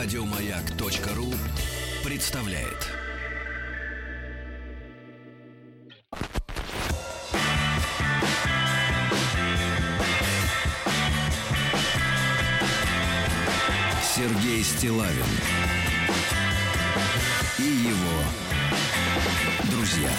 Радиомаяк.ру представляет. Сергей Стилавин и его друзья.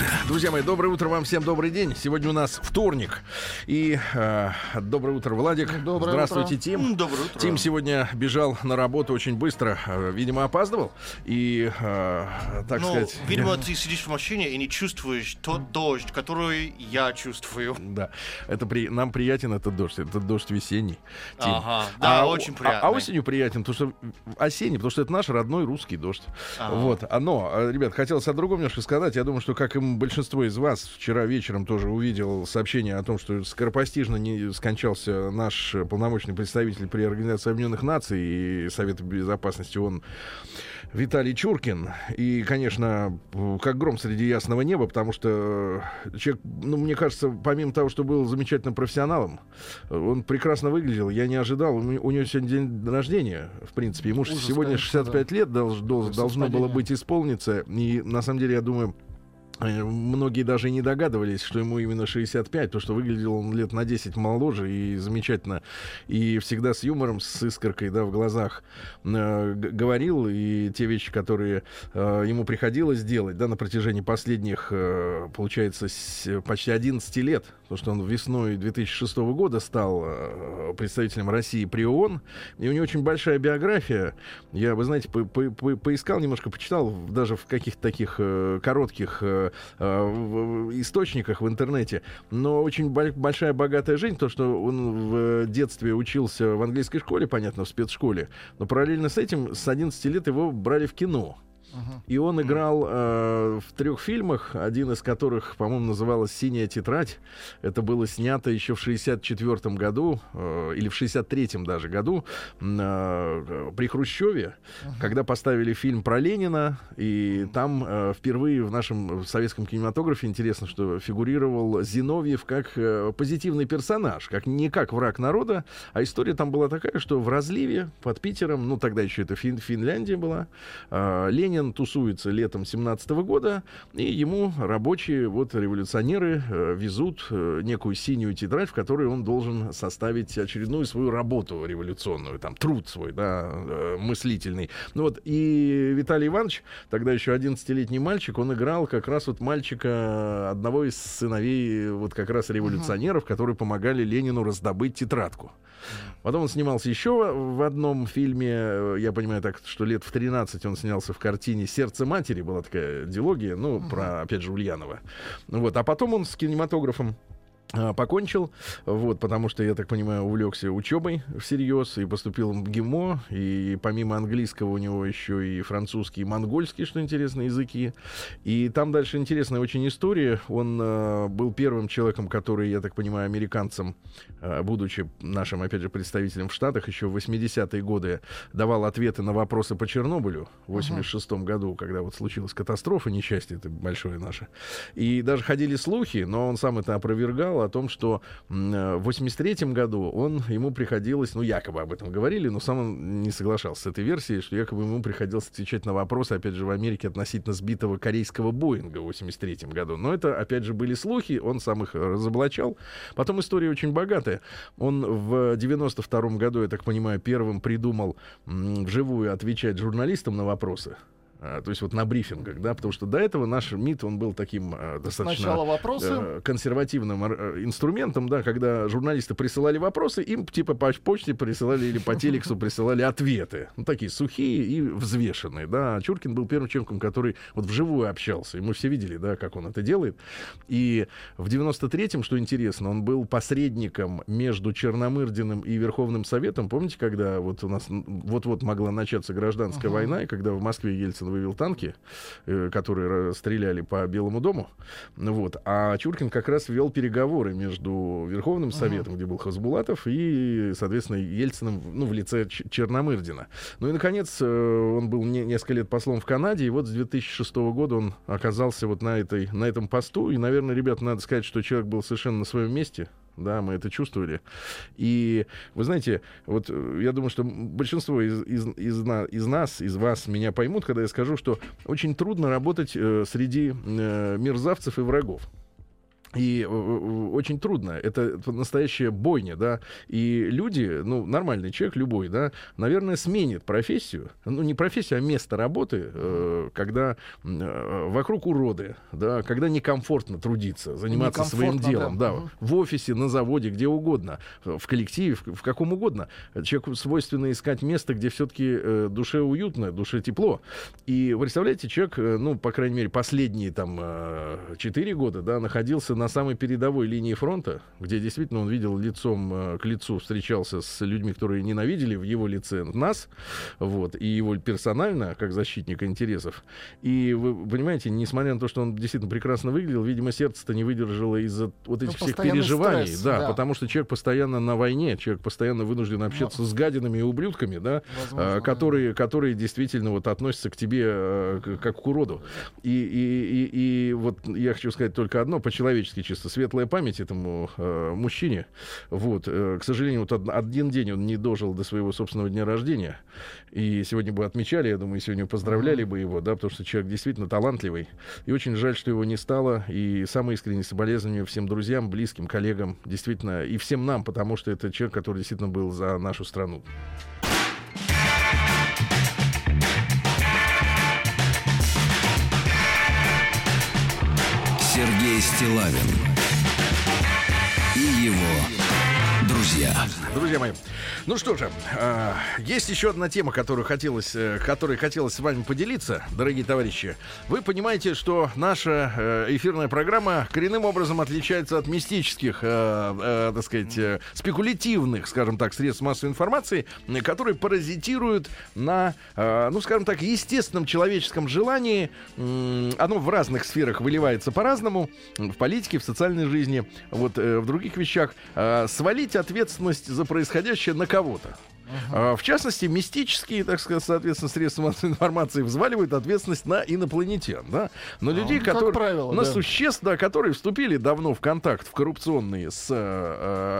Маяке. Друзья мои, доброе утро вам всем, добрый день. Сегодня у нас вторник. И э, доброе утро, Владик. Доброе Здравствуйте, утро. Тим. Доброе утро. Тим сегодня бежал на работу очень быстро. э, видимо, опаздывал. И, э, так Ну, сказать... видимо, ты сидишь в машине и не чувствуешь тот дождь, который я чувствую. Да, это при... нам приятен этот дождь. Это дождь весенний. Тим. Ага, да, А очень о- приятный. А, а осенью приятен, потому что осенний, потому что это наш родной русский дождь. Ага. Вот. А, Но, э, ребят, хотелось о другом немножко сказать. Я думаю, что, как и большинство из вас, вчера вечером тоже увидел сообщение о том, что скоропостижно не скончался наш полномочный представитель при Организации Объединенных Наций и Совета Безопасности ООН Виталий Чуркин. И, конечно, как гром среди ясного неба, потому что человек, ну, мне кажется, помимо того, что был замечательным профессионалом, он прекрасно выглядел. Я не ожидал. У него сегодня день рождения, в принципе. Ему Ужас, сегодня конечно, 65 лет долж- должно было быть исполниться. И, на самом деле, я думаю, Многие даже не догадывались, что ему именно 65, то что выглядел он лет на 10 моложе и замечательно, и всегда с юмором, с искоркой да, в глазах э, говорил, и те вещи, которые э, ему приходилось делать да, на протяжении последних, э, получается, с- почти 11 лет, потому что он весной 2006 года стал э, представителем России при ООН, и у него очень большая биография. Я, вы знаете, по- по- по- поискал немножко, почитал даже в каких-то таких э, коротких э, э, в- источниках в интернете, но очень боль- большая богатая жизнь, то, что он в детстве учился в английской школе, понятно, в спецшколе, но параллельно с этим с 11 лет его брали в кино. И он играл э, в трех фильмах, один из которых, по-моему, называлась «Синяя тетрадь». Это было снято еще в 64 году, э, или в 63 даже году, э, при Хрущеве, когда поставили фильм про Ленина, и там э, впервые в нашем советском кинематографе, интересно, что фигурировал Зиновьев как э, позитивный персонаж, как не как враг народа, а история там была такая, что в разливе под Питером, ну тогда еще это Фин- Финляндия была, э, Ленин тусуется летом 17 года, и ему рабочие, вот революционеры э, везут э, некую синюю тетрадь, в которой он должен составить очередную свою работу революционную, там труд свой, да, э, мыслительный. Ну вот, и Виталий Иванович, тогда еще 11-летний мальчик, он играл как раз вот мальчика, одного из сыновей вот как раз революционеров, которые помогали Ленину раздобыть тетрадку. Потом он снимался еще в одном фильме, я понимаю так, что лет в 13 он снялся в картине «Сердце матери», была такая диалогия, ну, про, опять же, Ульянова. Вот, а потом он с кинематографом покончил, вот, потому что, я так понимаю, увлекся учебой всерьез и поступил в ГИМО, и помимо английского у него еще и французский, и монгольский, что интересно, языки. И там дальше интересная очень история. Он э, был первым человеком, который, я так понимаю, американцам, э, будучи нашим, опять же, представителем в Штатах, еще в 80-е годы давал ответы на вопросы по Чернобылю в 86 году, когда вот случилась катастрофа, несчастье это большое наше. И даже ходили слухи, но он сам это опровергал, о том, что э, в 83 году он, ему приходилось, ну, якобы об этом говорили, но сам он не соглашался с этой версией, что якобы ему приходилось отвечать на вопросы, опять же, в Америке относительно сбитого корейского Боинга в 83 году. Но это, опять же, были слухи, он сам их разоблачал. Потом история очень богатая. Он в 92 году, я так понимаю, первым придумал вживую отвечать журналистам на вопросы. А, то есть вот на брифингах, да, потому что до этого наш МИД, он был таким а, достаточно Сначала вопросы. э, консервативным э, инструментом, да, когда журналисты присылали вопросы, им типа по почте присылали или по телексу присылали ответы. Ну, такие сухие и взвешенные, да. А Чуркин был первым человеком, который вот вживую общался. И мы все видели, да, как он это делает. И в 93-м, что интересно, он был посредником между Черномырдиным и Верховным Советом. Помните, когда вот у нас вот-вот могла начаться гражданская война, и когда в Москве Ельцин вывел танки, э, которые стреляли по Белому дому, вот, а Чуркин как раз вел переговоры между Верховным Советом, где был Хасбулатов, и, соответственно, Ельциным, ну, в лице Черномырдина. Ну и, наконец, э, он был не- несколько лет послом в Канаде, и вот с 2006 года он оказался вот на, этой, на этом посту, и, наверное, ребят, надо сказать, что человек был совершенно на своем месте, да, мы это чувствовали. И вы знаете, вот э, я думаю, что большинство из, из, из, из нас, из вас меня поймут, когда я скажу, что очень трудно работать э, среди э, мерзавцев и врагов. И э, э, очень трудно. Это, настоящая бойня, да. И люди, ну, нормальный человек, любой, да, наверное, сменит профессию. Ну, не профессию, а место работы, э, когда э, вокруг уроды, да, когда некомфортно трудиться, заниматься своим Некомфортно, делом, да. да. Мгм. В офисе, на заводе, где угодно, в коллективе, в, в каком угодно. Человеку свойственно искать место, где все-таки душе уютно, душе тепло. И вы представляете, человек, э, ну, по крайней мере, последние там э, 4 года, да, находился на самой передовой линии фронта, где действительно он видел лицом э, к лицу, встречался с людьми, которые ненавидели в его лице нас, вот, и его персонально, как защитника интересов. И вы понимаете, несмотря на то, что он действительно прекрасно выглядел, видимо, сердце-то не выдержало из-за вот этих всех постоянный переживаний. стресс, да, да. потому что человек постоянно на войне, человек постоянно вынужден общаться с гадинами и ублюдками, да, Возможно, а, которые, которые действительно вот относятся к тебе э, как к уроду. И, и, и, и вот я хочу сказать только одно, по-человечески чисто, светлая память этому э, мужчине. Вот, э, к сожалению, вот од- один день он не дожил до своего собственного дня рождения. И сегодня бы отмечали, я думаю, сегодня поздравляли бы его, да, потому что человек действительно талантливый. И очень жаль, что его не стало. И самые искренние соболезнования всем друзьям, близким, коллегам, действительно, и всем нам, потому что это человек, который действительно был за нашу страну. Стилавин и его друзья. Друзья мои, ну что же, а, есть еще одна тема, которую хотелось, э, которой хотелось с вами поделиться, дорогие товарищи. Вы понимаете, что наша э, эфирная программа коренным образом отличается от мистических, э, э, так сказать, э, спекулятивных, скажем так, средств массовой информации, э, которые паразитируют на, э, ну, скажем так, естественном человеческом желании. М, Оно в разных сферах выливается по-разному, в политике, в социальной жизни, вот э, в других вещах. Э, Свалить ответственность за происходящее на кого-то. А, В частности, мистические, так сказать, соответственно, средства массовой информации взваливают ответственность на инопланетян, да? На людей, ну, которые... правило, на да. существ, да, которые вступили давно в контакт в коррупционные с э,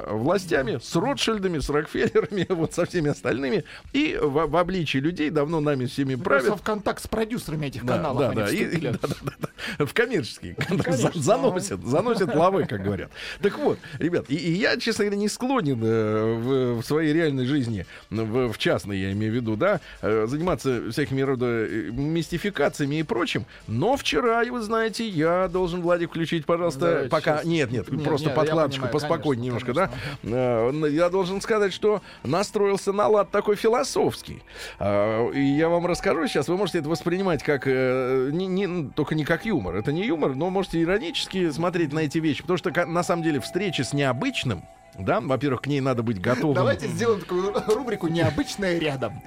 э, властями, с Ротшильдами, с Рокфеллерами, вот со всеми остальными, и в, в обличии людей давно нами всеми Просто правят. в контакт с продюсерами этих Да, каналов да, да, и- вступили. да, да, да, в коммерческие контакты конечно, за- заносят, заносят лавы, как говорят. Так вот, ребят, и, и я, честно говоря, не склонен э, в, в своей реальной жизни, ну, в, в частной я имею в виду, да, э, заниматься всякими рода э, мистификациями и прочим. Но вчера, и вы знаете, я должен, Владик, включить, пожалуйста, Давайте пока... щас. Нет, нет, Нет, просто нет, подкладочку, понимаю, поспокойнее конечно, немножко, да. Э, Я должен сказать, что настроился на лад такой философский. А, И я вам расскажу сейчас. Вы можете это воспринимать как не, не- только не как юмор. Это не юмор, но можете иронически смотреть на эти вещи. Потому что на самом деле встреча с необычным, да, во-первых, к ней надо быть готовым. Давайте сделаем такую рубрику «Необычное рядом».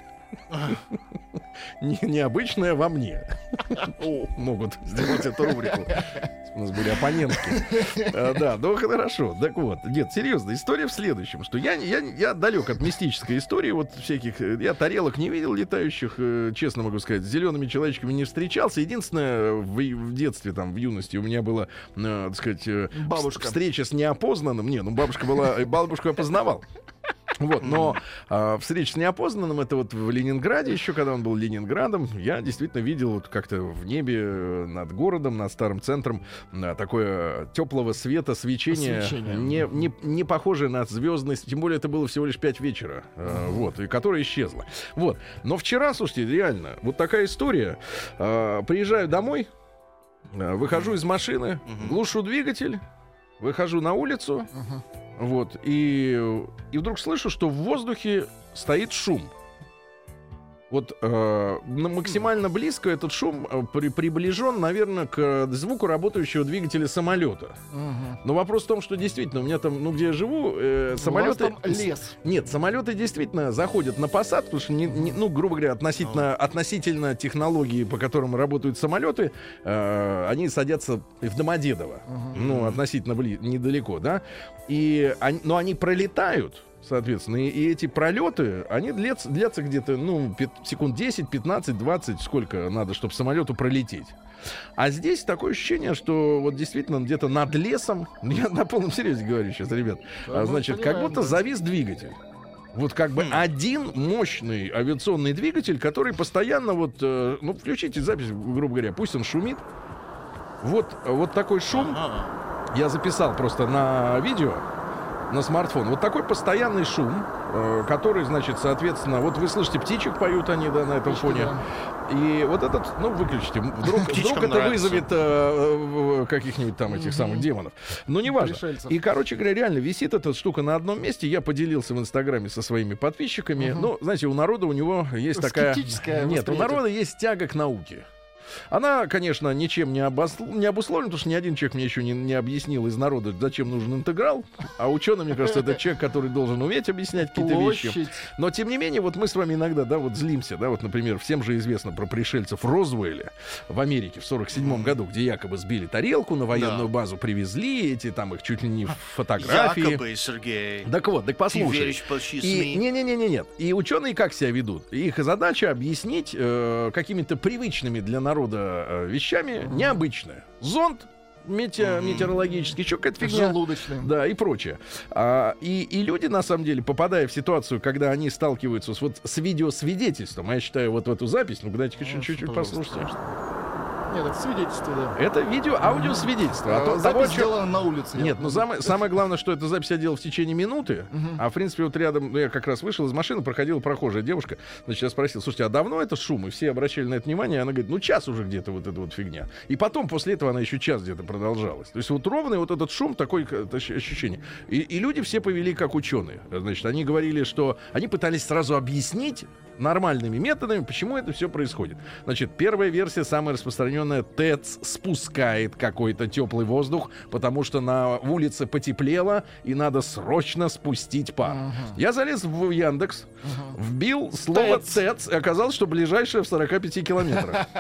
Не- необычное во мне. Могут сделать эту рубрику. У нас были оппонентки. А, Да, ну хорошо. Так вот, нет, серьезно, история в следующем, что я, я, я далек от мистической истории, вот всяких, э, я тарелок не видел летающих, э, честно могу сказать, с зелеными человечками не встречался. Единственное, в, в детстве, там, в юности у меня была, э, так сказать, э, Бабушка. встреча с неопознанным. Не, ну бабушка была, э, бабушку я познавал. Вот, но а, встреча с неопознанным, это вот в Ленинграде, еще когда он был Ленинградом, я действительно видел вот как-то в небе э, над городом, над старым центром, а, такое теплого света, свечение, Свечение. Не, не, не похожее на звездность, тем более это было всего лишь 5 вечера, э, вот, и которое исчезло. Вот, но вчера, слушайте, реально, вот такая история. А, приезжаю домой, а, выхожу из машины, глушу двигатель, выхожу на улицу, вот, и, и вдруг слышу, что в воздухе стоит шум. Вот э, максимально близко этот шум э, при- приближен, наверное, к э, звуку работающего двигателя самолета. Мгм. Но вопрос в том, что действительно, у меня там, ну где я живу, э, У вас самолеты... там лес. Нет, самолеты действительно заходят на посадку, потому что, не- не- ну, грубо говоря, относительно, относительно технологии, по которым работают самолеты, э, они садятся в Домодедово. Ну, относительно недалеко, да. И они, но они пролетают соответственно. И, и эти пролеты, они длятся, длятся где-то, ну, секунд 10, 15, 20, сколько надо, чтобы самолету пролететь. А здесь такое ощущение, что вот действительно где-то над лесом, я на полном серьезе говорю сейчас, ребят, а, мы значит, как будто да. завис двигатель. Вот как бы один мощный авиационный двигатель, который постоянно вот, э, ну, включите запись, грубо говоря, пусть он шумит. Вот, вот такой шум я записал просто на видео, на смартфон. Вот такой постоянный шум, э, который, значит, соответственно, вот вы слышите, птичек поют они, да, на этом Птички, фоне. И вот этот, ну, выключите. Вдруг, Птичкам вдруг это нравится. вызовет э, э, каких-нибудь там этих самых демонов. Ну, неважно. Пришельцев. И, короче говоря, реально висит эта штука на одном месте. Я поделился в Инстаграме со своими подписчиками. Ну, знаете, у народа у него есть такая... Нет, у народа есть тяга к науке. Она, конечно, ничем не, обос- не обусловлена, потому что ни один человек мне еще не, не объяснил из народа, зачем нужен интеграл. А ученый, мне кажется, это человек, который должен уметь объяснять какие-то вещи. Но, тем не менее, вот мы с вами иногда, да, вот злимся, да, вот, например, всем же известно про пришельцев Розвелля в Америке в 47 году, где якобы сбили тарелку, на военную Да. базу привезли, эти там их чуть ли не фотографии. Якобы, Сергей. Так вот, так послушай. веришь почти И СМИ? не-не-не-не, нет. И ученые как себя ведут? Их задача объяснить э, какими-то привычными для народа э, вещами необычное. Зонд мете- метеорологический, еще какая-то фигня. Желудочный. Да, и прочее. А, и, и люди, на самом деле, попадая в ситуацию, когда они сталкиваются с, вот, с видеосвидетельством, а я считаю, вот в эту запись, ну, дайте-ка Ну, чуть-чуть послушайте. Нет, это свидетельство, да. Это видео, аудиосвидетельство. А то- Э, того, Запись чё- сделана на улице. нет, ну самое, самое главное, что эта запись я делал в течение минуты, а в принципе вот рядом, ну, я как раз вышел из машины, проходила прохожая девушка, значит, я спросил, слушайте, а давно это шум? И все обращали на это внимание, и она говорит, ну час уже где-то вот эта вот фигня. И потом после этого она еще час где-то продолжалась. То есть вот ровный вот этот шум, такое ощущение. И, и люди все повели как ученые. Значит, они говорили, что они пытались сразу объяснить нормальными методами, почему это все происходит. Значит, первая версия, самая распространенная, ТЭЦ спускает какой-то теплый воздух, потому что на улице потеплело, и надо срочно спустить пар. Я залез в Яндекс, вбил слово ТЭЦ. ТЭЦ, и оказалось, что ближайшее в 45 километрах.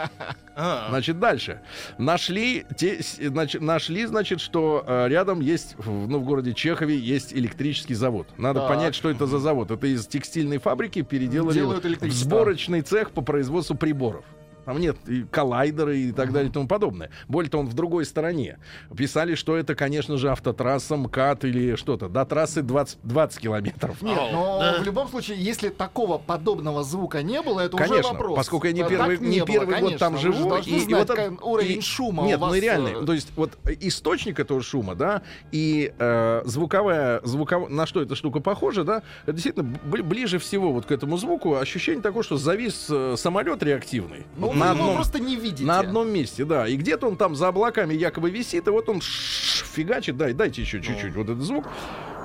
А, Значит, дальше. Нашли, те, значит, нашли, значит, что э, рядом есть, в- ну, в городе Чехове есть электрический завод. Надо Так. понять, что это за завод. Это из текстильной фабрики переделали в сборочный цех по производству приборов. Там нет и коллайдеры и так далее и тому подобное. Более того, он в другой стороне. Писали, что это, конечно же, автотрасса, МКАД или что-то. До трассы 20, 20 километров. Нет, но да. в любом случае, если такого подобного звука не было, это уже Конечно, вопрос. поскольку я не первый, так не было, первый год там конечно. Вы же живу. должны знать, какой уровень шума Нет, у вас, ну и реально. э, То есть вот источник этого шума, да, и э, звуковая, звуков... на что эта штука похожа, да, это действительно бли- ближе всего вот к этому звуку ощущение такое, что завис э, самолет реактивный. Ну, на одном, просто не видите. на одном месте, да. И где-то он там за облаками якобы висит, и вот он фигачит. Дай, дайте еще чуть-чуть вот этот звук.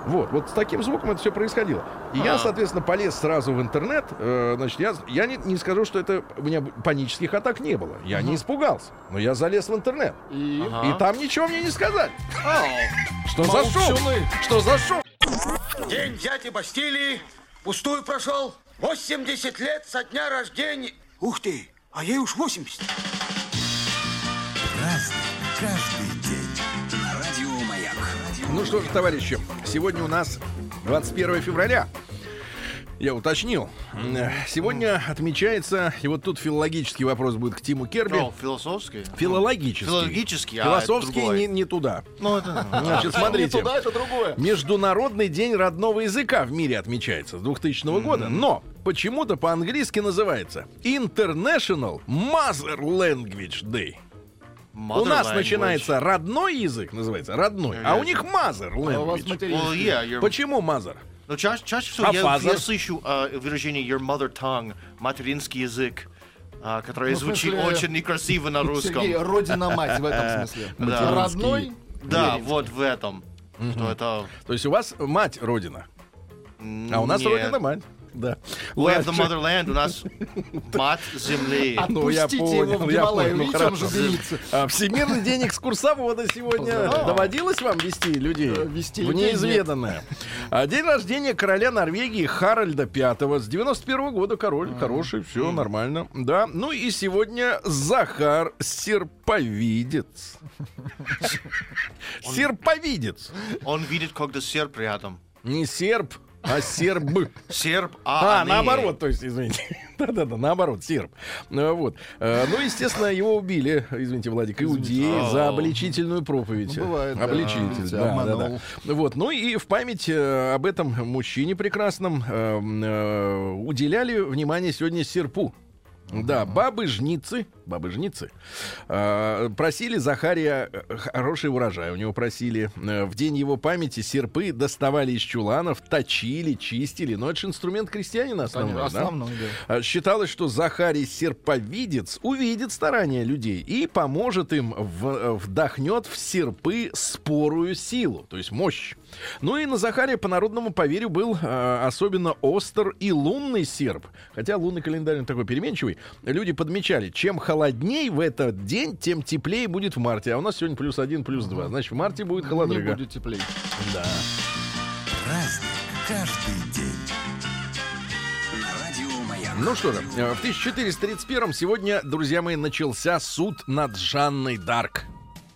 Вот, вот с таким звуком это все происходило. И я, А. соответственно, полез сразу в интернет. Э, значит, я, я не, не скажу, что это у меня панических атак не было. Я не испугался. Но я залез в интернет. И... Ага. И там ничего мне не сказать. ау. Что за шум? Что за шум? День дяди Бастилии пустую прошел. 80 лет со дня рождения. Ух ты, а ей уж 80. Разный, каждый день. На радио Маяк. Ну что же, товарищи, сегодня у нас 21 февраля. Я уточнил. Э, Сегодня отмечается, и вот тут филологический вопрос будет к Тиму Керби. О, философский? Филологический. Филологический, а, Философский не, не туда. Ну, это... Значит, Не смотрите. туда, это другое. Международный день родного языка в мире отмечается с 2000 года, но почему-то по-английски называется International Mother Language Day. у нас Mother language. начинается родной язык, называется родной, а у них Mother А Language. Well, материнский. yeah. Почему Mother? Но чаще, чаще всего я, я слышу а, выражение your mother tongue, материнский язык, а, которое Ну, звучит смысле, очень некрасиво на русском. Сергей, родина-мать в этом смысле. Да. Родной? Да, вот в этом. Что это... То есть у вас мать родина, а у нас Нет. родина мать. Да. Have the motherland, у нас мать земли. Ну, я Отпустите понял, его в я понял, ну, хорошо. А, Всемирный день экскурсовода сегодня. Доводилось вам вести людей? Э, вести в людей неизведанное. А, День рождения короля Норвегии Харальда V. С 91 года король. Хороший, все нормально. Да. Ну и сегодня Захар Серповидец. Серповидец. Он видит, когда серп рядом. Не серп, а серб. Серб, А, а, наоборот, то есть, извините. Да-да-да, наоборот, серб. Ну, Вот. Э, Ну, естественно, его убили, извините, Владик, иудеи за обличительную проповедь. Ну, бывает. Обличитель, да, да, да. Вот. Ну и в память э, об этом мужчине прекрасном э, э, уделяли внимание сегодня серпу. Да, бабы-жницы, бабы-жницы э, просили Захария э, хороший урожай. У него просили э, в день его памяти серпы доставали из чуланов, точили, чистили. Но это же инструмент крестьянина основной, да? Основной, да. А, Считалось, что Захарий серповидец увидит старания людей и поможет им, в- вдохнет в серпы спорую силу, то есть мощь. Ну и на Захария по народному поверью был а, особенно остр и лунный серп. Хотя лунный календарь такой переменчивый. Люди подмечали, чем холодней в этот день, тем теплее будет в марте. А у нас сегодня плюс один, плюс два. Значит, в марте будет Не холодрыга. будет теплее. Да. Праздник каждый день. Ну что же, э, в 1431 сегодня, друзья мои, начался суд над Жанной Дарк.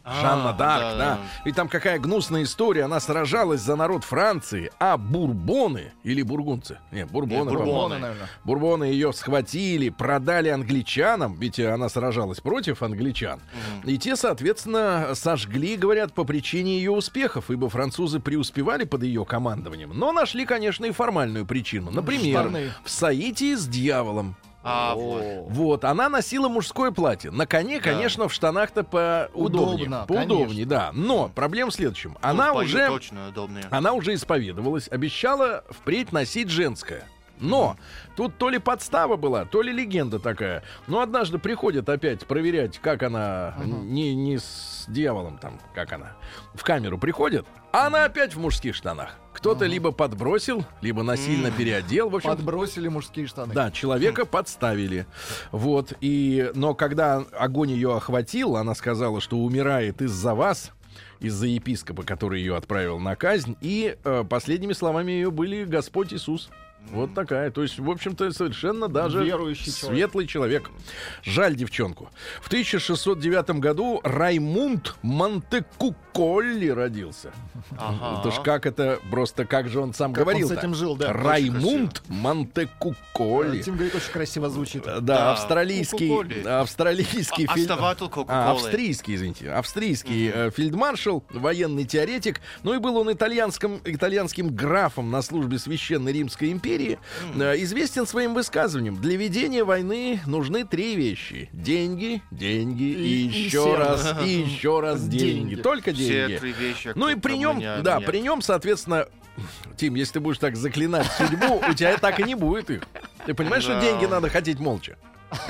А, Жанна Дарк, да, да. И там какая гнусная история. Она сражалась за народ Франции, а бурбоны или бургунцы? Не, бурбоны. По-моему. Бурбоны, наверное. Бурбоны ее схватили, продали англичанам, ведь она сражалась против англичан. И те, соответственно, сожгли, говорят, по причине ее успехов, ибо французы преуспевали под ее командованием. Но нашли, конечно, и формальную причину. Например, Штаны. в соитии с дьяволом. А, вот. Вот, она носила мужское платье. На коне, конечно, в штанах-то поудобнее. Удобно, поудобнее, конечно. да. Но проблема в следующем. Ну, Она бою уже... точно удобнее. Она уже исповедовалась, обещала впредь носить женское. Но тут то ли подстава была, то ли легенда такая. Но однажды приходят опять проверять, как она не, не с дьяволом там, как она. В камеру приходит, а она опять в мужских штанах. Кто-то либо подбросил, либо насильно переодел. В общем, Подбросили мужские штаны. да, человека подставили. Вот. И, но когда огонь ее охватил, она сказала, что умирает из-за вас, из-за епископа, который ее отправил на казнь. И э, последними словами ее были Господь Иисус. Вот такая. То есть, в общем-то, совершенно даже Верующий человек. светлый человек. Жаль девчонку. В 1609 году Раймунд Монтекуколли родился. Ага. Это ж как это, просто как же он сам Как он говорил с этим жил, да. Раймунд Монтекуколли. Тим говорит, очень красиво звучит. Да, Да, австралийский, Кока-Колли. австралийский А- Кока-Колы. А, австрийский, извините, австрийский э, фельдмаршал, военный теоретик. Ну и был он итальянским, итальянским графом на службе священной Римской империи. Э, известен своим высказыванием: для ведения войны нужны три вещи: деньги, деньги и, И- и еще сердце. раз, и еще раз деньги. Деньги. Только Все деньги. три вещи. Ну и при нем, да, нет. при нем, соответственно, Тим, если ты будешь так заклинать судьбу, у тебя так и не будет их. Ты понимаешь, что деньги надо хотеть молча?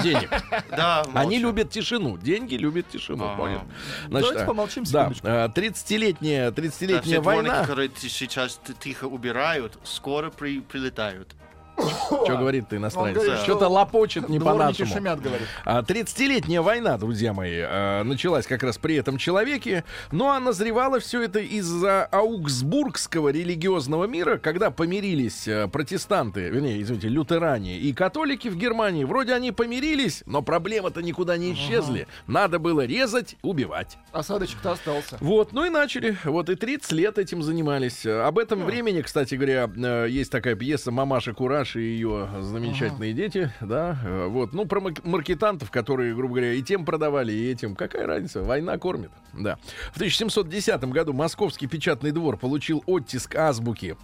Денег. Да, Они любят тишину. Деньги любят тишину. Понял? Давайте а, помолчим Да, секундочку. а, 30-летняя, Да, 30-летняя все дворники, война. которые сейчас тихо убирают, скоро при- прилетают. Что говорит ты, иностранец? Что-то что лопочет не по-нашему. шумят, говорит. А, 30-летняя война, друзья мои, а, началась как раз при этом человеке, но а назревало все это из-за аугсбургского религиозного мира, когда помирились а, протестанты, вернее, извините, лютеране и католики в Германии. Вроде они помирились, но проблемы-то никуда не исчезли. Надо было резать, убивать. Осадочек-то остался. Вот, ну и начали. Вот и 30 лет этим занимались. Об этом времени, кстати говоря, э, есть такая пьеса «Мамаша Кураж» и ее замечательные дети, да. Э, Вот, ну, про маркетантов, которые, грубо говоря, и тем продавали, и этим. Какая разница? Война кормит, да. В 1710 году Московский печатный двор получил оттиск азбуки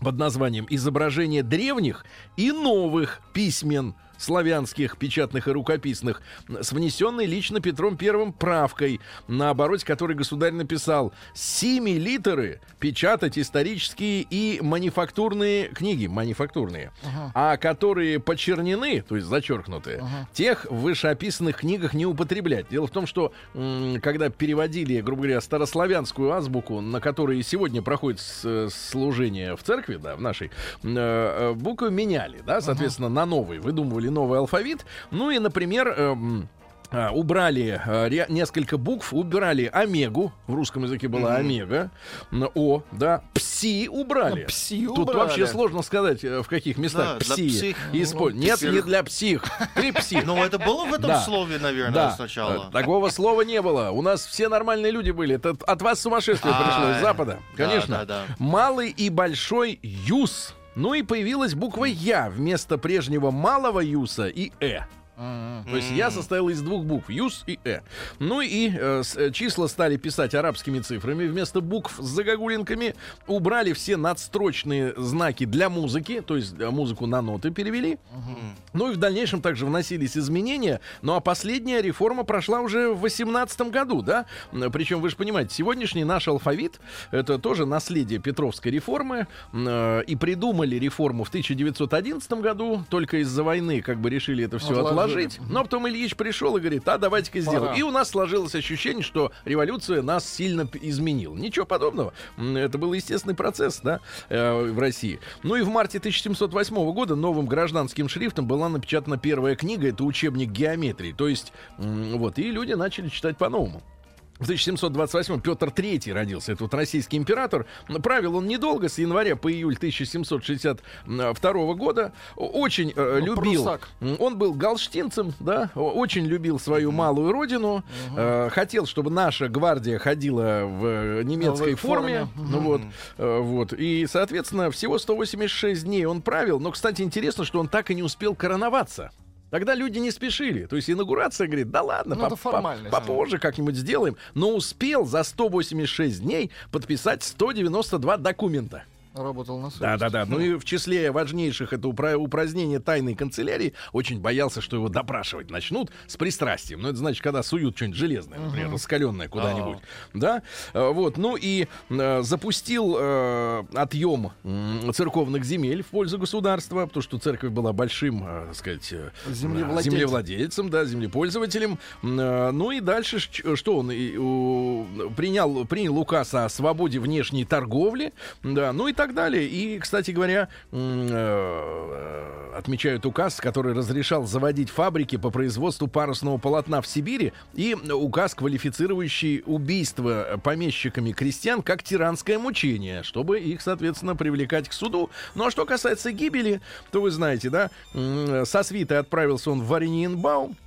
под названием «Изображение древних и новых письмен славянских, печатных и рукописных, с внесенной лично Петром Первым правкой, на обороте которой государь написал «Сими литеры печатать исторические и манифактурные книги, манифактурные, а которые почернены, то есть зачеркнуты, тех в вышеописанных книгах не употреблять». Дело в том, что когда переводили, грубо говоря, старославянскую азбуку, на которой сегодня проходит служение в церкви, да, в нашей, э, э, буквы меняли, да, соответственно, на новый, выдумывали новый алфавит. Ну и, например, эм, а, убрали ря- несколько букв, убирали омегу, в русском языке была омега, н- о, да, пси убрали. А, пси Тут убрали. вообще сложно сказать, э, в каких местах Да, пси. псих. Ну, Нет, псих. не для псих. Ты псих. Ну, это было в этом Да. слове, наверное, Да, сначала. э, такого слова не было. У нас все нормальные люди были. Это от вас сумасшествие А, пришло из Запада. да, Конечно. да, да. Малый и большой юз. Ну и появилась буква Я вместо прежнего малого Юса и Э. То есть я состоял из двух букв, Юс и Э. Ну и э, с- э, числа стали писать арабскими цифрами. Вместо букв с загогулинками убрали все надстрочные знаки для музыки, то есть э, музыку на ноты перевели. Ну и в дальнейшем также вносились изменения. Ну а последняя реформа прошла уже в 18 году, да? Причем, вы же понимаете, сегодняшний наш алфавит — это тоже наследие Петровской реформы. Э, И придумали реформу в 1911 году. Только из-за войны как бы решили это все Отложили. Отложить. Но потом Ильич пришел и говорит, а давайте-ка сделаем. И у нас сложилось ощущение, что революция нас сильно изменила. Ничего подобного. Это был естественный процесс, да, э, в России. Ну и в марте 1708 года новым гражданским шрифтом была напечатана первая книга, это учебник геометрии. То есть, вот, и люди начали читать по-новому. В 1728 Петр III родился. Это вот российский император. Правил он недолго, с января по июль 1762 года. Очень э, Ну, любил. прусак. Он был галштинцем, да, очень любил свою малую родину. Э, хотел, чтобы наша гвардия ходила в э, немецкой В форме. форме. Ну вот, э, вот. И, соответственно, всего 186 дней он правил. Но, кстати, интересно, что он так и не успел короноваться. Тогда люди не спешили. То есть инаугурация говорит, да ладно, Ну, формальность. поп- попозже как-нибудь сделаем. Но успел за 186 дней подписать 192 документа. Работал на совесть. Да, да, да. Ну и в числе важнейших это упра- упразднение тайной канцелярии. Очень боялся, что его допрашивать начнут с пристрастием. Ну, это значит, когда суют что-нибудь железное, например, раскаленное куда-нибудь. Да. Э, Вот. Ну и э, запустил э, отъем церковных земель в пользу государства, потому что церковь была большим, э, так сказать, э, Землевладельцем. землевладельцем, да, землепользователем. Э, Ну и дальше что он и, у, принял, принял указ о свободе внешней торговли, да, ну и так далее. И, кстати говоря, м, э, отмечают указ, который разрешал заводить фабрики по производству парусного полотна в Сибири, и указ, квалифицирующий убийство помещиками крестьян как тиранское мучение, чтобы их, соответственно, привлекать к суду. Ну а что касается гибели, то вы знаете, да, м, со свитой отправился он в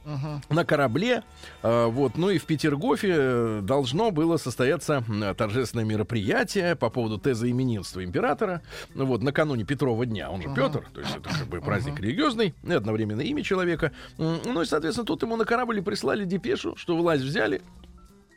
Варениенбаум, на корабле. э, вот, ну и в Петергофе э, должно было состояться торжественное мероприятие по поводу тезоименинства императора. Ну вот, накануне Петрова дня. Он же Петр, то есть это как бы праздник религиозный, и одновременно имя человека. Ну и, соответственно, тут ему на корабль и прислали депешу, что власть взяли.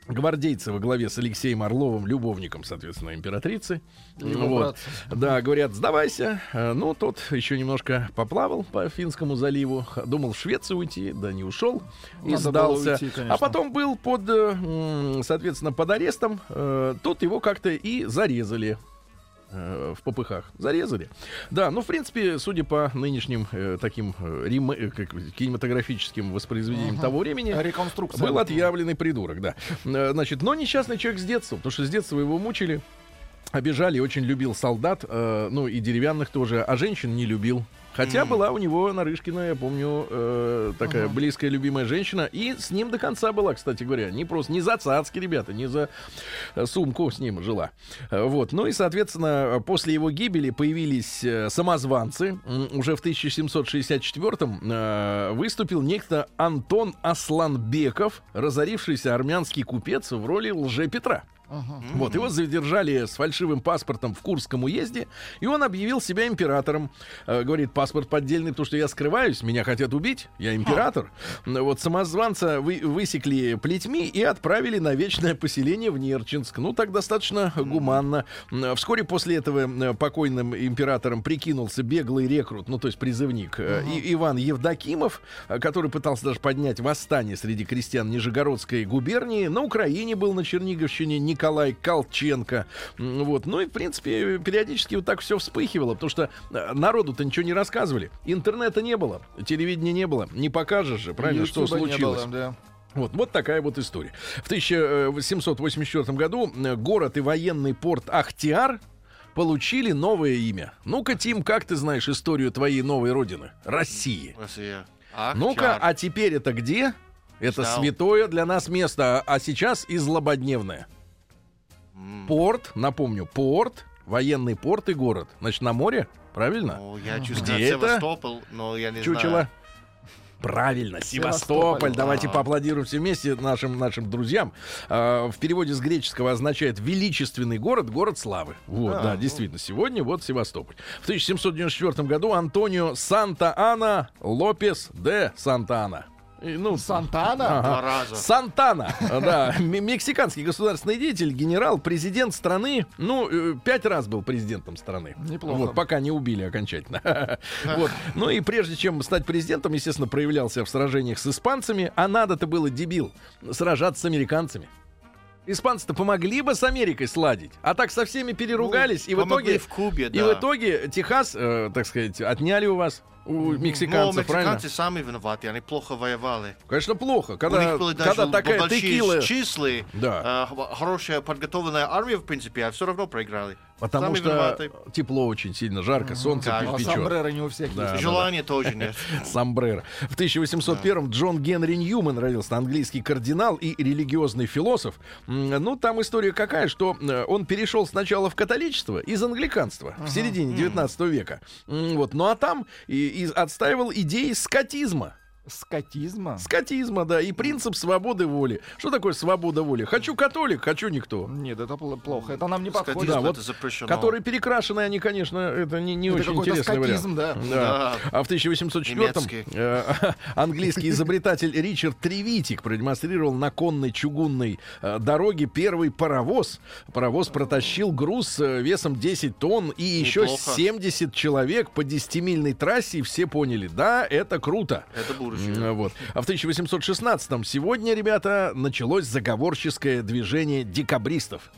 Гвардейцы во главе с Алексеем Орловым, любовником, соответственно, императрицы. Его Вот. Да, говорят, сдавайся. Э, Ну, тот еще немножко поплавал по Финскому заливу. Думал в Швецию уйти, да не ушел. И Надо сдался. уйти, конечно. а потом был под, э, соответственно, под арестом. Э, Тут его как-то и зарезали э, в попыхах. Зарезали. Да, ну, в принципе, судя по нынешним э, таким э, рем- э, как, кинематографическим воспроизведениям того времени, Реконструкция. был отъявленный придурок, да. Э, Значит, но несчастный человек с детства, потому что с детства его мучили, обижали, очень любил солдат, э, ну и деревянных тоже, а женщин не любил. Хотя была у него Нарышкина, я помню, э, такая близкая, любимая женщина. И с ним до конца была, кстати говоря. Не просто, не за цацки, ребята, не за э, сумку с ним жила. Э, Вот. Ну и, соответственно, после его гибели появились э, самозванцы. Уже в 1764-м э, выступил некто Антон Асланбеков, разорившийся армянский купец в роли лже-Петра. Вот, его задержали с фальшивым паспортом в Курском уезде, и он объявил себя императором. Э, говорит, паспорт поддельный, потому что я скрываюсь, меня хотят убить, я император. Ну, Вот самозванца вы- высекли плетьми и отправили на вечное поселение в Нерчинск. Ну, так достаточно гуманно. Вскоре после этого покойным императором прикинулся беглый рекрут, ну, то есть призывник, э, И- Иван Евдокимов, э, который пытался даже поднять восстание среди крестьян Нижегородской губернии. На Украине был на Черниговщине Николай Колченко. Вот. Ну и, в принципе, периодически вот так все вспыхивало, потому что э, народу-то ничего не рассказывали. Интернета не было, телевидения не было. Не покажешь же, правильно, что Ютуба не случилось. было, да. Вот, вот такая вот история. В 1784 году э, город и военный порт Ахтиар получили новое имя. Ну-ка, Тим, как ты знаешь историю твоей новой родины? России. Россия. Ну-ка, а теперь это где? Это Знал. святое для нас место, а а сейчас и злободневное. Порт, напомню, порт, военный порт и город. Значит, на море, правильно? Ну, я чувствую, Где это? Севастополь, но я не Чучело. знаю. Правильно, Севастополь. Севастополь. Давайте поаплодируем все вместе нашим, нашим друзьям. А, в переводе с греческого означает величественный город, город славы. Вот, А, да, ну. действительно, сегодня вот Севастополь. В 1794 году Антонио Санта-Ана Лопес де Санта-Ана. И, Ну, Сантана? Ага. Два раза. Сантана, да, мексиканский государственный деятель, генерал, президент страны, ну, э, пять раз был президентом страны. Неплохо. Вот, пока не убили окончательно. Вот. Ну и прежде чем стать президентом, естественно, проявлялся в сражениях с испанцами, а надо-то было, дебил, сражаться с американцами. Испанцы-то помогли бы с Америкой сладить, а так со всеми переругались, и в итоге... в Кубе, И да. в итоге Техас, э, так сказать, отняли у вас, у Но мексиканцев, правильно? мексиканцы сами виноваты, они плохо воевали. Конечно, плохо, У когда, них были даже когда такая большие текила... числа, Да. э, хорошая подготовленная армия, в принципе, а все равно проиграли. Потому Сами что виноваты. тепло очень сильно, жарко, солнце Да. А печет. сомбреро не у всех Да, есть. да. Желания тоже нет. Сомбреро. В 1801-м Джон Генри Ньюман родился, английский кардинал и религиозный философ. Ну, там история какая, что э, он перешел сначала в католичество из англиканства в середине 19 века. Вот. Ну, а там и, и отстаивал идеи скотизма. Скотизма? Скотизма, да, и принцип свободы воли. Что такое свобода воли? Хочу католик, хочу никто. Нет, это пл- плохо. Это нам не подходит. Скотизм Да, это вот запрещено. Которые перекрашены, они, конечно, это не, не Это очень интересный вариант. скотизм, да. Да. Да. А в 1804-м Немецкий. э, английский изобретатель Ричард Тревитик продемонстрировал на конной чугунной э, дороге первый паровоз. Паровоз протащил груз э, весом 10 тонн и еще Неплохо. 70 человек по 10-мильной трассе. И все поняли, да, это круто. Это. М, Вот. А в 1816-м сегодня, ребята, началось заговорческое движение декабристов.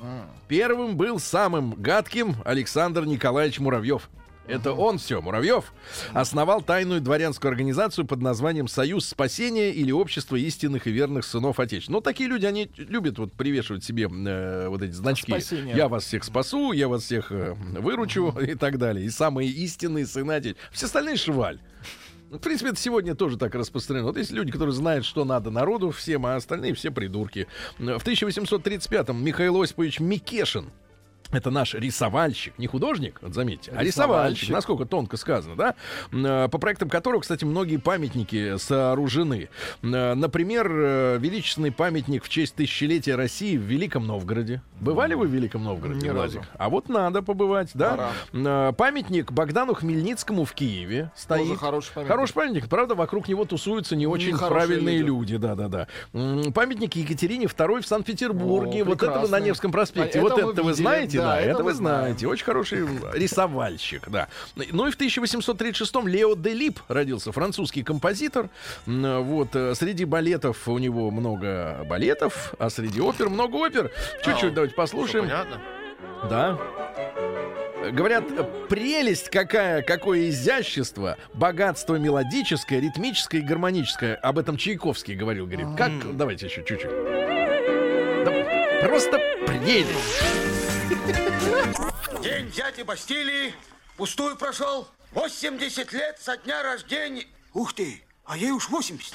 Первым был самым гадким Александр Николаевич Муравьев. Это он все, Муравьев, основал тайную дворянскую организацию под названием «Союз спасения» или «Общество истинных и верных сынов Отечества». Ну, такие люди, они любят вот привешивать себе э, вот эти значки. Спасение. Я вас всех спасу, я вас всех э, выручу и так далее. И самые истинные сыны Отечества. Все остальные шваль. В принципе, это сегодня тоже так распространено. Вот есть люди, которые знают, что надо народу всем, а остальные все придурки. В 1835-м Михаил Осипович Микешин это наш рисовальщик, не художник, вот заметьте, а рисовальщик, Рисовальщик. насколько тонко сказано, да? Э, По проектам которого, кстати, многие памятники сооружены. Э, Например, э, величественный памятник в честь тысячелетия России в Великом Новгороде. Бывали вы в Великом Новгороде, Ни Владик? разу. А вот надо побывать, да? Э, Памятник Богдану Хмельницкому в Киеве стоит. Тоже хороший памятник. Хороший памятник, правда, вокруг него тусуются не очень Нехорошие правильные люди. да-да-да. Памятник Екатерине II в Санкт-Петербурге. О, вот это вы на прекрасный. Невском проспекте. А вот это это вы видели. знаете, Да, да, это это вы знаем. знаете. Очень хороший рисовальщик, да. Ну и в 1836-м Лео де Лип родился, французский композитор. Вот, э, среди балетов у него много балетов, а среди опер много опер. Чуть-чуть А, давайте послушаем. понятно? Да. Говорят, прелесть какая, какое изящество, богатство мелодическое, ритмическое и гармоническое. Об этом Чайковский говорил, говорит. Как, давайте еще чуть-чуть. Да, просто прелесть. День дяди Бастилии пустую прошел. 80 лет со дня рождения. Ух ты, а ей уж 80.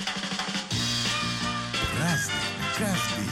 Разный, каждый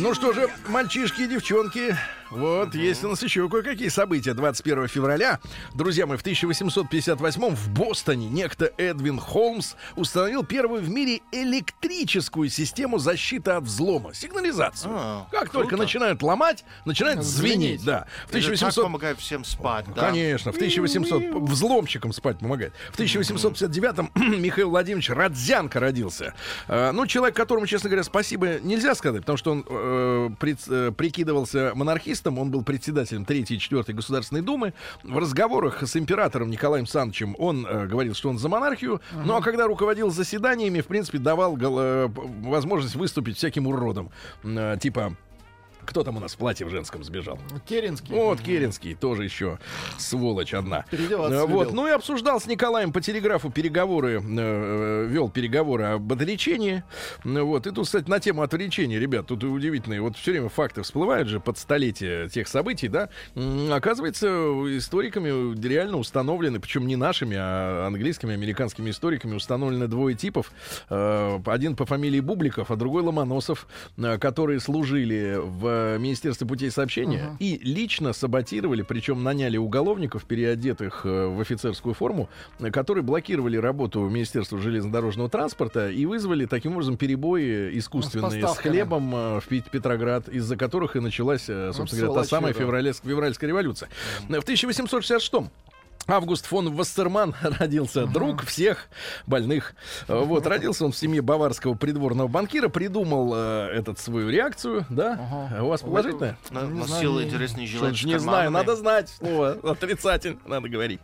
Ну что же, мальчишки и девчонки, вот есть у нас еще кое-какие события. 21 февраля, друзья мои, в 1858 в Бостоне некто Эдвин Холмс установил первую в мире электрическую систему защиты от взлома, сигнализацию. А, как круто. только начинают ломать, начинает звенеть. Звенеть. Да. В Это так 1800 помогает всем спать, да? Конечно, в 1800 взломщикам спать помогает. В 1859-м Михаил Владимирович Родзянко родился. Э, Ну, человек, которому, честно говоря, спасибо нельзя сказать, потому что он э, пред- э, прикидывался монархистом, он был председателем Третьей и Четвертой Государственной Думы. В разговорах с императором Николаем Санычем он э, говорил, что он за монархию, ну а когда руководил заседаниями, в принципе, давал э, возможность выступить всяким уродом. Э, Типа, кто там у нас в платье в женском сбежал? Керенский. Вот, Керенский, тоже еще сволочь одна. Переодеваться Э, Вот, любил. ну и обсуждал с Николаем по телеграфу переговоры, э, вел переговоры об отречении. Ну Вот, и тут, кстати, на тему отречения, ребят, тут удивительные, вот все время факты всплывают же под столетие тех событий, да. Оказывается, историками реально установлены, причем не нашими, а английскими, американскими историками установлены двое типов. Э, Один по фамилии Бубликов, а другой Ломоносов, э, которые служили в в Министерстве путей сообщения и лично саботировали, причем наняли уголовников, переодетых э, в офицерскую форму, которые блокировали работу Министерства железнодорожного транспорта и вызвали таким образом перебои искусственные с, поставками. хлебом э, в Пет- Петроград, из-за которых и началась, э, собственно говоря, та самая да. февральская, февральская революция. В 1866 Август фон Вассерман родился, друг всех больных. Вот, родился он в семье баварского придворного банкира, придумал э, этот свою реакцию, да? Ага. У вас положительное? На- Не Носил знаю, интересный Что жилет ж, с не знаю, надо знать слово отрицательно, надо говорить.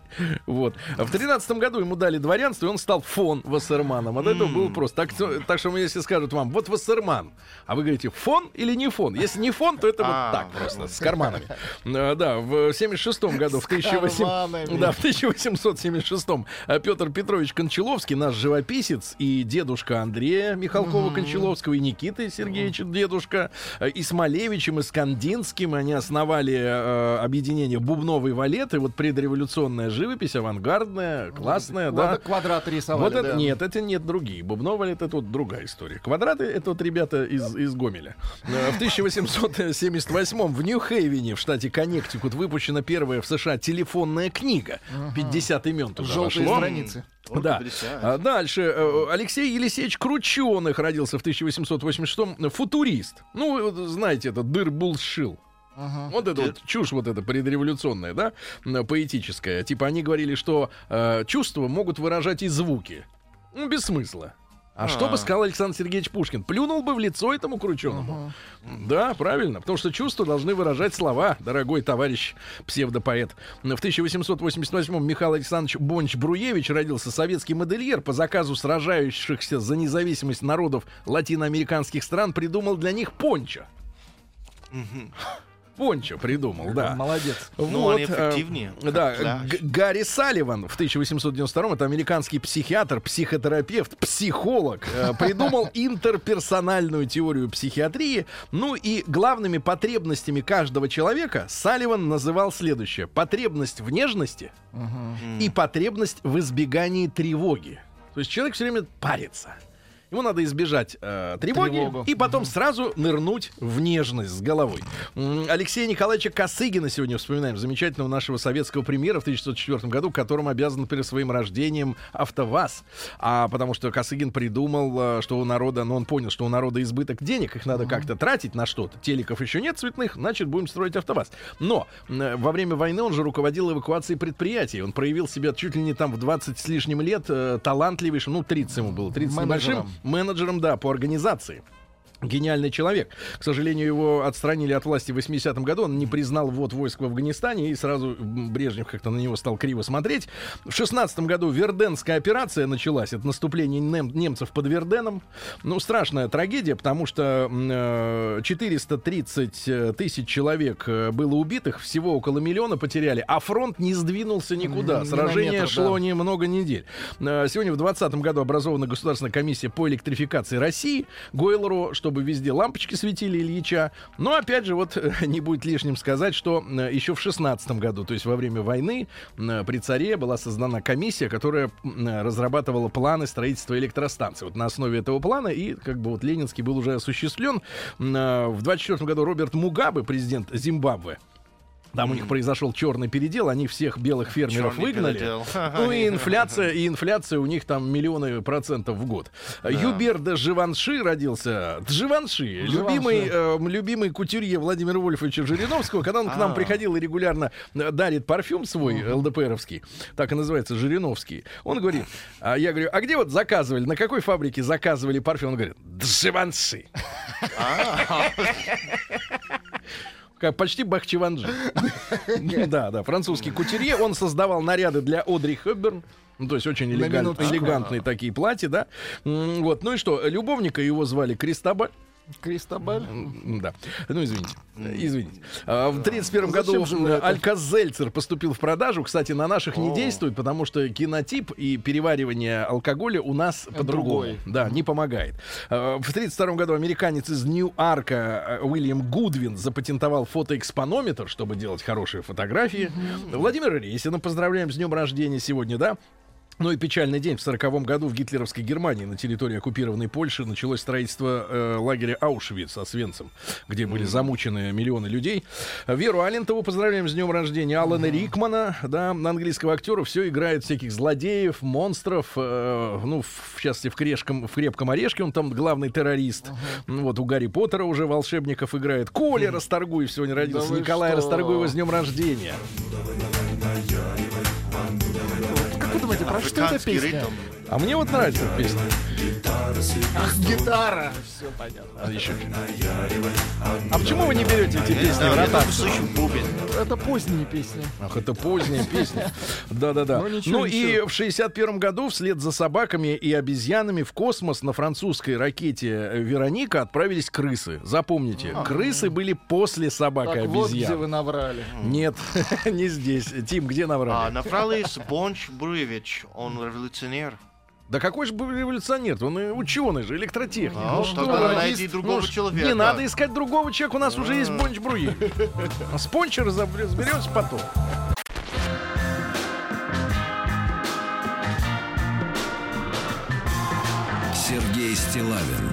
Вот. А В тринадцатом году ему дали дворянство, и он стал фон Вассерманом. От этого было просто. Так, что- так что если скажут вам, вот Вассерман, а вы говорите, фон или не фон? Если не фон, то это вот А, так просто, с карманами. Э, Да, в 76 году, в 1800... Да, в 1876-м Петр Петрович Кончаловский, наш живописец, и дедушка Андрея Михалкова Кончаловского, и Никиты Сергеевича дедушка, э, и Смолевичем, и Скандинским, они основали э, объединение Бубновой валеты, вот предреволюционная живопись, авангардная, классная, да. Квад- Квадраты рисовали, Вот это да. нет, это нет другие. Бубнова это вот другая история. Квадраты это вот ребята из, из Гомеля. Э, В 1878 в Нью-Хейвене, в штате Коннектикут, выпущена первая в США телефонная книга. 50 имен туда Желтые вошло. страницы. Вот Да. 50. А дальше э, Алексей Елисеевич Крученых родился в 1886 Футурист. Ну, знаете, это дыр булшил. Ага. Вот это вот чушь вот эта предреволюционная, да, поэтическая. Типа они говорили, что э, чувства могут выражать и звуки. Ну, без смысла. А, что бы А. сказал Александр Сергеевич Пушкин? Плюнул бы в лицо этому крученому. Да, правильно. Потому что чувства должны выражать слова, дорогой товарищ псевдопоэт. В 1888-м Михаил Александрович Бонч-Бруевич родился советский модельер по заказу сражающихся за независимость народов латиноамериканских стран придумал для них пончо. Пончо придумал, да. Молодец. Ну, Вот, они э, эффективнее, как Да. Г- Гарри Салливан в 1892 это американский психиатр, психотерапевт, психолог, э, придумал интерперсональную теорию психиатрии. Ну и главными потребностями каждого человека Салливан называл следующее: потребность в нежности и потребность в избегании тревоги. То есть человек все время парится. Ему надо избежать э, тревоги Тревогу. и потом сразу нырнуть в нежность с головой. Алексея Николаевича Косыгина сегодня вспоминаем, замечательного нашего советского премьера в 1904 году, которым обязан перед своим рождением АвтоВАЗ. А потому что Косыгин придумал, э, что у народа, ну он понял, что у народа избыток денег, их надо как-то тратить на что-то. Телеков еще нет цветных, значит будем строить АвтоВАЗ. Но э, во время войны он же руководил эвакуацией предприятий. Он проявил себя чуть ли не там в 20 с лишним лет э, талантливейшим, ну 30 ему было, 30 с небольшим Менеджером. да, по организации. Гениальный человек. К сожалению, его отстранили от власти в 80-м году. Он не признал ввод войск в Афганистане, и сразу Брежнев как-то на него стал криво смотреть. В 16 году Верденская операция началась. Это наступление нем- немцев под Верденом. Ну, страшная трагедия, потому что э, 430 тысяч человек э, было убитых, всего около миллиона потеряли, а фронт не сдвинулся никуда. Ни на Сражение метр, шло да. не много недель. Э, Сегодня в 2020 году образована Государственная комиссия по электрификации России. Гойлору, чтобы везде лампочки светили Ильича. Но опять же, вот э, не будет лишним сказать, что э, еще в 16 году, то есть во время войны, э, при царе была создана комиссия, которая разрабатывала планы строительства электростанций. Вот на основе этого плана и как бы вот Ленинский был уже осуществлен. В 24 году Роберт Мугабе, президент Зимбабве, там у них произошел черный передел, они всех белых фермеров Чёрный выгнали. передел. Ну и инфляция, и инфляция у них там миллионы процентов в год. Юбер де Живанши родился. Дживанши, любимый, э, любимый кутюрье Владимира Вольфовича Жириновского, когда он к нам А. приходил и регулярно э, дарит парфюм свой, ЛДПРовский, так и называется, Жириновский. Он говорит, а я говорю, а где вот заказывали, на какой фабрике заказывали парфюм? Он говорит, Дживанши. Как почти Бахчеванджи. Да, да, французский кутюрье. Он создавал наряды для Одри Хепберн. Ну, то есть очень элегант- элегантные такие платья, да. Вот, ну и что, любовника его звали Кристобаль. Кристобаль. Да. Ну, извините. Извините. А, В 31 году? Алька-Зельцер поступил в продажу. Кстати, на наших не действует, потому что кинотип и переваривание алкоголя у нас по-другому. Да, не помогает. А, В 32 году американец из Нью-Арка э, Уильям Гудвин запатентовал фотоэкспонометр, чтобы делать хорошие фотографии. Владимира Рейсина поздравляем с днем рождения сегодня, да? Ну и печальный день. В 1940 году в гитлеровской Германии на территории оккупированной Польши началось строительство э, лагеря Аушвиц Освенцим, где были замучены миллионы людей. Веру Алентову поздравляем с днем рождения. Алана Рикмана, да, на английского актера, все играет всяких злодеев, монстров. э, ну, в частности, в, крешком, в крепком орешке он там главный террорист. Ну, Вот у Гарри Поттера уже волшебников играет. Коля Расторгуев сегодня родился. Да Николай что? Расторгуева с днем рождения. Как вы думаете, про что эта песня? А мне вот нравится эта песня. Ах, гитара. Все понятно. А еще. А почему вы не берете эти песни в ротацию? Это поздние песни. Ах, это поздняя песня. Да-да-да. Ну, Ну и в 61 году вслед за собаками и обезьянами в космос на французской ракете «Вероника» отправились крысы. Запомните, крысы были после собак и Так вот, где обезьян. вы наврали. Нет, не здесь. Тим, где А наврали? Наврались Бонч Бруевич, он революционер. Да какой же был революционер? Он и ученый же, электротехник. А, Ну что надо найти другого Ну, человека. Не надо искать другого человека, у нас уже есть Бонч Бруи. А с разобр- разберемся потом. Сергей Стилавин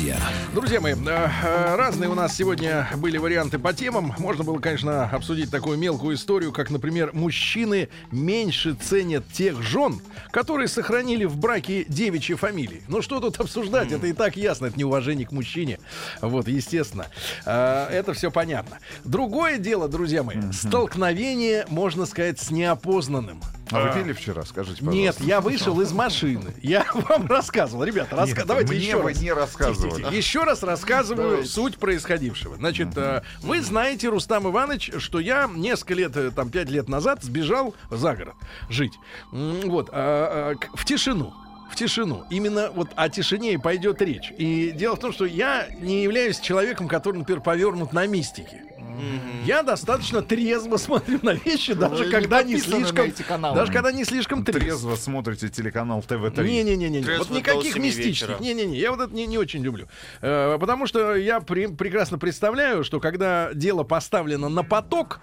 друзья. Друзья мои, э, э, разные у нас сегодня были варианты по темам. Можно было, конечно, обсудить такую мелкую историю, как, например, мужчины меньше ценят тех жен, которые сохранили в браке девичьи фамилии. Ну что тут обсуждать? Это и так ясно, это неуважение к мужчине. Вот, естественно. Э, Это все понятно. Другое дело, друзья мои, столкновение, можно сказать, с неопознанным. А вы пили вчера, скажите, пожалуйста? Нет, я вышел из машины. Я вам рассказывал. Ребята, раска... Нет, давайте мне еще вы раз. не рассказывали. Тихо, тихо. Еще раз рассказываю Давайте. суть происходившего. Значит, э, вы знаете, Рустам Иванович, что я несколько лет, э, там, пять лет назад сбежал за город жить. Вот, а, а, в тишину. В тишину. Именно вот о тишине и пойдет речь. И дело в том, что я не являюсь человеком, который, например, повернут на мистике. Я достаточно трезво смотрю на вещи, даже не когда не слишком, даже когда не слишком трезво. Трезво смотрите телеканал ТВ-3. Не-не-не-не. Трезво Вот никаких мистических. Не-не-не. Я вот это не, не очень люблю. Э, потому что я при- прекрасно представляю, что когда дело поставлено на поток,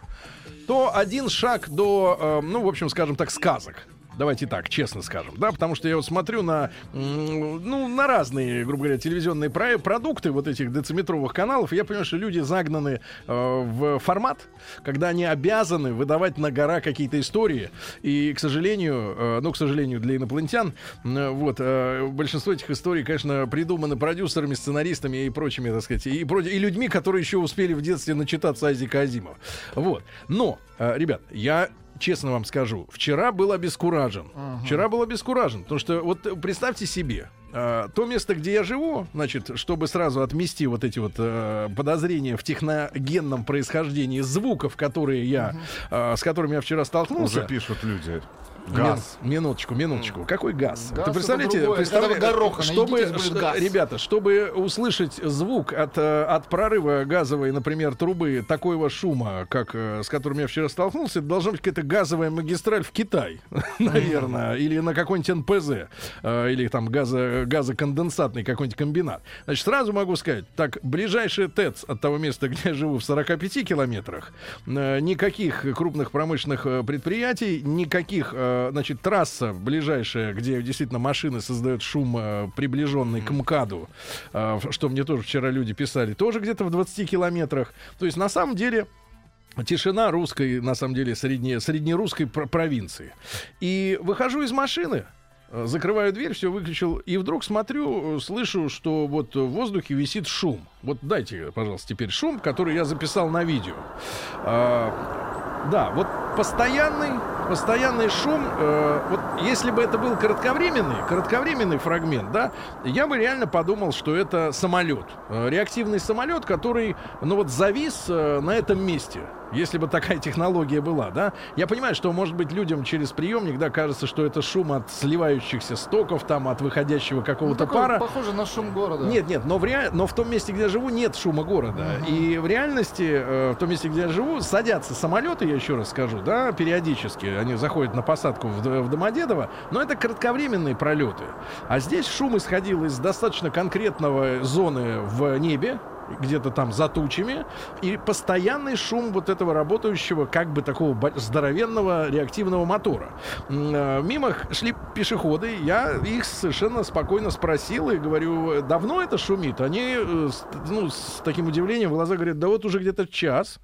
то один шаг до, э, ну, в общем, скажем так, сказок. Давайте так, честно скажем, да, потому что я вот смотрю на, ну, на разные, грубо говоря, телевизионные про- продукты вот этих дециметровых каналов, и я понимаю, что люди загнаны э, в формат, когда они обязаны выдавать на гора какие-то истории, и, к сожалению, э, ну, к сожалению, для инопланетян, э, вот, э, большинство этих историй, конечно, придуманы продюсерами, сценаристами и прочими, так сказать, и, проч- и людьми, которые еще успели в детстве начитаться Азика Азимова. Вот. Но, э, ребят, я честно вам скажу, вчера был обескуражен. Вчера был обескуражен, потому что вот э, представьте себе, э, то место, где я живу, значит, чтобы сразу отмести вот эти вот э, подозрения в техногенном происхождении звуков, которые я, э, с которыми я вчера столкнулся. Уже пишут люди. Мин- Газ. минуточку, минуточку. Какой газ? Газ Ты представляете, это другое. представля- Когда вы гороха чтобы, газ. ребята, чтобы услышать звук от, э, от прорыва газовой, например, трубы такого шума, как э, с которым я вчера столкнулся, это должна быть какая-то газовая магистраль в Китай, наверное, или на какой-нибудь НПЗ, э, или там газо, газоконденсатный какой-нибудь комбинат. Значит, сразу могу сказать, так, ближайший ТЭЦ от того места, где я живу, в 45 километрах, никаких крупных промышленных предприятий, никаких, значит, трасса ближайшая, где действительно машины создают шум, э, приближенный к МКАДу, э, что мне тоже вчера люди писали, тоже где-то в 20 километрах. То есть, на самом деле, тишина русской, на самом деле, средне, среднерусской про- провинции. И выхожу из машины, э, закрываю дверь, все выключил, и вдруг смотрю, э, слышу, что вот в воздухе висит шум. Вот дайте, пожалуйста, теперь шум, который я записал на видео. А, да, вот постоянный, постоянный шум. э, вот если бы это был кратковременный, кратковременный фрагмент, да, я бы реально подумал, что это самолет, э, реактивный самолет, который, ну вот завис э, на этом месте. Если бы такая технология была, да, я понимаю, что может быть людям через приемник, да, кажется, что это шум от сливающихся стоков, там, от выходящего Ну, какого-то такой, пара. Похоже на шум города. Нет, нет, но в, ре... но в том месте, где я живу, нет шума города. И в реальности, э, в том месте, где я живу, садятся самолеты, я еще раз скажу, да, периодически. Они заходят на посадку в, в Домодедово, но это кратковременные пролеты. А здесь шум исходил из достаточно конкретного зоны в небе. Где-то там за тучами, и постоянный шум вот этого работающего, как бы такого здоровенного реактивного мотора. Э, Мимо шли пешеходы, я их совершенно спокойно спросил и говорю, давно это шумит? Они э, с, ну, с таким удивлением в глаза говорят, да вот уже где-то час.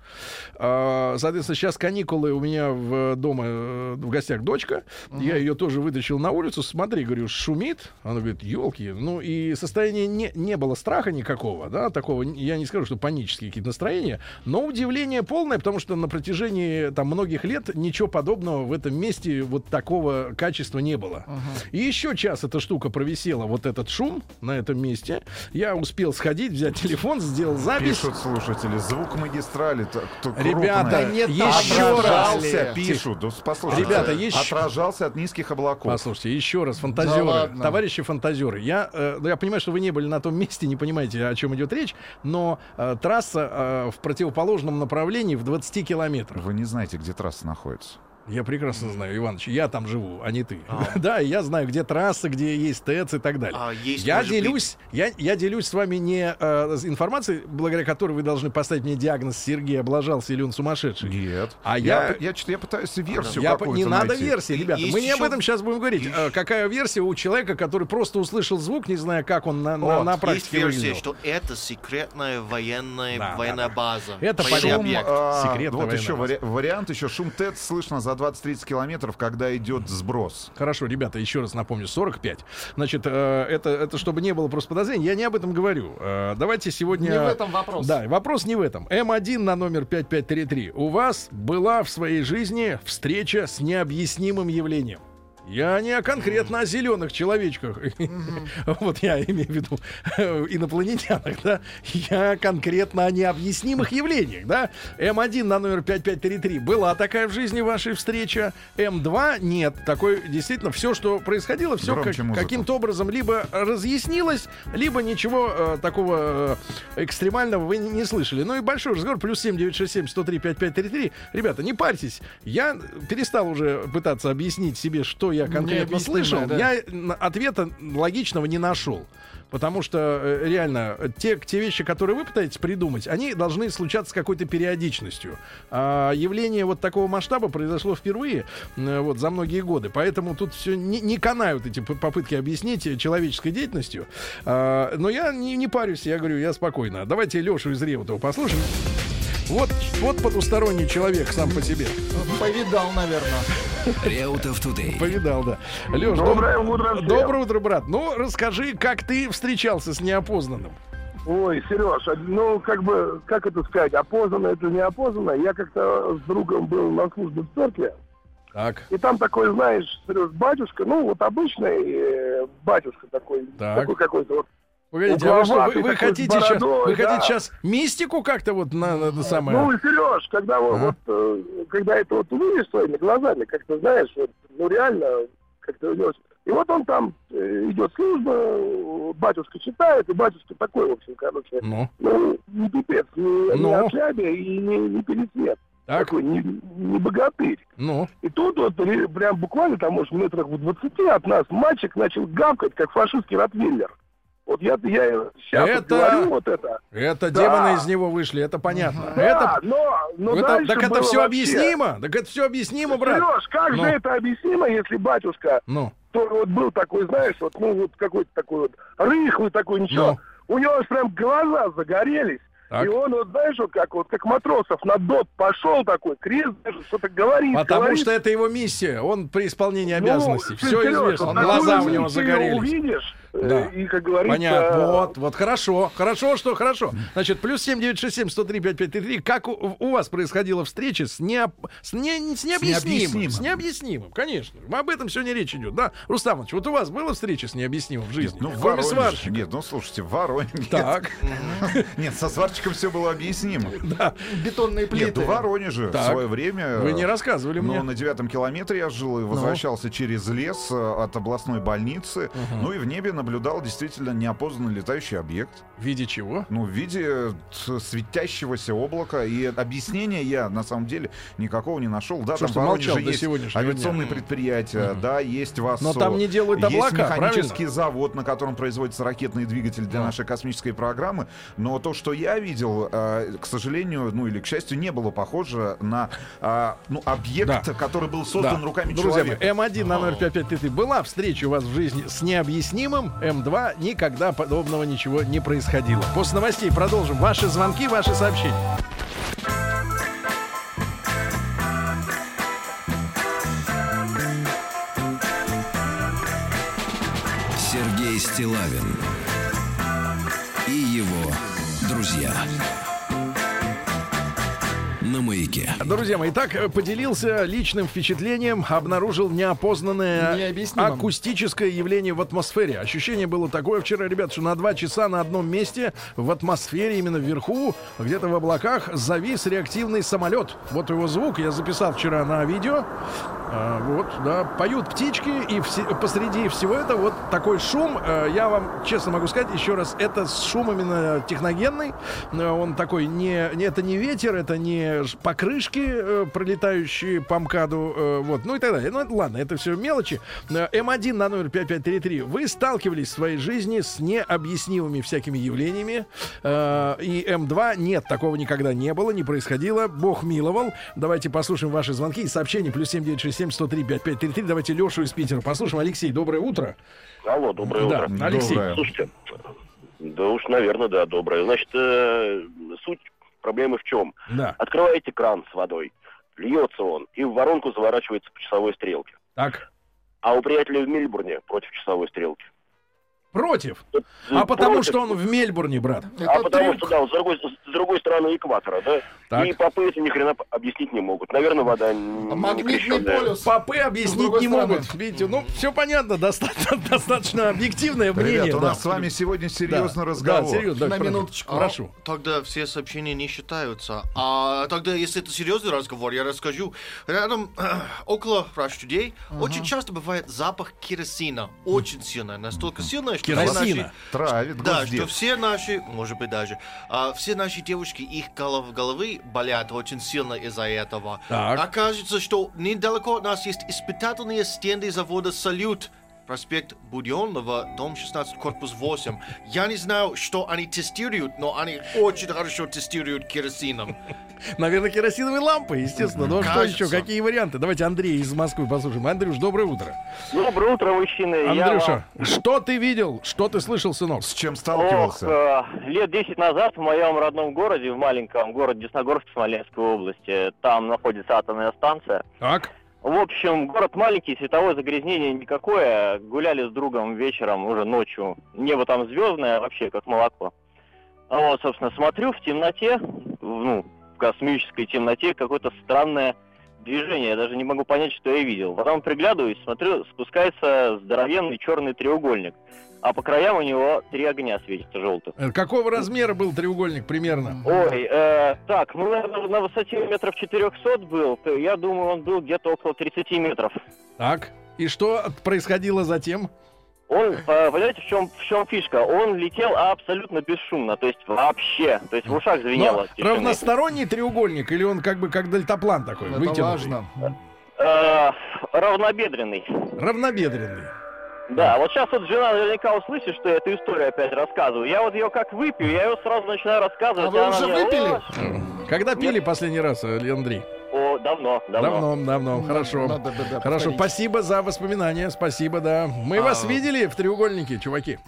А, Соответственно, сейчас каникулы у меня в дома э, в гостях дочка. Я ее тоже вытащил на улицу. Смотри, говорю, шумит. Она говорит, елки. Ну и состояние не, не было страха никакого, да, такого. Я не скажу, что панические какие-то настроения, но удивление полное, потому что на протяжении там многих лет ничего подобного в этом месте вот такого качества не было. И еще час эта штука провисела, вот этот шум на этом месте. Я успел сходить, взять телефон, сделал запись. Пишут слушатели, звук магистрали. Ребята, крупное. не еще раз. Пишут, да послушайте. Ребята, еще- Отражался от низких облаков. Послушайте, еще раз, фантазеры, Да ладно. товарищи фантазеры, я, э, ну, я понимаю, что вы не были на том месте, не понимаете, о чем идет речь, но э, трасса э, в противоположном направлении в 20 километрах. Вы не знаете, где трасса находится. Я прекрасно знаю, Иваныч, я там живу, а не ты. Да, и я знаю, где трасса, где есть ТЭЦ и так далее. А есть, я быть- делюсь, я, я делюсь с вами не э, информацией, благодаря которой вы должны поставить мне диагноз Сергей облажался или он сумасшедший. Нет. А я... я- Я, что-то я пытаюсь версию Я какую-то не надо версии, ребята. Есть Мы не об этом сейчас будем говорить. Э, Какая версия у человека, который просто услышал звук, не зная, как он на, на, Вот, на Есть практике версия, выглядел? что это секретная военная, Да, да, военная да. база. Это понятно. объект. а, Секретная вот еще вари- вариант, еще шум ТЭЦ слышно за 20-30 километров, когда идет сброс. Хорошо, ребята, еще раз напомню, 45. Значит, э, это, это чтобы не было просто подозрений, я не об этом говорю. Э, давайте сегодня... Не в этом вопрос. Да, вопрос не в этом. М1 на номер 5533. У вас была в своей жизни встреча с необъяснимым явлением. Я не конкретно о зеленых человечках. Вот я имею в виду э, инопланетянах, да. Я конкретно о необъяснимых явлениях, да. М1 на номер 5533. Была такая в жизни вашей встреча. М2 нет. Такой действительно все, что происходило, все каким-то образом либо разъяснилось, либо ничего э, такого э, экстремального вы не, не слышали. Ну и большой разговор. Плюс 7967 103 5533. Ребята, не парьтесь. Я перестал уже пытаться объяснить себе, что я конкретно слышал. да. Я ответа логичного не нашел. Потому что э, реально те, те вещи, которые вы пытаетесь придумать, они должны случаться с какой-то периодичностью. А явление вот такого масштаба произошло впервые вот за многие годы. Поэтому тут все не, не канают эти попытки объяснить человеческой деятельностью. А, но я не, не парюсь, я говорю, я спокойно. Давайте Лешу из Реутова послушаем. Вот, вот потусторонний человек сам по себе. Повидал, наверное. Реутов Тудей. Повидал, да. Леш, Доброе утро всем. Доброе утро, брат. Ну, расскажи, как ты встречался с неопознанным. Ой, Сереж, а, ну, как бы, как это сказать, опознанно это неопознанно. Я как-то с другом был на службе в церкви, Так. и там такой, знаешь, Сереж, батюшка, ну, вот обычный э, батюшка такой, Так. такой какой-то вот. Погодите, а вы что, вы, вы хотите с сейчас, бородой, вы да. хотите сейчас мистику как-то вот на, на это самое? Ну, и, Сереж, когда вот, Ага. вот, э, когда это вот увидишь своими глазами, как-то, знаешь, вот, ну, реально, как-то идешь. И вот он там э, идет служба, батюшка читает, и батюшка такой, в общем, короче, Ну, Ну, не пипец, не, не Ну? ослябе и не, не пересмет. так, Такой, не, не богатырь. ну. И тут вот прям буквально там, может, метрах в 20 от нас мальчик начал гавкать, как фашистский ротвейлер. Вот я, я сейчас Это- говорю вот это. Это Да. демоны из него вышли, это понятно. Да, Это, но, но это- так это все вообще. объяснимо? Так это все объяснимо, брат. Сереж, как Ну. же это объяснимо, если батюшка, Ну, то вот был такой, знаешь, вот, ну, вот какой-то такой вот рыхлый такой, ничего. У него аж прям глаза загорелись. Ну. Так. И он, вот, знаешь, вот как вот как матросов на дот пошел такой, крест даже что-то говорит. потому говорит. что это его миссия. Он при исполнении Ну, обязанностей. Все Сереж, известно. Глаза у него загорелись. увидишь, Да. и, как говорится... Понятно. Вот, вот, хорошо. Хорошо, что хорошо. Значит, плюс 7967 103 5533. Как у, у вас происходила встреча с, неоп... с, не... с необъяснимым? необъяснимым. С необъяснимым, конечно. Об этом сегодня речь идет. Да, Рустам Иванович, вот у вас была встреча с необъяснимым в жизни? Ну, в Кроме Воронеже. сварщика. Нет, ну слушайте, в Воронеже. Так. Нет, со сварщиком все было объяснимо. Бетонные плиты. Нет, ну, в Воронеже Так. в свое время... Вы не рассказывали Ну, мне. на девятом километре я жил и возвращался через лес э, от областной больницы. Ну и в небе наблюдал действительно неопознанный летающий объект. В виде чего? Ну, в виде т- светящегося облака. И объяснения я, на самом деле, никакого не нашел. Да, Что там в Воронеже есть авиационные дня? предприятия, да, есть ВАСО. Но там не делают есть облака, механический завод, на котором производится ракетный двигатель для нашей космической программы. Но то, что я видел, э, к сожалению, ну или к счастью, не было похоже на а, ну, объект, Да. который был создан Да. руками Друзья человека. М1 на 05533 была встреча у вас в жизни с необъяснимым, М2 никогда подобного ничего не происходило. После новостей продолжим. Ваши звонки, ваши сообщения. Сергей Стилавин и его друзья. На маяке. Друзья мои, так поделился личным впечатлением, обнаружил неопознанное акустическое явление в атмосфере. Ощущение было такое вчера, ребят, что на два часа на одном месте в атмосфере, именно вверху, где-то в облаках, завис реактивный самолет. Вот его звук я записал вчера на видео. А, вот, да, поют птички, и все- посреди всего этого вот такой шум. Э, я вам честно могу сказать еще раз, это шум именно техногенный. Э, он такой не, не это не ветер, это не покрышки, э, пролетающие по МКАДу, э, вот, ну и так далее. Ну, ладно, это все мелочи. Э, М1 на номер 5533. Вы сталкивались в своей жизни с необъяснимыми всякими явлениями. И М2 нет, такого никогда не было, не происходило. Бог миловал. Давайте послушаем ваши звонки и сообщения. Плюс 7967 103 5533. Давайте Лешу из Питера послушаем. Алексей, доброе утро. Алло, доброе Да, утро. Алексей. Доброе. Слушайте, да уж, наверное, да, доброе. Значит, э, суть проблемы в чем? Да. Открываете кран с водой, льется он, и в воронку заворачивается по часовой стрелке. Так. А у приятеля в Мельбурне против часовой стрелки. Против. Э, А потому против- что он в Мельбурне, брат. А Это потому трюк. что, да, с другой, с другой стороны экватора, да? Так. И попы это ни хрена объяснить не могут. Наверное, вода не Магнитный крещенная. полюс. Попы объяснить не стороны. могут. Видите, ну, все понятно, достаточно, достаточно объективное мнение. Ребята, у да. нас с вами сегодня Да. серьезный Да, разговор. серьезно, На да, минуточку. Прошу. Тогда все сообщения не считаются. А тогда, если это серьезный разговор, я расскажу. Рядом, около Rush Today, очень часто бывает запах керосина. Очень сильно. Настолько сильно, что все Керосина. наши- Травит Да, госдеп. что все наши, может быть даже, а, все наши девушки, их голов, головы болят очень сильно из-за этого. Так. Окажется, что недалеко от нас есть испытательные стенды завода «Салют». Проспект Буденного, дом 16, корпус 8. Я не знаю, что они тестируют, но они очень хорошо тестируют керосином. Наверное, керосиновые лампы, естественно. Ну а что еще? Какие варианты? Давайте Андрей из Москвы послушаем. Андрюш, доброе утро. Доброе утро, мужчины. Я Андрюша, что ты видел? Что ты слышал, сынок? С чем Ох, сталкивался? э, лет 10 назад в моем родном городе, в маленьком городе Десногорске Смоленской области, там находится атомная станция. Так. В общем, город маленький, световое загрязнение никакое. Гуляли с другом вечером, уже ночью. Небо там звездное, вообще как молоко. А вот, собственно, смотрю в темноте, ну, в космической темноте, какое-то странное движение. Я даже не могу понять, что я видел. Потом приглядываюсь, смотрю, спускается здоровенный черный треугольник. А по краям у него три огня светятся желтых. Э, Какого размера был треугольник примерно? Ой, э, так, ну, наверное, на высоте метров 400 был. Я думаю, он был где-то около 30 метров. Так. И что происходило затем? Он, э, понимаете, в чем, в чем фишка? Он летел абсолютно бесшумно, то есть вообще, то есть в ушах звенело. Равносторонний треугольник или он как бы как дельтаплан такой? Это вытянутый? важно. Э, равнобедренный. Равнобедренный. Да, вот сейчас вот жена наверняка услышит, что я эту историю опять рассказываю. Я вот ее как выпью, я ее сразу начинаю рассказывать. А вы уже мне, выпили? «О, Когда пили последний раз, э, Андрей? Давно, давно. Давно, давно. Хорошо. Надо бы, да, Хорошо, повторить. спасибо за воспоминания. Спасибо, да. Мы вас А. видели в треугольнике, чуваки.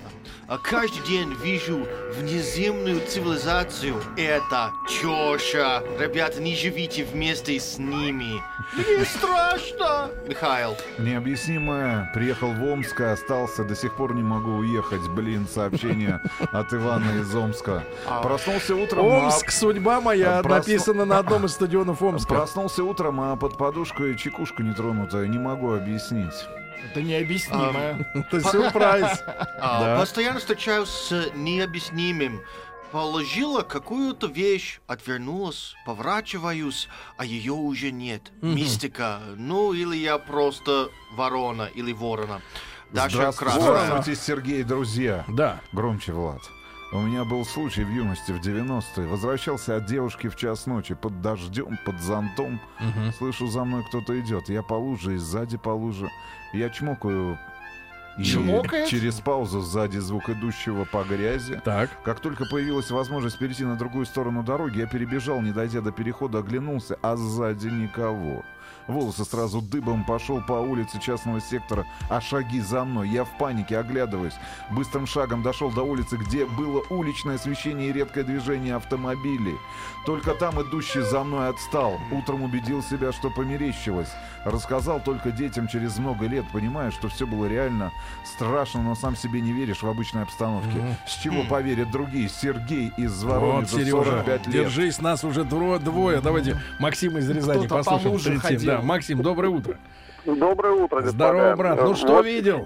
А каждый день вижу внеземную цивилизацию. Это чёша. Ребята, не живите вместе с ними. Не страшно. Михаил. Необъяснимое. Приехал в Омск, и остался, до сих пор не могу уехать. Блин, сообщение от Ивана из Омска. Проснулся утром... а- Омск, судьба моя, Просну- написано на одном из стадионов Омска. Проснулся утром, а под подушкой чекушка нетронутая. Не могу объяснить. Это необъяснимое. Это сюрприз. А, Да. Постоянно встречаюсь с необъяснимым. Положила какую-то вещь, отвернулась, поворачиваюсь, а ее уже нет. Мистика. Ну, или я просто ворона или ворона. Даша Здравствуйте, Красная. здравствуйте, Сергей, друзья. Да. Громче, Влад. У меня был случай в юности, в 90-е. Возвращался от девушки в час ночи под дождем, под зонтом. Мгм. Слышу, за мной кто-то идет. Я по луже и сзади по луже. Я чмокаю. Чмокает? через паузу сзади звук идущего по грязи. Так. Как только появилась возможность перейти на другую сторону дороги, я перебежал, не дойдя до перехода, оглянулся, а сзади никого. Волосы сразу дыбом пошел по улице частного сектора, а шаги за мной. Я в панике оглядываюсь. Быстрым шагом дошел до улицы, где было уличное освещение и редкое движение автомобилей. Только там идущий за мной отстал. Утром убедил себя, что померещилось. Рассказал только детям через много лет, понимая, что все было реально страшно, но сам себе не веришь в обычной обстановке. С чего поверят другие? Сергей из Вот, Воронежа, Сережа, 45 лет. держись, нас уже дво- двое. Давайте Максим из Рязани Кто-то по послушаем. ходил. Да, Максим, доброе утро. Доброе утро, господа. Здорово, брат. Ну что вот видел?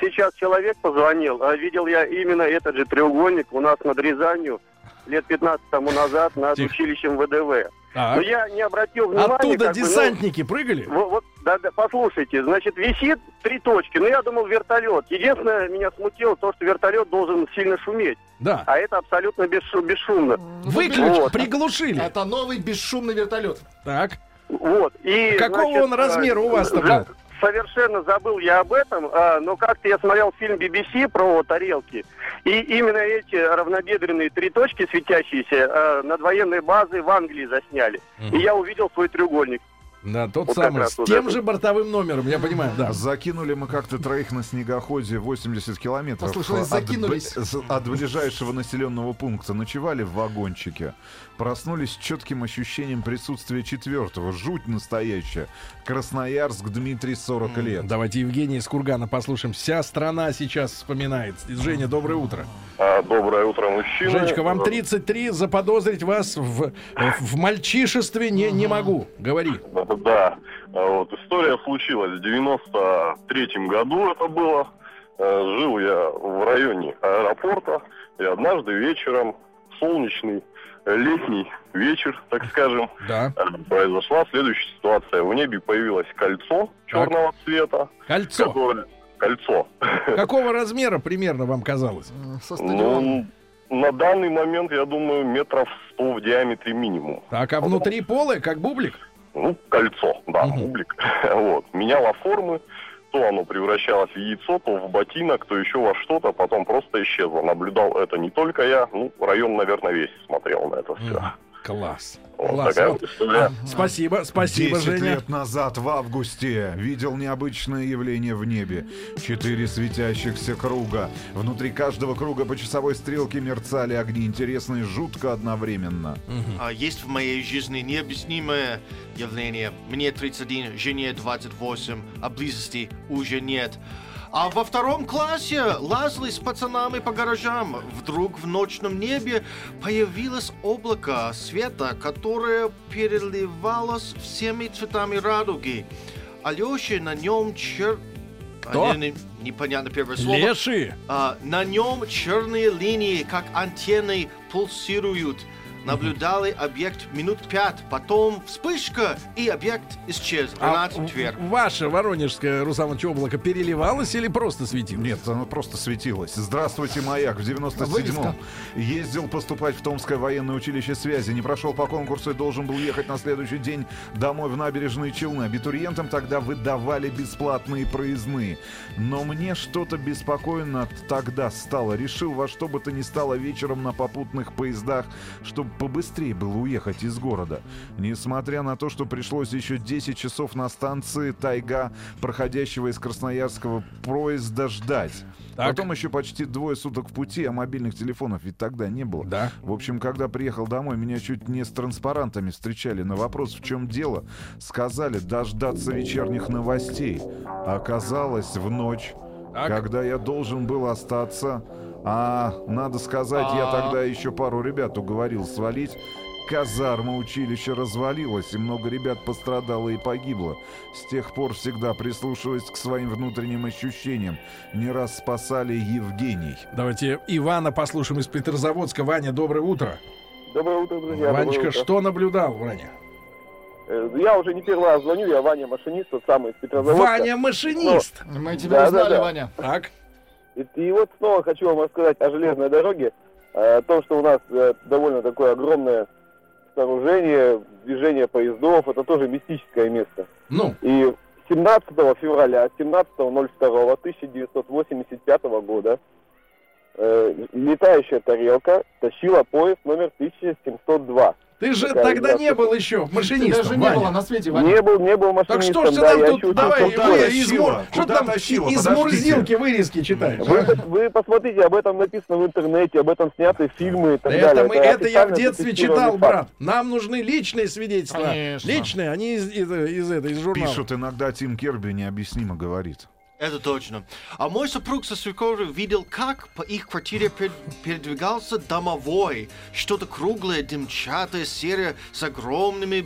Сейчас человек позвонил, а видел я именно этот же треугольник у нас над Рязанью лет 15 тому назад над Тихо. училищем ВДВ. Так. Но я не обратил внимания... Оттуда как бы, ну, десантники прыгали? во- вот, да, да, послушайте, значит, висит три точки. Ну, я думал, вертолет. Единственное, меня смутило то, что вертолет должен сильно шуметь. Да. А это абсолютно бесшу- бесшумно. Выключ, Вот. приглушили. Это новый бесшумный вертолет. Так. Вот. И, Какого значит, он размера у вас-то был? Совершенно забыл я об этом, а, но как-то я смотрел фильм BBC про тарелки, и именно эти равнобедренные три точки светящиеся а, над военной базой в Англии засняли. И я увидел свой треугольник. Да, тот Вот как самый. С вот тем это. же бортовым номером, я понимаю, да. Закинули мы как-то троих на снегоходе 80 километров Послышалось, от, закинулись. с- от ближайшего населенного пункта. Ночевали в вагончике. Проснулись с четким ощущением присутствия четвертого. Жуть настоящая. Красноярск, Дмитрий, 40 лет. Давайте Евгений из Кургана послушаем. Вся страна сейчас вспоминает. Женя, доброе утро. Доброе утро, мужчины. Женечка, вам 33, заподозрить вас в, в мальчишестве не, не могу. Говори. Да, а вот история случилась в 93 году это было. Э, Жил я в районе аэропорта, и однажды вечером, солнечный э, летний вечер, так скажем, Да. э, произошла следующая ситуация. В небе появилось кольцо черного цвета. Кольцо. которое- Кольцо. Какого размера примерно вам казалось? Со стадиона. Ну, на данный момент, я думаю, метров 100 в диаметре минимум. Так, а внутри полы, как бублик? Ну, кольцо, да, Мгм. бублик. Вот. Меняло формы, то оно превращалось в яйцо, то в ботинок, то еще во что-то, потом просто исчезло. Наблюдал это не только я, ну, район, наверное, весь смотрел на это все. Класс. Вот Класс. такая Вот. вот история. Спасибо, спасибо, 10 Женя. лет назад, в августе, видел необычное явление в небе. Четыре светящихся круга. Внутри каждого круга по часовой стрелке мерцали огни. Интересно и жутко одновременно. А, есть в моей жизни необъяснимое явление. Мне 31, жене 28, а близости уже нет. А во втором классе лазали с пацанами по гаражам. Вдруг в ночном небе появилось облако света, которое переливалось всеми цветами радуги. Алёше на нем чер... Кто? А, не- не- непонятно первое слово. Леши. А, на нем черные линии, как антенны, пульсируют. Наблюдали объект минут пять, потом вспышка, и объект исчез. А Ренат Тверь. в- ваше воронежское, Руслан Иванович, облако переливалось или просто светилось? Нет, оно просто светилось. Здравствуйте, маяк. В 97-м Вывеска. ездил поступать в Томское военное училище связи. Не прошел по конкурсу и должен был ехать на следующий день домой в набережные Челны. Абитуриентам тогда выдавали бесплатные проездные. Но мне что-то беспокойно тогда стало. Решил во что бы то ни стало вечером на попутных поездах, чтобы побыстрее было уехать из города. Несмотря на то, что пришлось еще 10 часов на станции Тайга, проходящего из Красноярского поезда, ждать. Так. Потом еще почти двое суток в пути, а мобильных телефонов ведь тогда не было. Да. В общем, когда приехал домой, меня чуть не с транспарантами встречали. На вопрос, в чем дело, сказали дождаться вечерних новостей. Оказалось, в ночь, Так. когда я должен был остаться, а надо сказать, я А. тогда еще пару ребят уговорил свалить. Казарма училища развалилась, и много ребят пострадало и погибло. С тех пор всегда прислушиваясь к своим внутренним ощущениям. Не раз спасали Евгений. Давайте Ивана послушаем из Петрозаводска. Ваня, доброе утро. Доброе утро, друзья. Ванечка, доброе утро. что наблюдал, Ваня? Э, Я уже не первый раз звоню, я Ваня машинист, тот самый из Петрозаводска. Ваня машинист. Мы тебя Да, узнали, да, да. Ваня. Так. И, и вот снова хочу вам рассказать о железной дороге, э, о том, что у нас э, довольно такое огромное сооружение, движение поездов, это тоже мистическое место. Ну, И 17 февраля 17.02.1985 года э, летающая тарелка тащила поезд номер 1702. Ты же тогда не был еще машинистом, же не было Ваня. на свете, Ваня. Не был, не был Так машинистом, что ж ты да, нам тут, давай? Мур- что там из. Мурзилки вырезки читаешь? Вы, вы посмотрите, об этом написано в интернете, об этом сняты фильмы и так Это, далее. мы, это я в детстве читал, брат. Нам нужны личные свидетельства. Конечно. Личные, они из, из, из, этого, из журнала. Пишут иногда Тим Керби необъяснимо говорит. Это точно. А мой супруг со свекровью видел, как по их квартире пер- передвигался домовой. Что-то круглое, дымчатое, серое, с огромными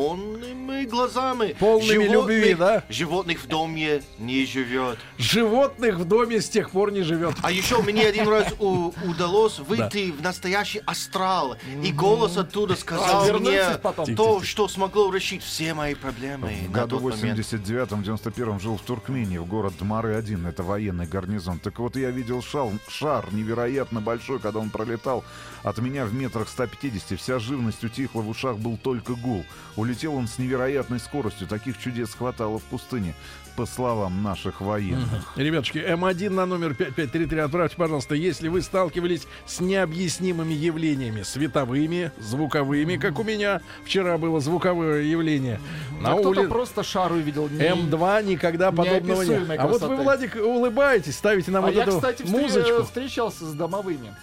бездонными глазами. Полными любви, да? Животных в доме не живет. Животных в доме с тех пор не живет. А еще мне один раз у- удалось выйти в настоящий астрал. И голос оттуда сказал А, мне потом? то, Тихо-тихо. что смогло решить все мои проблемы В на году тот момент. 89-91 жил в Туркмении, в город Дмары-1, это военный гарнизон. Так вот, я видел шал, шар невероятно большой, когда он пролетал от меня в метрах 150. Вся живность утихла, в ушах был только гул. Улетел он с невероятной скоростью, таких чудес хватало в пустыне, по словам наших военных. Ребятушки, М1 на номер 5533 отправьте, пожалуйста, если вы сталкивались с необъяснимыми явлениями, световыми, звуковыми, как у меня вчера было звуковое явление. На А кто-то улице просто шар увидел. не- М2 никогда подобного нет. А вот вы, красоты. Владик, улыбаетесь, ставите нам А вот я, эту кстати, музычку э, встречался с домовыми.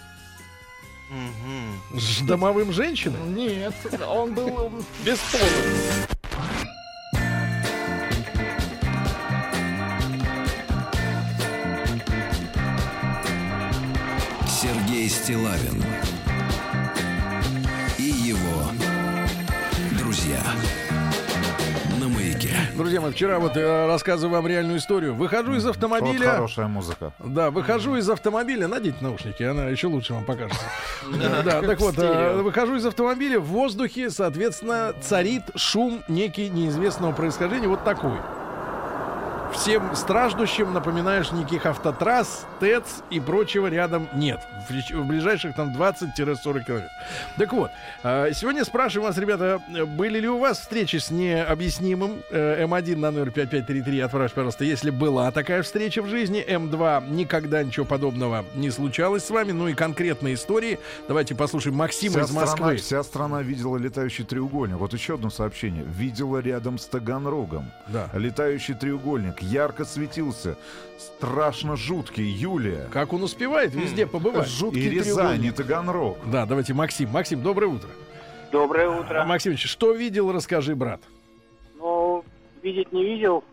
С домовым женщиной. Нет, он был... Без пола. Сергей Стилавин Друзья мои, вчера вот э, рассказываю вам реальную историю. Выхожу из Вот автомобиля. хорошая музыка. Да, выхожу из автомобиля, надеть наушники, она еще лучше вам покажется. Да, так вот, э, выхожу из автомобиля, в воздухе, соответственно, царит шум некий неизвестного происхождения, вот такой. Всем страждущим напоминаешь никаких автотрасс, ТЭЦ и прочего рядом нет. В, ближайших там 20-40 километров. Так вот, э, сегодня спрашиваем вас, ребята, э, были ли у вас встречи с необъяснимым э, М1 на номер 5533? Отправьте, пожалуйста, если была такая встреча в жизни. М2 никогда ничего подобного не случалось с вами. Ну и конкретные истории. Давайте послушаем Максима Вся из Москвы. страна, вся страна видела летающий треугольник. Вот еще одно сообщение. Видела рядом с Таганрогом. Да. Летающий треугольник ярко светился. Страшно жуткий. Юлия. Как он успевает везде побывать? И Рязань, и Таганрог. Да, давайте Максим. Максим, доброе утро. Доброе утро. Максимович, что видел, расскажи, брат. Ну, видеть не видел.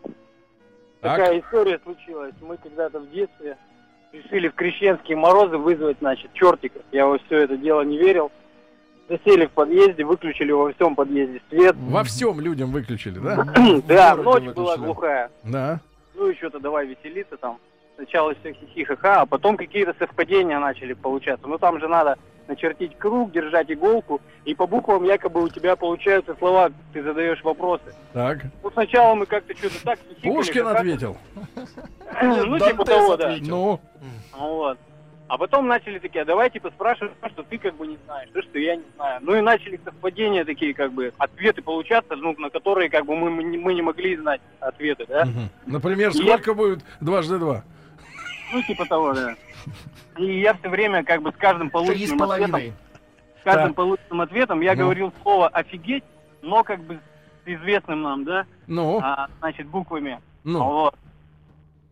Так. Такая история случилась. Мы когда-то в детстве решили в крещенские морозы вызвать, значит, чертиков. Я во все это дело не верил. Засели в подъезде, выключили во всем подъезде свет. Во всем людям выключили, да? Да, городе ночь была глухая. Да. Ну и что-то давай веселиться там. Сначала все хихихаха, а потом какие-то совпадения начали получаться. Ну там же надо начертить круг, держать иголку, и по буквам якобы у тебя получаются слова, ты задаешь вопросы. Так. Ну сначала мы как-то что-то так. Пушкин ответил. Ну типа того, да. ответил. Ну, Вот. А потом начали такие, а давай типа спрашивать, что ты как бы не знаешь, то, что я не знаю. Ну и начали совпадения такие, как бы, ответы получаться, ну, на которые как бы мы, мы, не, мы не могли знать ответы, да? мгм. например, Я- сколько будет дважды два? Ну типа того, да. И я все время как бы с каждым полученным ответом, с каждым Так. полученным ответом я Ну. говорил слово офигеть, но как бы с известным нам, да, Ну, а, значит, буквами. ну. Вот.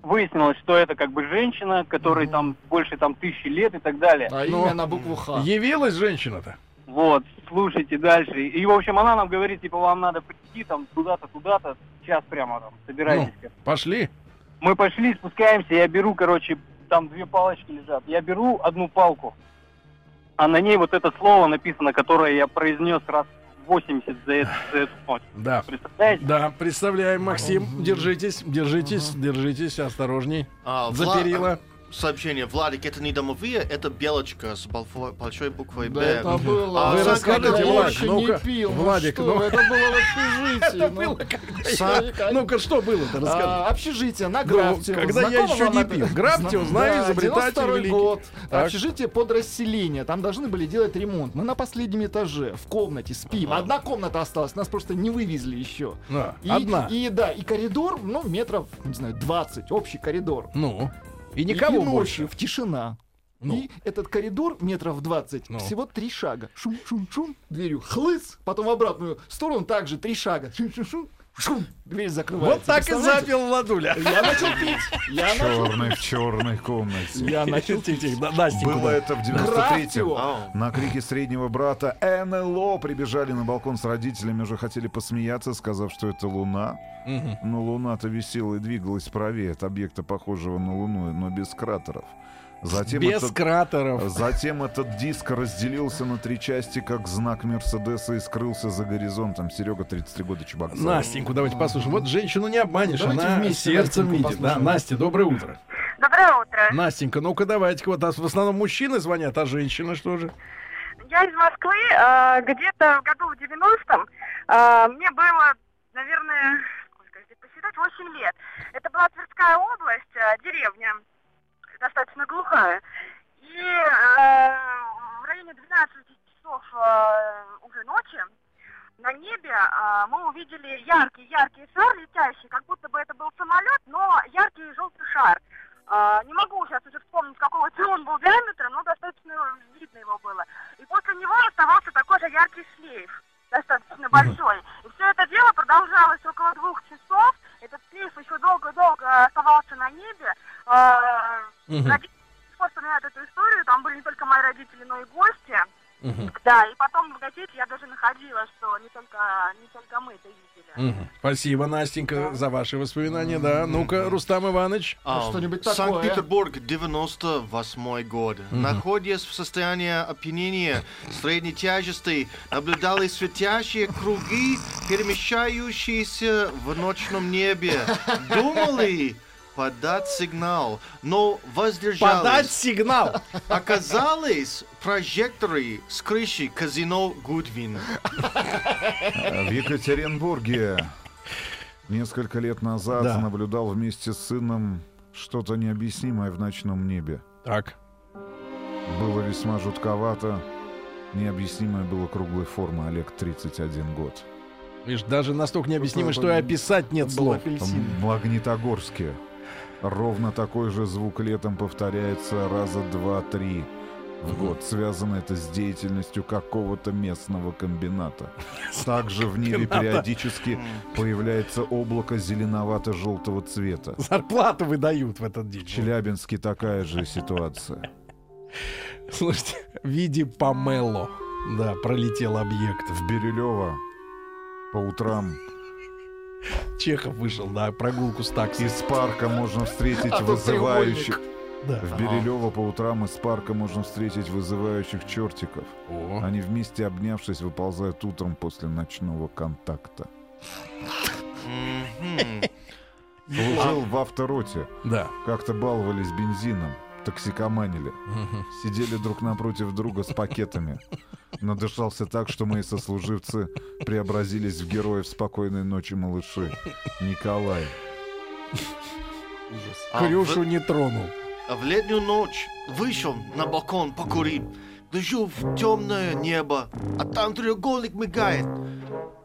Выяснилось, что это как бы женщина, которой там больше там тысячи лет и так далее. А Ну, имя на букву Х. Явилась женщина-то? Вот, слушайте дальше. И, в общем, она нам говорит, типа, вам надо прийти там туда-то, туда-то, сейчас прямо там, собирайтесь. Пошли. Мы пошли, спускаемся, я беру, короче, там две палочки лежат. Я беру одну палку, а на ней вот это слово написано, которое я произнес раз 80 за, это- за эту ночь. Да. Представляете? Да, представляем, Максим. Держитесь, держитесь, держитесь, осторожней. А, За перила. Сообщение. Владик, это не домовые, это белочка с большой, буквой Да Б. это было. А Вы Я Владик, ну-ка, не пил. ну Владик, что ну- Это было в общежитии. Это ну. было когда Ну-ка, что было-то, расскажи. А, общежитие на Ну, Графте. когда я еще не пил. Графтио, знаю, Да, изобретатель 92-й великий. Общежитие под расселение. Там должны были делать ремонт. Мы на последнем этаже, в комнате спим. Одна комната осталась, нас просто не вывезли еще. А, И, Одна. И да, и коридор, ну, метров, не знаю, 20, общий коридор. Ну, и никого и больше. в тишина. Ну. И этот коридор метров 20, Ну. всего три шага. Шум-шум-шум, дверью хлыц, потом в обратную сторону также три шага. Шум-шум-шум, шум, дверь закрывается. Вот так и запил Владуля. Я начал пить. Я начал Черный в черной комнате. Я начал да, Настенька, Было да. это в 93-м. Графтио. Ау. На крики среднего брата НЛО прибежали на балкон с родителями, уже хотели посмеяться, сказав, что это Луна. Но Луна-то висела и двигалась правее от объекта, похожего на Луну, но без кратеров. Затем Без этот- кратеров. Затем этот диск разделился на три части, как знак Мерседеса, и скрылся за горизонтом. Серега, 33 года, Чебоксар. Настеньку давайте послушаем. Вот женщину не обманешь, Давайте она вместе сердцем Настеньку видит. Да. Настя, доброе утро. Доброе утро. Настенька, ну-ка давайте. Вот а в основном мужчины звонят, а женщины что же? Я из Москвы, а, где-то в году в 90-м. а, Мне было, наверное, сколько, если посчитать, 8 лет. Это была Тверская область, а, деревня, достаточно глухая. И а, в районе 12 часов а, уже ночи на небе а, мы увидели яркий-яркий шар летящий, как будто бы это был самолет, но яркий желтый шар. А, не могу сейчас уже вспомнить, какого он был диаметра, но достаточно видно его было. И после него оставался такой же яркий шлейф, достаточно большой. И все это дело продолжалось около двух часов. Этот шлейф еще долго-долго оставался на небе. А. Родители пор вспоминают эту историю. Там были не только мои родители, но и гости. Мгм. Да, и потом в газете я даже находила, что не только, не только мы это видели. Мгм. Спасибо, Настенька, за ваши воспоминания, да. Ну-ка, Рустам Иванович. А, что-нибудь такое. Санкт-Петербург, 98 год. Находясь в состоянии опьянения средней тяжести, наблюдали светящие круги, перемещающиеся в ночном небе. Думали подать сигнал, но воздержались. Подать сигнал. Оказалось, прожекторы с крыши казино Гудвин. В Екатеринбурге несколько лет назад Да. наблюдал вместе с сыном что-то необъяснимое в ночном небе. Так. Было весьма жутковато. Необъяснимое было круглой формы. Олег, 31 год. Видишь, даже настолько необъяснимо, что и описать нет слов. В Магнитогорске. Ровно такой же звук летом повторяется раза два-три в год. Связано это с деятельностью какого-то местного комбината. Также в небе периодически появляется облако зеленовато-желтого цвета. Зарплату выдают в этот В день. Челябинске такая же ситуация. Слушайте, в виде помело. Да, пролетел объект. В Бирюлево по утрам Чехов вышел на прогулку с такси. из парка можно встретить А вызывающих... Да. В Бирюлево по утрам из парка можно встретить вызывающих чертиков. О. Они вместе обнявшись выползают утром после ночного контакта. Служил в автороте. Да. Как-то баловались бензином, токсикоманили. Сидели друг напротив друга с пакетами. Надышался так, что мои сослуживцы преобразились в героев спокойной ночи малыши. Николай. А, Крюшу в- не тронул. А в летнюю ночь вышел на балкон покурить. Гляжу в темное небо, а там треугольник мигает.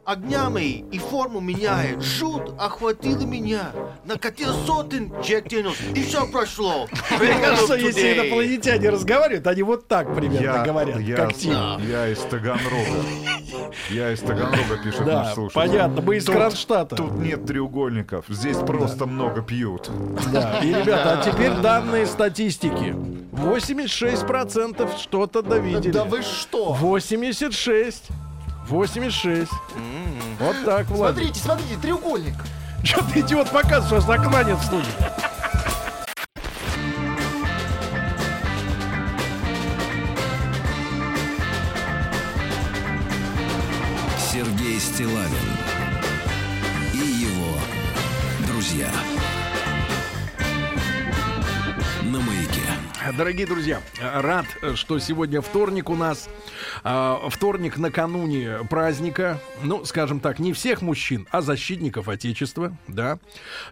Огнями и форму меняет. Жут охватила меня. Накатил сотен Джек Дэниелс, и все прошло. Мне кажется, если инопланетяне разговаривают, они вот так примерно говорят, я, как Тим. я из Таганрога. Я из Таганрога, пишет Да, наш слушатель. понятно, мы из Кронштадта. Тут нет треугольников, здесь просто много пьют. Да, и, ребята, а теперь данные статистики. 86% что-то довидели. Да вы что? 86. 8,6. М-м-м. Вот так, Влад. Смотрите, смотрите, треугольник. Что ты, идиот, показываешь, что с окна нет в студии? Сергей Стилавин и его друзья. На маяке. Дорогие друзья, рад, что сегодня вторник у нас. А, Вторник накануне праздника. Ну, скажем так, не всех мужчин, а защитников Отечества, да.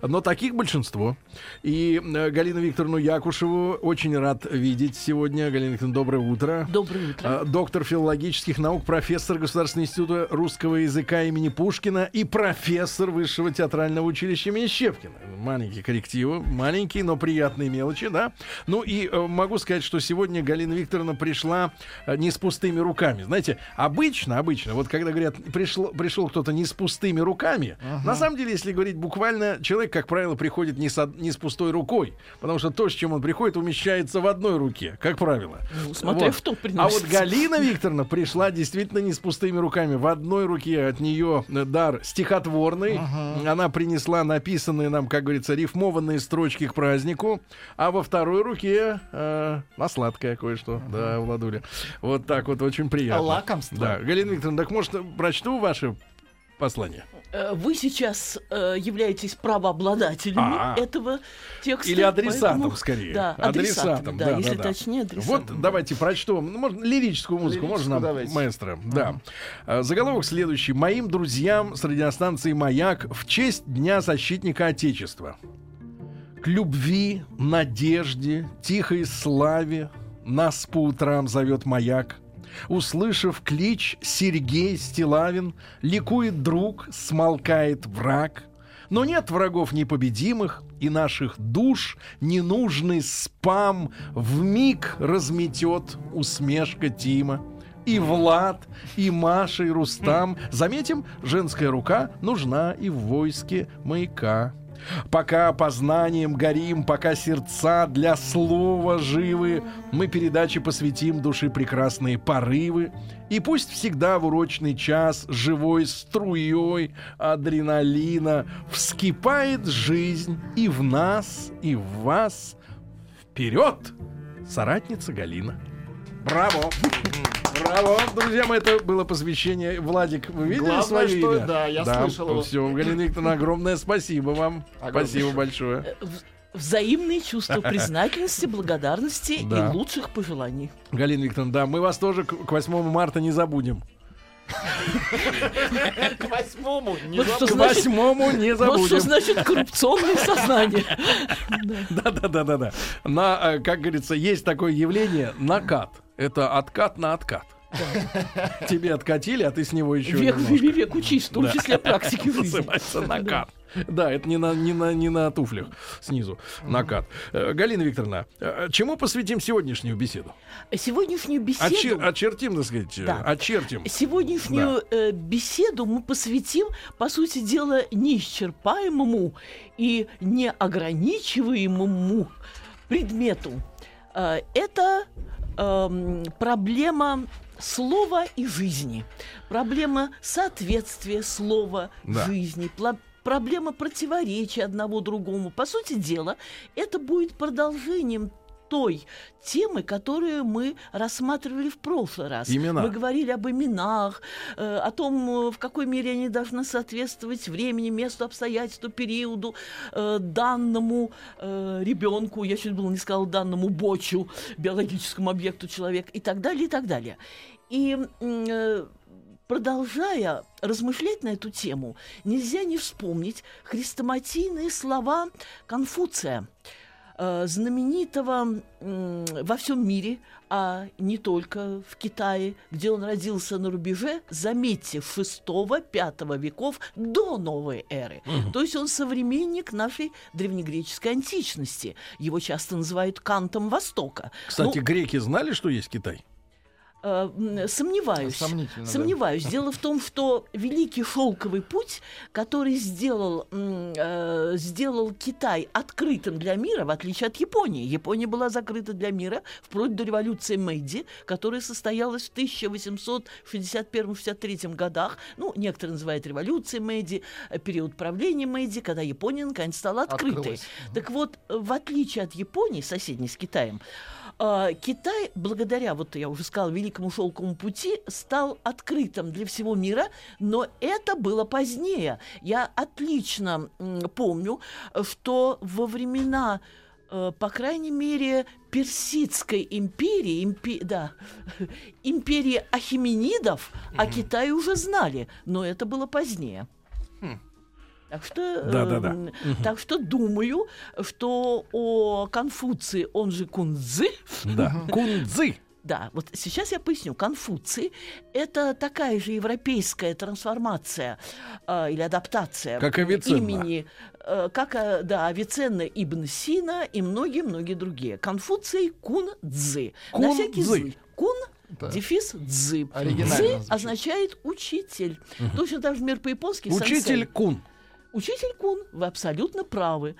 Но таких большинство. И э, Галину Викторовну Якушеву очень рад видеть сегодня. Галина Викторовна, доброе утро. Доброе утро. А, Доктор филологических наук, профессор Государственного института русского языка имени Пушкина и профессор Высшего театрального училища имени Щепкина. Маленькие коррективы, маленькие, но приятные мелочи, да. Ну и э, могу сказать, что сегодня Галина Викторовна пришла э, не с пустыми руками. Знаете, обычно, обычно, вот когда говорят, пришло, пришел кто-то не с пустыми руками, на самом деле, если говорить буквально, человек, как правило, приходит не с, не с пустой рукой, потому что то, с чем он приходит, умещается в одной руке, как правило. Ну, смотря Вот. что А вот. Галина Викторовна пришла действительно не с пустыми руками. В одной руке от нее э, дар стихотворный. Она принесла написанные нам, как говорится, рифмованные строчки к празднику. А во второй руке э, на сладкое кое-что. Да, Владуля. Вот так вот очень приятно. Лакомство. Да. Галина Викторовна, так может прочту ваше послание? Э, Вы сейчас э, являетесь правообладателями А. этого текста. Или адресатом, поэтому- скорее. Да, адресатом, да, если точнее, адресатом. Вот давайте прочту. Ну, можно, лирическую музыку Лирическую можно нам, давайте. маэстро? Да. А, Заголовок следующий. Моим друзьям с радиостанции «Маяк» в честь Дня защитника Отечества. К любви, надежде, тихой славе нас по утрам зовет маяк. Услышав клич Сергей Стилавин, ликует друг, смолкает враг. Но нет врагов непобедимых, и наших душ ненужный спам в миг разметет усмешка Тима. И Влад, и Маша, и Рустам. Заметим, женская рука нужна и в войске маяка. Пока познанием горим, пока сердца для слова живы, мы передаче посвятим души прекрасные порывы. И пусть всегда в урочный час живой струей адреналина вскипает жизнь и в нас, и в вас. Вперед, соратница Галина. Браво! Браво! Друзья мои, это было посвящение. Владик, вы видели Главное, свое что- имя? да, я слышал его. Все, Галина Викторовна, огромное спасибо вам. Огромное. Спасибо большое. Э, Взаимные чувства признательности, благодарности Да. и лучших пожеланий. Галина Викторовна, да, мы вас тоже к 8 марта не забудем. К восьмому. Не что К 8 не Вот что забудем. значит коррупционное сознание. Да, да, да, да, да. На, э, как говорится, есть такое явление накат. Это откат на откат. Тебе откатили, а ты с него еще Век немножко. век учись, в том Да. числе практики жизни. Называется накат. Да, это не на, не, на, не на туфлях снизу. Накат. Э, Галина Викторовна, э, чему посвятим сегодняшнюю беседу? Сегодняшнюю беседу... Очер- очертим, так сказать, э, Да. очертим. Сегодняшнюю э, беседу мы посвятим, по сути дела, неисчерпаемому и неограничиваемому предмету. Это эм, проблема слова и жизни, проблема соответствия слова Да. жизни, проблема противоречия одного другому. По сути дела, это будет продолжением той темы, которую мы рассматривали в прошлый раз. Имена. Мы говорили об именах, э, о том, э, в какой мере они должны соответствовать времени, месту, обстоятельству, периоду, э, данному э, ребенку, я чуть было не сказала данному бочу, биологическому объекту человека и так далее, и так далее. И э, продолжая размышлять на эту тему, нельзя не вспомнить хрестоматийные слова Конфуция, э, знаменитого во всем мире, а не только в Китае, где он родился на рубеже, заметьте, 6-5 веков до новой эры. То есть он современник нашей древнегреческой античности. Его часто называют Кантом Востока. Кстати, Ну, греки знали, что есть Китай? Э, Сомневаюсь. Сомнительно, да. Сомневаюсь. Дело в том, что Великий Шелковый путь, который сделал, э, сделал Китай открытым для мира, в отличие от Японии. Япония была закрыта для мира вплоть до революции Мэйдзи, которая состоялась в 1861-63 годах. Ну, некоторые называют революцией Мэйдзи, э, период правления Мэйдзи, когда Япония наконец стала открытой. Открылась. Так вот, э, в отличие от Японии, соседней с Китаем, Китай, благодаря, вот я уже сказала, Великому шелковому пути, стал открытым для всего мира, но это было позднее. Я отлично помню, что во времена э, по крайней мере, Персидской империи, импе- да, империи Ахименидов о Китае уже знали, но это было позднее. Так что, Да-да-да. эм, так что думаю, что о Конфуции, он же Кунцзы, Да. Кунцзы. да, вот сейчас я поясню. Конфуций – это такая же европейская трансформация э, или адаптация Как Авиценна. имени, э, как э, да, Авиценна Ибн Сина и многие-многие другие. Конфуций Кун Цзы. На всякий случай. Кун Да. Дефис дзы. Звучит. означает учитель. Точно так же, например, по-японски Учитель сенсей. Кун. Учитель Кун, вы абсолютно правы.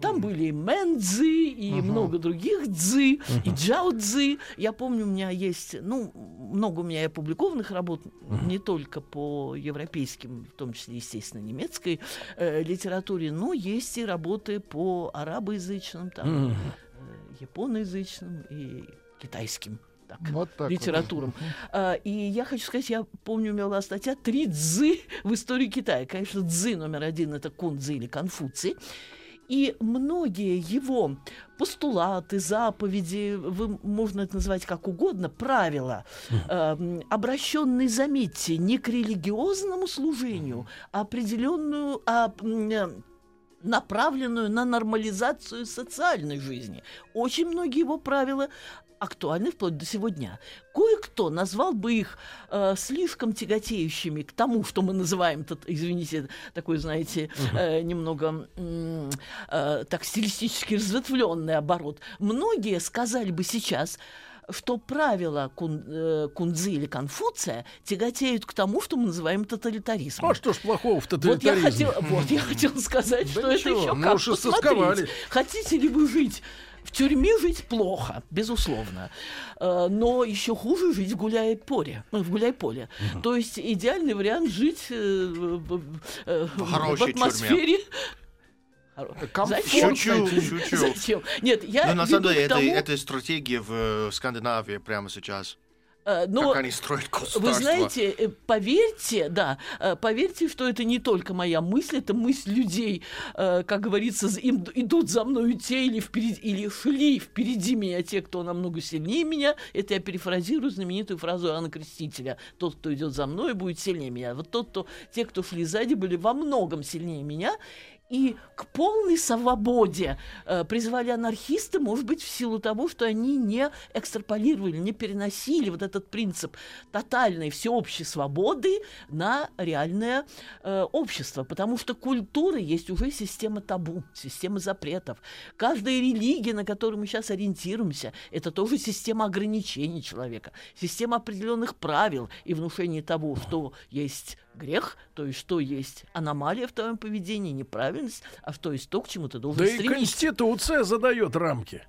Там были и Мэн Цзы, и много других Цзы, и Джао Цзы. Я помню, у меня есть, ну, много у меня и опубликованных работ, не только по европейским, в том числе, естественно, немецкой э, литературе, но есть и работы по арабоязычным, там, э, японоязычным и китайским. Так, Вот так вот. литературам. А, и я хочу сказать, я помню, у меня была статья «Три дзы в истории Китая». Конечно, дзы номер один – это Кунцзы или Конфуций. И многие его постулаты, заповеди, вы, можно это назвать как угодно, правила, эм, обращенные, заметьте, не к религиозному служению, а определенную, а, э, направленную на нормализацию социальной жизни. Очень многие его правила актуальны вплоть до сего дня. Кое-кто назвал бы их э, слишком тяготеющими к тому, что мы называем, тут, извините, такой, знаете, э, немного э, так стилистически разветвленный оборот. Многие сказали бы сейчас, что правила кун, э, Кунцзы или Конфуция тяготеют к тому, что мы называем тоталитаризмом. А что ж плохого в Вот я, тоталитаризме? хотела, вот я хотела сказать, что это еще как посмотреть. Хотите ли вы жить в тюрьме жить плохо, безусловно. Э, Но еще хуже жить в гуляй-поле. В гуляй-поле. То есть идеальный вариант жить э, в, э, в хорошей атмосфере. Зачем? Шучу, шучу. Зачем? Нет, я Ну, на самом деле, это, тому, это стратегия в Скандинавии прямо сейчас. Э, но как они строят государство. Вы знаете, э, поверьте, да, э, поверьте, что это не только моя мысль, это мысль людей, как говорится, им идут за мною те или, впереди, или шли впереди меня те, кто намного сильнее меня. Это я перефразирую знаменитую фразу Иоанна Крестителя. Тот, кто идет за мной, будет сильнее меня. Вот тот, кто, те, кто шли сзади, были во многом сильнее меня. И к полной свободе э, призвали анархисты, может быть, в силу того, что они не экстраполировали, не переносили вот этот принцип тотальной всеобщей свободы на реальное э, общество. Потому что культура есть уже система табу, система запретов. Каждая религия, на которую мы сейчас ориентируемся, это тоже система ограничений человека, система определенных правил и внушения того, что есть грех, то есть что есть аномалия в твоем поведении, неправильность, а что есть то, к чему ты должен Да и стремиться. Конституция задает рамки.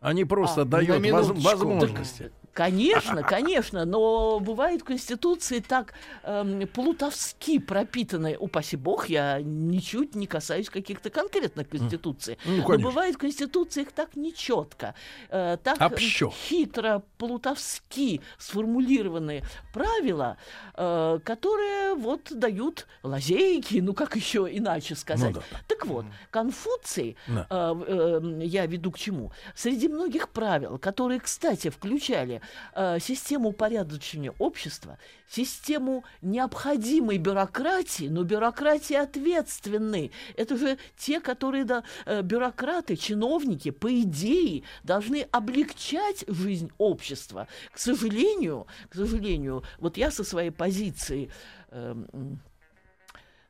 А не просто А, дает на воз- возможности. Конечно, конечно, но бывает Конституции так эм, плутовски пропитанные, упаси бог, я ничуть не касаюсь каких-то конкретных Конституций, Ну, но конечно. бывает в Конституциях так нечетко, э, так Общо. хитро, плутовски сформулированные правила, э, которые вот дают лазейки, ну как еще иначе сказать. да. Так вот, Конфуций, Да. э, э, я веду к чему? Среди многих правил, которые, кстати, включали э, систему упорядочения общества, систему необходимой бюрократии, но бюрократии ответственной. Это же те, которые, да, э, бюрократы, чиновники, по идее, должны облегчать жизнь общества. К сожалению, к сожалению, вот я со своей позиции м,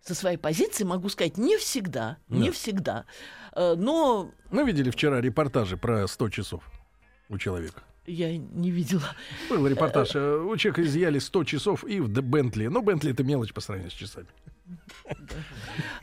со своей позиции могу сказать, не всегда, не Да. всегда, Э, но Мы видели вчера репортажи про 100 часов у человека. Я не видела. Был репортаж. э, У человека изъяли 100 часов и в Бентли. Ну, Бентли это мелочь по сравнению с часами.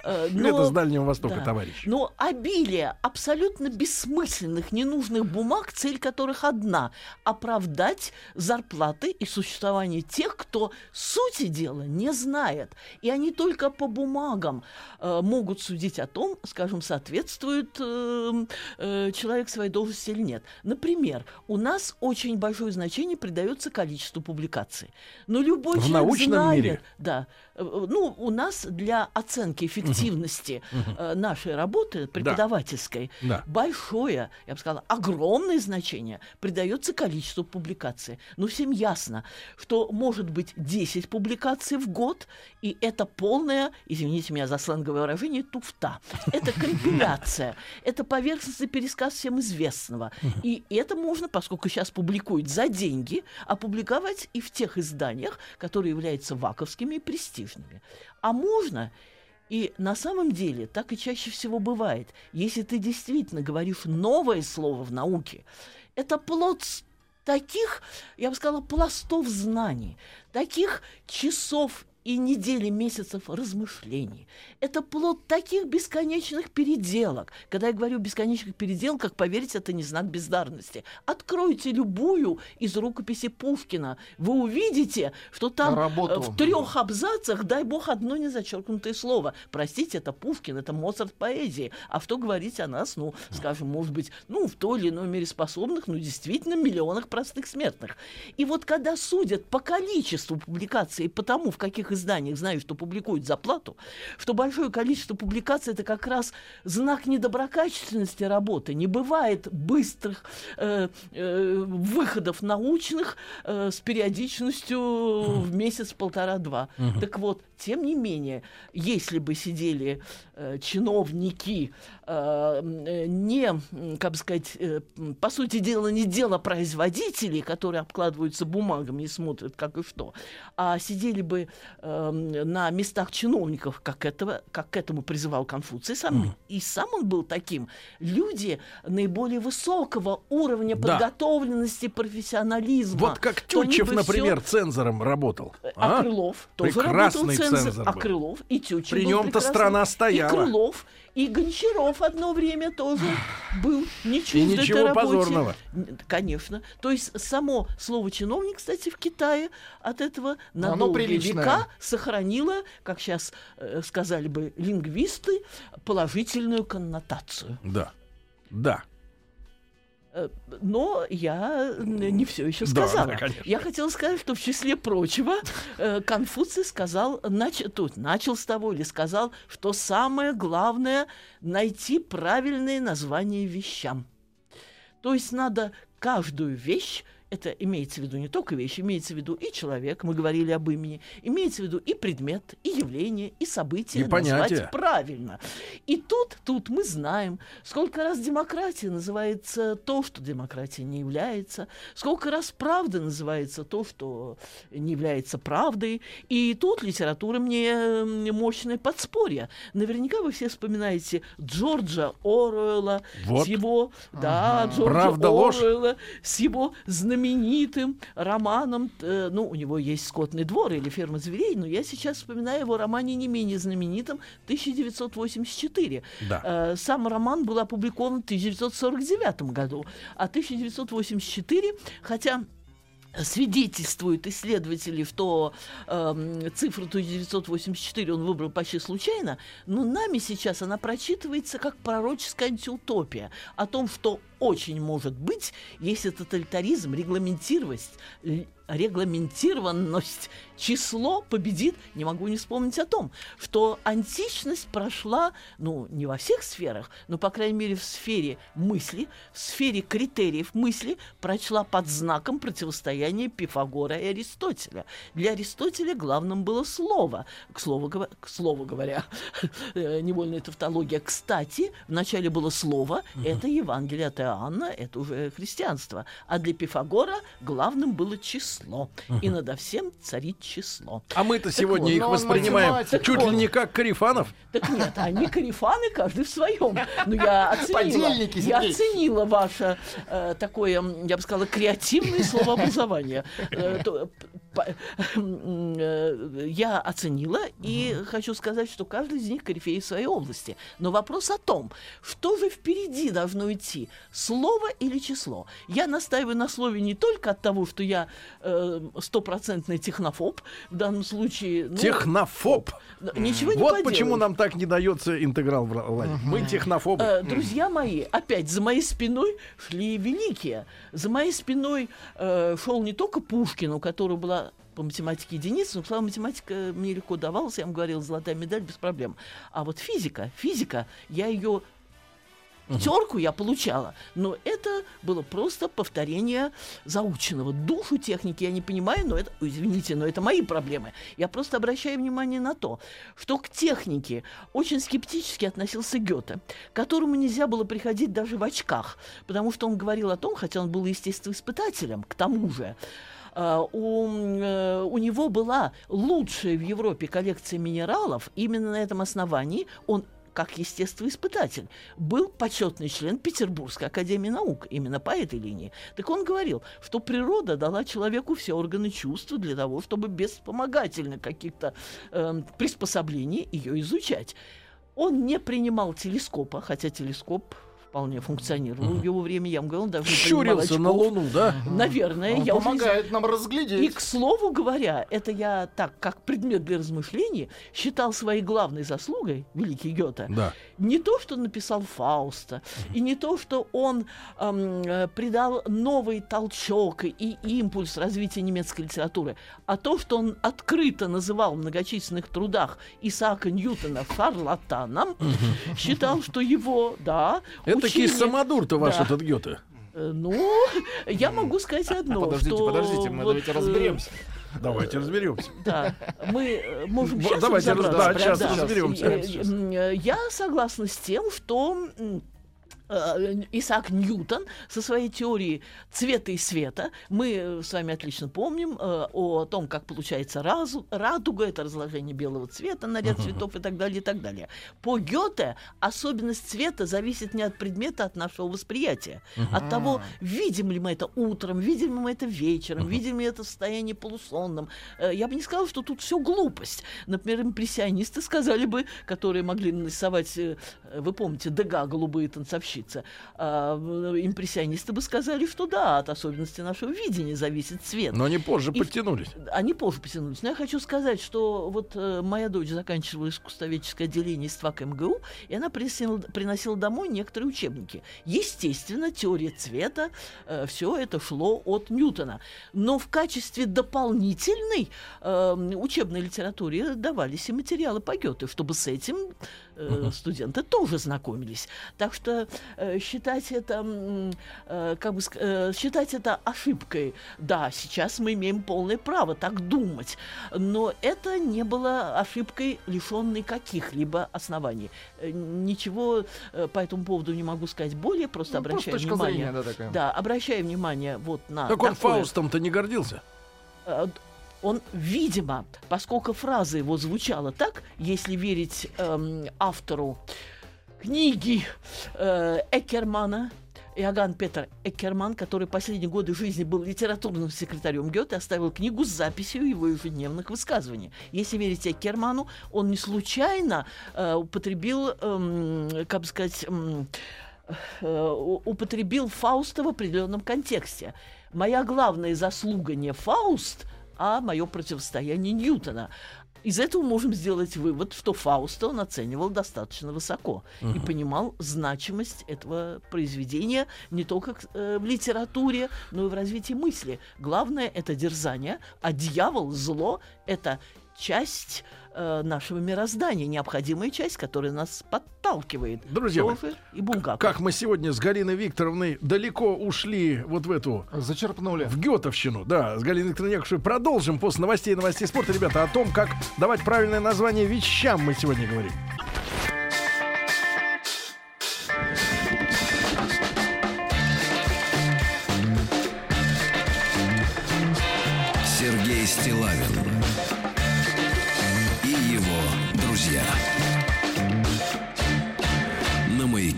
Э, Это с Дальнего Востока, товарищ. Но обилие абсолютно бессмысленных, ненужных бумаг, цель которых одна – оправдать зарплаты и существование тех, кто сути дела не знает. И они только по бумагам э, могут судить о том, скажем, соответствует э, человек своей должности или нет. Например, у нас очень большое значение придается количеству публикаций. Но любой В человек научном знает, мире? да. Ну, у нас для оценки эффективности э, нашей работы преподавательской Да. большое, я бы сказала, огромное значение придается количеству публикаций. Но всем ясно, что может быть 10 публикаций в год, и это полная, извините меня за сленговое выражение, туфта. Это компиляция, это поверхностный пересказ всем известного. И это можно, поскольку сейчас публикуют за деньги, опубликовать и в тех изданиях, которые являются ваковскими и престижными. А можно и на самом деле так и чаще всего бывает. Если ты действительно говоришь новое слово в науке, это плод таких, я бы сказала, пластов знаний, таких часов и недели, месяцев размышлений. Это плод таких бесконечных переделок. Когда я говорю бесконечных переделках, поверьте, это не знак бездарности. Откройте любую из рукописи Пушкина. Вы увидите, что там Работу. э, в трех абзацах, дай бог, одно незачеркнутое слово. Простите, это Пушкин, это Моцарт поэзии. А что говорить о нас, ну, скажем, может быть, ну, в той или иной мере способных, ну, действительно, миллионах простых смертных. И вот когда судят по количеству публикаций и по тому, в каких изданиях знаю, что публикуют за плату, что большое количество публикаций это как раз знак недоброкачественности работы. Не бывает быстрых э, э, выходов научных э, с периодичностью в месяц, полтора-два. Мгм. Так вот, тем не менее, если бы сидели э, чиновники э, не, как бы сказать, э, по сути дела, не дело производителей, которые обкладываются бумагами и смотрят, как и что, а сидели бы э, на местах чиновников, как, этого, как к этому призывал Конфуций сам, и сам он был таким. Люди наиболее высокого уровня Да. подготовленности, профессионализма. Вот как Тютчев, например, всё- цензором работал. а, Крылов тоже Прекрасный работал цензор. цензор а был. Крылов и Тютчин При нем-то страна стояла. И Крылов, и Гончаров одно время тоже был не чужд И ничего работе. позорного. Конечно. То есть само слово чиновник, кстати, в Китае от этого на Оно долгие приличное. века сохранило, как сейчас сказали бы лингвисты, положительную коннотацию. Да. Да. Э, Но я э, не все еще сказала. да, конечно. я хотела сказать, что в числе прочего э, Конфуций сказал, нач- тут начал с того или сказал, что самое главное найти правильные названия вещам. То есть надо каждую вещь это имеется в виду не только вещь, имеется в виду и человек, мы говорили об имени, имеется в виду и предмет, и явление, и событие И понятие. назвать правильно. И тут, тут мы знаем, сколько раз демократия называется то, что демократия не является, сколько раз правда называется то, что не является правдой. И тут литература мне мощное подспорье. Наверняка вы все вспоминаете Джорджа Оруэлла Вот. с его, да. Джорджа Правда, ложь? Оруэлла с его знаменитым романом, э, ну, у него есть «Скотный двор» или «Ферма зверей», но я сейчас вспоминаю его романе не менее знаменитом 1984. Да. Э, Сам роман был опубликован в 1949 году, а 1984, хотя свидетельствуют исследователи, что эм, цифру 1984 он выбрал почти случайно, но нами сейчас она прочитывается как пророческая антиутопия о том, что очень может быть, если тоталитаризм, регламентированность, регламентированность, число победит, не могу не вспомнить о том, что античность прошла, ну, не во всех сферах, но, по крайней мере, в сфере мысли, в сфере критериев мысли прочла под знаком противостояния Пифагора и Аристотеля. Для Аристотеля главным было слово. К слову, к слову говоря, э, невольная тавтология. Кстати, вначале было слово, это Евангелие от Иоанна, это уже христианство. А для Пифагора главным было число. И надо всем царит число. А мы-то Так сегодня вот, их воспринимаем математик, чуть ли не как карифанов. Так нет, они карифаны, каждый в своем. Но я оценила, я оценила ваше э, такое, я бы сказала, креативное словообразование. Э, то- э, я оценила и хочу сказать, что каждый из них корифей в своей области. Но вопрос о том, что же впереди должно идти, слово или число. Я настаиваю на слове не только от того, что я э, стопроцентный технофоб, в данном случае... ну, Технофоб. Ничего не Вот поделаешь. почему нам так не дается интеграл в Владик. Мы технофобы. Э, друзья мои, опять за моей спиной шли великие. За моей спиной э, шел не только Пушкин, у которого была по математике единица, но, слава математика мне легко давалась, я вам говорил, золотая медаль без проблем. А вот физика, физика, я ее Пятерку я получала, но это было просто повторение заученного. Душу техники я не понимаю, но это, извините, но это мои проблемы. Я просто обращаю внимание на то, что к технике очень скептически относился Гёте, которому нельзя было приходить даже в очках, потому что он говорил о том, хотя он был естествоиспытателем, к тому же, у, э, у него была лучшая в Европе коллекция минералов. Именно на этом основании он как естествоиспытатель, был почетный член Петербургской академии наук, именно по этой линии. Так он говорил, что природа дала человеку все органы чувств для того, чтобы без вспомогательных каких-то эм, приспособлений ее изучать. Он не принимал телескопа, хотя телескоп вполне функционировал в его время. Я вам говорю, он даже Щурился на. Луну, да? Наверное, Он я уже помогает знаю. нам разглядеть. И, к слову говоря, это я так, как предмет для размышлений, считал своей главной заслугой, великий Гёте, Да. не то, что написал Фауста, и не то, что он эм, э, придал новый толчок и импульс развития немецкой литературы, а то, что он открыто называл в многочисленных трудах Исаака Ньютона шарлатаном, считал, что его, да, Это-таки учение- самодур-то ваш Да. этот Гёте. Э, Ну, я могу сказать одно, Подождите, что подождите, мы вот, давайте э, разберемся. Давайте разберемся. Да, мы э, можем сейчас давайте сейчас разберемся. Я согласна с тем, что Исаак Ньютон со своей теорией цвета и света, мы э, с вами отлично помним э, о том, как получается разу, радуга, это разложение белого цвета на ряд цветов и так далее, и так далее. По Гёте особенность цвета зависит не от предмета, а от нашего восприятия. От того, видим ли мы это утром, видим ли мы это вечером, видим ли это в состоянии полусонном. Э, Я бы не сказала, что тут все глупость. Например, импрессионисты сказали бы, которые могли нарисовать, э, вы помните, Дега «Голубые танцовщицы», а, э, импрессионисты бы сказали, что да, от особенностей нашего видения зависит цвет. Но они позже И- подтянулись. Они позже потянулись. Но я хочу сказать, что вот э, моя дочь заканчивала искусствоведческое отделение ИСТФАК МГУ, и она приносила, приносила домой некоторые учебники. Естественно, теория цвета, все это шло от Ньютона. Но в качестве дополнительной э, учебной литературе давались и материалы по Гёте, чтобы с этим э, студенты тоже знакомились. Так что э, считать это, э, как бы, ск- э, считать это ошибкой, да, сейчас мы имеем полное право так думать, но это не было ошибкой, лишенной каких-либо оснований. Ничего по этому поводу не могу сказать более, просто Ну, просто обращаю точка внимание. зрения, да, такая. Да, обращаю внимание вот на Так он такое- Фаустом-то не гордился. Э, он, видимо, поскольку фраза его звучала так, если верить эм, автору книги э, Экермана, Иоганн Петр Экерман, который последние годы жизни был литературным секретарем Гёте, оставил книгу с записью его ежедневных высказываний. Если верить Экерману, он не случайно э, употребил, эм, как бы сказать, эм, э, употребил Фауста в определенном контексте. Моя главная заслуга не Фауст, а мое противостояние Ньютона. Из этого можем сделать вывод, что Фауста он оценивал достаточно высоко и понимал значимость этого произведения не только э, в литературе, но и в развитии мысли. Главное это дерзание, а дьявол, зло это часть э, нашего мироздания, необходимая часть, которая нас подталкивает. Друзья Тоже и Булгаков. Как мы сегодня с Галиной Викторовной далеко ушли вот в эту... Зачерпнули. В Гетовщину, да, с Галиной Викторовной Якушевой. Продолжим после новостей и новостей спорта, ребята, о том, как давать правильное название вещам мы сегодня говорим.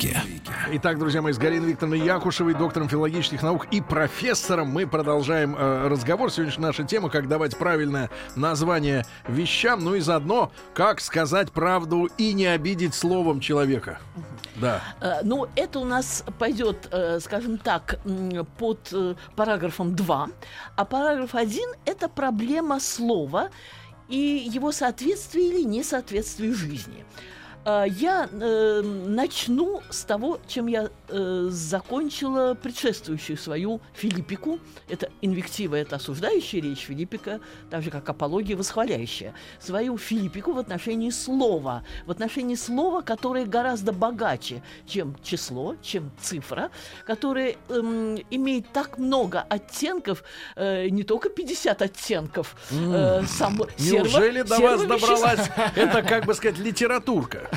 Маяке. Итак, друзья мои, с Галиной Викторовной Якушевой, доктором филологических наук и профессором мы продолжаем э, разговор. Сегодня наша тема, как давать правильное название вещам, ну и заодно, как сказать правду и не обидеть словом человека. Да. Э, Ну, это у нас пойдет, э, скажем так, под э, параграфом 2. А параграф 1 – это проблема слова и его соответствие или несоответствие жизни. Я э, начну с того, чем я э, закончила предшествующую свою Филиппику. Это инвектива, это осуждающая речь Филиппика, так же как апология восхваляющая. Свою Филиппику в отношении слова, в отношении слова, которое гораздо богаче, чем число, чем цифра, которое эм, имеет так много оттенков, э, не только 50 оттенков. э, сам- Неужели до вас добралась эта, как бы сказать, литературка?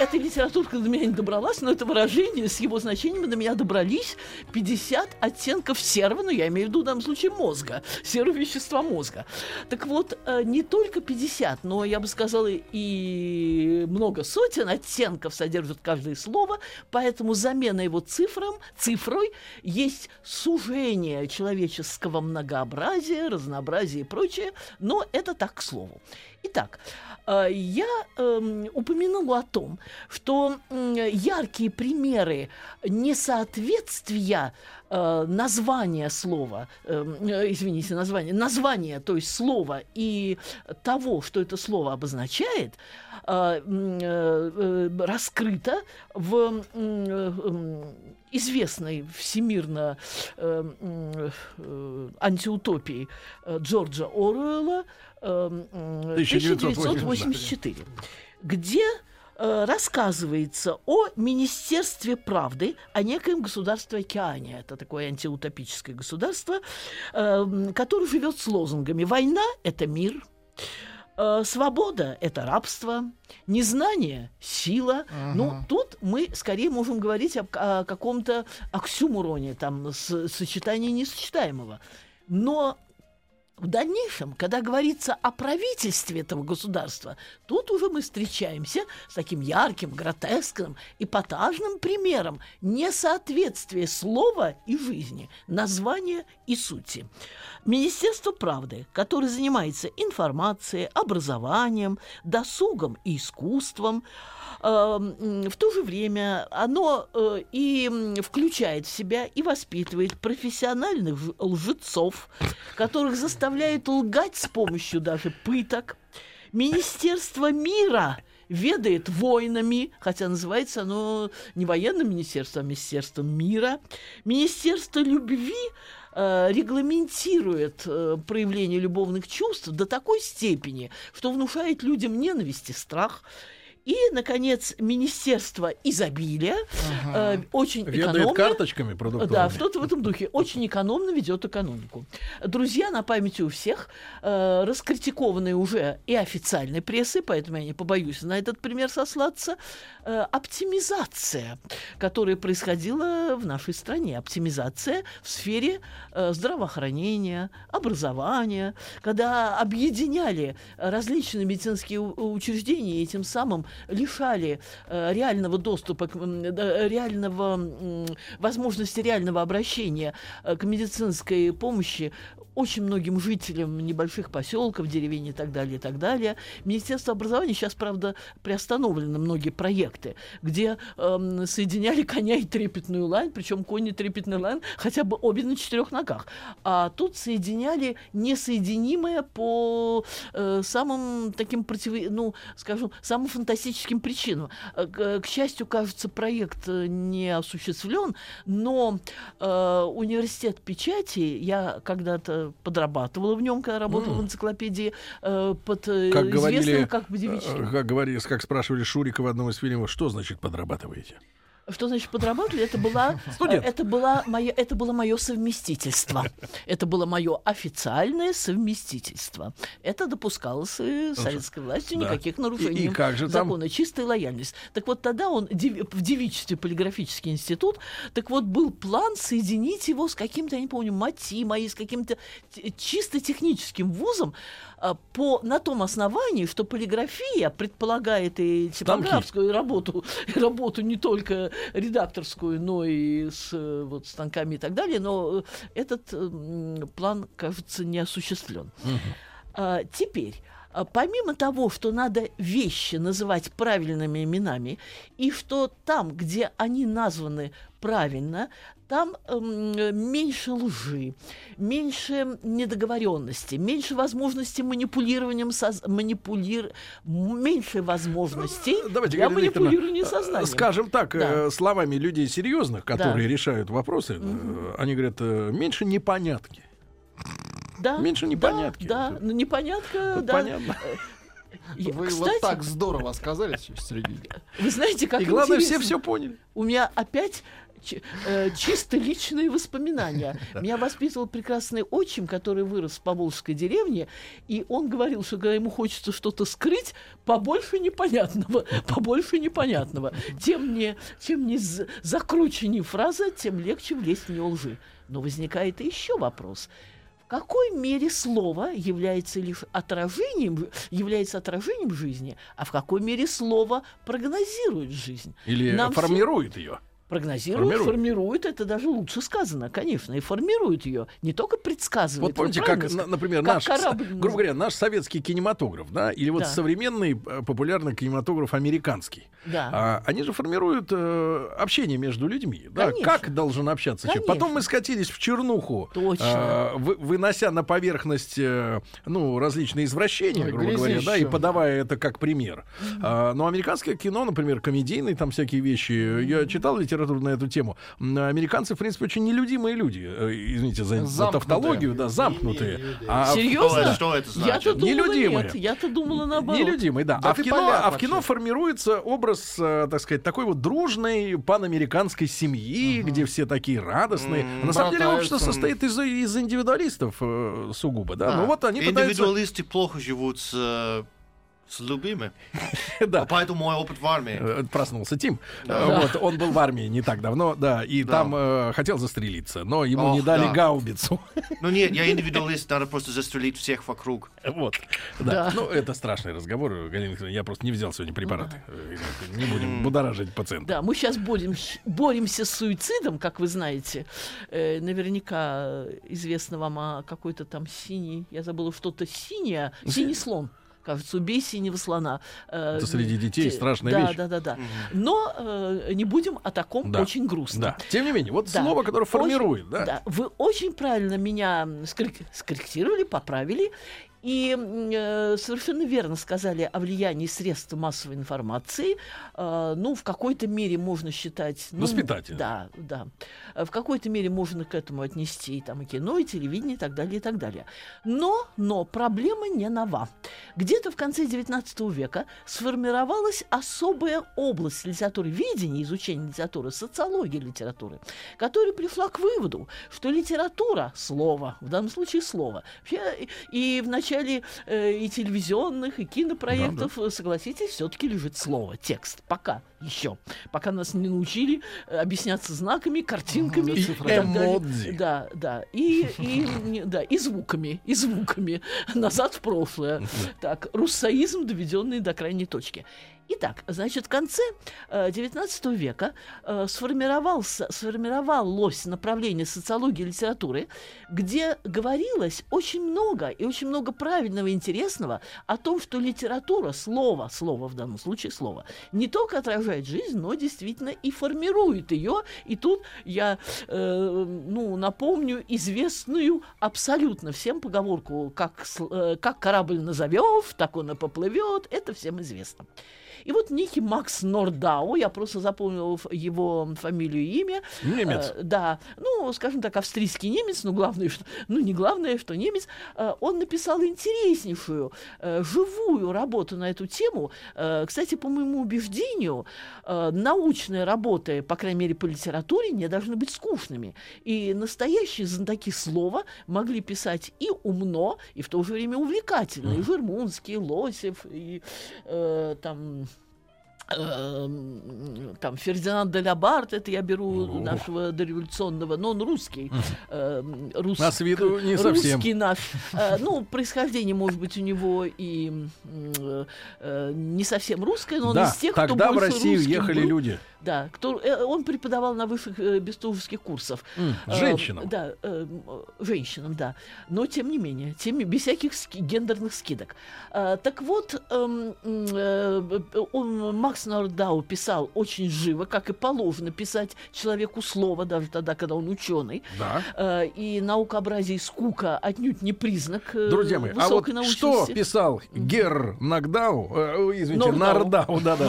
Эта литературка до меня не добралась, но это выражение с его значением до меня добрались 50 оттенков серого, ну, я имею в виду в данном случае мозга, серого вещества мозга. Так вот, э, не только 50, но, я бы сказала, и много сотен оттенков содержит каждое слово, поэтому замена его цифрам, цифрой есть сужение человеческого многообразия, разнообразия и прочее, но это так к слову. Итак, э, я эм, упомянула о том, что яркие примеры несоответствия э, названия слова, эм, э, извините, название, название, то есть слова и того, что это слово обозначает, м, э, э, раскрыто в э, известной всемирно антиутопии Джорджа Оруэлла э, м, 1984, где рассказывается о Министерстве правды, о некоем государстве океане. Это такое антиутопическое государство, которое живет с лозунгами «Война – это мир», э, «Свобода – это рабство», «Незнание – сила». Ну, тут мы скорее можем говорить об- о, каком-то оксюмуроне, там, с, сочетании несочетаемого. Но в дальнейшем, когда говорится о правительстве этого государства, тут уже мы встречаемся с таким ярким, гротескным, эпатажным примером несоответствия слова и жизни, названия и сути. Министерство правды, которое занимается информацией, образованием, досугом и искусством, э, в то же время оно э, и включает в себя и воспитывает профессиональных лжецов, которых заставляет лгать с помощью даже пыток. Министерство мира ведает войнами, хотя называется оно не военным министерством, а министерством мира. Министерство любви э, регламентирует э, проявление любовных чувств до такой степени, что внушает людям ненависть и страх. И, наконец, Министерство изобилия э, очень Ведает экономно... карточками продуктовыми. Да, что-то в этом духе. Очень экономно ведет экономику. Друзья, на памяти у всех, э, раскритикованные уже и официальной прессой, поэтому я не побоюсь на этот пример сослаться, э, оптимизация, которая происходила в нашей стране. Оптимизация в сфере э, здравоохранения, образования, когда объединяли различные медицинские учреждения и тем самым лишали э, реального доступа, к, реального возможности реального обращения э, к медицинской помощи очень многим жителям небольших поселков, деревень и так далее, и так далее. Министерство образования сейчас, правда, приостановлены многие проекты, где эм, соединяли коня и трепетную лань, причем конь и трепетная лань хотя бы обе на четырех ногах. А тут соединяли несоединимое по э, самым таким против... ну, скажем, самым фантастическим причинам. Э, К, к счастью, кажется, проект э, не осуществлен, но э, университет печати, я когда-то подрабатывала в нем, когда работала в энциклопедии, э, под э, Как известным говорили, как э, как говорили, как спрашивали Шурика в одном из фильмов, что значит подрабатываете? Что значит подрабатывали? Это была, Студент. э, это была моя, это было мое совместительство. Это было мое официальное совместительство. Это допускалось и советской властью, Да. никаких И- нарушений и как же там? закона, чистая лояльность. Так вот тогда он в девичестве полиграфический институт, так вот был план соединить его с каким-то, я не помню, МАТИ, и с каким-то т- чисто техническим вузом по, на том основании, что полиграфия предполагает и типографскую работу, и работу не только редакторскую, но и с э, вот станками и так далее, но э, этот план, кажется, не осуществлен. А, теперь, а, помимо того, что надо вещи называть правильными именами, и что там, где они названы правильно, там эм, меньше лжи, меньше недоговоренности, меньше возможности манипулированием соз... манипулир... меньше возможностей Давайте, для Галина Викторовна, манипулирования э, сознанием. Скажем так, Да. э, словами людей серьезных, которые Да. решают вопросы, э, они говорят, э, меньше непонятки. да, меньше непонятки. Да, да, ну непонятка, Тут да. понятно. Я- Вы кстати, вот так здорово сказали, Сергей. Вы знаете, как И главное, все интересно. все поняли. У меня опять э, чисто личные воспоминания. Меня воспитывал прекрасный отчим, который вырос в Поволжской деревне, и он говорил, что когда ему хочется что-то скрыть, побольше непонятного, побольше непонятного. Тем не, чем не закрученнее фраза, тем легче влезть в нее лжи. Но возникает и еще вопрос. В какой мере слово является лишь отражением, является отражением жизни, а в какой мере слово прогнозирует жизнь? Или Нам все- формирует ее. Прогнозирует, Формирует. формирует. это даже лучше сказано, конечно, и формирует ее, не только предсказывает. Вот помните, как, ска- на- например, как наш, корабль грубо говоря, наш советский кинематограф, да, или вот Да. современный э, популярный кинематограф американский. Да. А, они же формируют э, общение между людьми. Да, Конечно. как должен общаться человек. Конечно. Потом мы скатились в чернуху, Точно. э, вы- вынося на поверхность э, ну, различные извращения, Ой, грубо говоря, да, и подавая это как пример. А, но американское кино, например, комедийные там всякие вещи, я читал литературу на эту тему. Американцы, в принципе, очень нелюдимые люди. Э, Извините за, за тавтологию, да, замкнутые. А в- Серьезно? Что это Я-то значит? думала, Нелюдимые. нет, я-то думала наоборот. Нелюдимый, да. Да а, в кино, поляк а в кино формируется образ, э, так сказать, такой вот дружной панамериканской семьи, где все такие радостные. М, А на самом деле общество состоит из, из индивидуалистов э, сугубо, да. А, Ну вот они пытаются... Индивидуалисты плохо живут с, с любимым. Да. Поэтому мой опыт в армии. Э, Проснулся Тим. Да. Э, Вот, он был в армии не так давно, да, и Да. там э, хотел застрелиться, но ему не Ох, дали да. гаубицу. Ну нет, я индивидуалист, надо просто застрелить всех вокруг. Вот. Да. Да. Ну, это страшный разговор, Галина Викторовна. Я просто не взял сегодня препараты. Э, Не будем будоражить пациента. Да, мы сейчас боремся с суицидом, как вы знаете. Э, наверняка известно вам о какой-то там синий, я забыла, что-то синее, синий слон. Кажется, убей синего слона. Э, Это среди детей те- страшная да, вещь. Да, да, да. Но э, не будем о таком Да. очень грустно. Да. Тем не менее, вот Да. слово, которое Очень- формирует, да? Да, вы очень правильно меня скорректировали, поправили. И э, совершенно верно сказали о влиянии средств массовой информации. Э, ну, в какой-то мере можно считать... Ну, Воспитательно. Да, да. Э, В какой-то мере можно к этому отнести и, там, и кино, и телевидение, и так далее, и так далее. Но, но проблема не нова. Где-то в конце XIX века сформировалась особая область литературы видения, изучения литературы, социологии литературы, которая пришла к выводу, что литература, слово, в данном случае слово, вообще и в начале э, и телевизионных, и кинопроектов, э, согласитесь, все-таки лежит слово, текст. Пока еще. Пока нас не научили э, объясняться знаками, картинками. И далее. эмодзи. Да, да. И, и, да, и звуками, и звуками. Назад в прошлое. Так, руссоизм, доведенный до крайней точки. Итак, значит, в конце э, XIX века э, сформировался, сформировалось направление социологии и литературы, где говорилось очень много и очень много правильного и интересного о том, что литература, слово, слово в данном случае слово, не только отражает жизнь, но действительно и формирует ее. И тут я э, ну, напомню известную абсолютно всем поговорку, как, э, как корабль назовешь, так он и поплывет, это всем известно. И вот некий Макс Нордау, я просто запомнил его фамилию и имя. Немец. Э, да, ну, скажем так, австрийский немец, но главное, что, ну, не главное, что немец, э, он написал интереснейшую, э, живую работу на эту тему. Э, кстати, по моему убеждению, э, научные работы, по крайней мере, по литературе, не должны быть скучными. И настоящие знатоки слова могли писать и умно, и в то же время увлекательно. И Жермунский, и Лосев, и э, там там Фердинанд де Лабарт, это я беру Ну. нашего дореволюционного, но он русский. эм, рус- А с виду не совсем. Русский наш. Э, ну, происхождение, может быть, у него и э, э, не совсем русское, но он да, из тех, кто тогда в больше Россию ехали был. люди. Да, кто, э, он преподавал на высших э, бестужевских курсов. М, Э, женщинам? да, э, м, э, женщинам, да. Но тем не менее, тем, без всяких ски- гендерных скидок. А, так вот, эм, м, э, он, Макс Нордау писал очень живо, как и положено писать человеку слово, даже тогда, когда он ученый. Да. Э, и наукообразие скука отнюдь не признак э, Друзья мои, а вот высокой что научности. писал Гер Нагдау, э, ой, извините, Нордау. Нардау, да-да.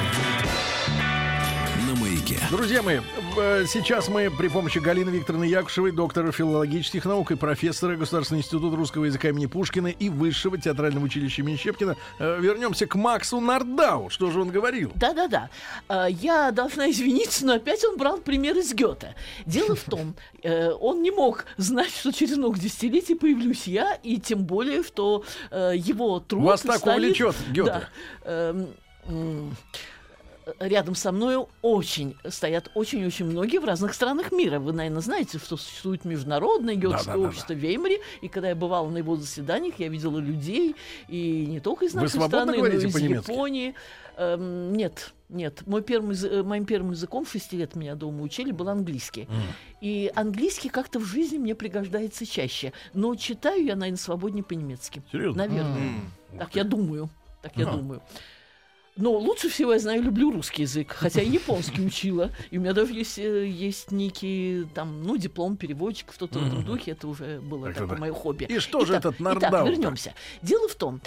маяке. Друзья мои, э, сейчас мы при помощи Галины Викторовны Якушевой, доктора филологических наук и профессора Государственного института русского языка имени Пушкина и Высшего театрального училища имени Щепкина э, вернемся к Максу Нардау. Что же он говорил? Да-да-да. А, Я должна извиниться, но опять он брал пример из Гёте. Дело в том, э, он не мог знать, что через много десятилетий появлюсь я, и тем более, что э, его труд... Вас так станет- увлечет Гёте. Да. Рядом со мною очень стоят очень-очень многие в разных странах мира. Вы, наверное, знаете, что существует международное геотское Да-да-да-да. общество в Веймаре, и когда я бывала на его заседаниях, я видела людей, и не только из нашей страны, но и из? Японии. Эм, нет, нет. Мой первый, язы- э, моим первым языком, шести лет меня дома учили, был английский. И английский как-то в жизни мне пригождается чаще. Но читаю я, наверное, свободнее по-немецки. Серьезно? Наверное. М. Так я думаю. Так я Ага. думаю. Но лучше всего я знаю, люблю русский язык, хотя и японский учила. И у меня даже есть, э, есть некий там, ну, диплом переводчика, что-то в этом духе. Это уже было Так, такое так, так. мое хобби. И что же этот Итак, Нардау-то? вернемся. Дело в том,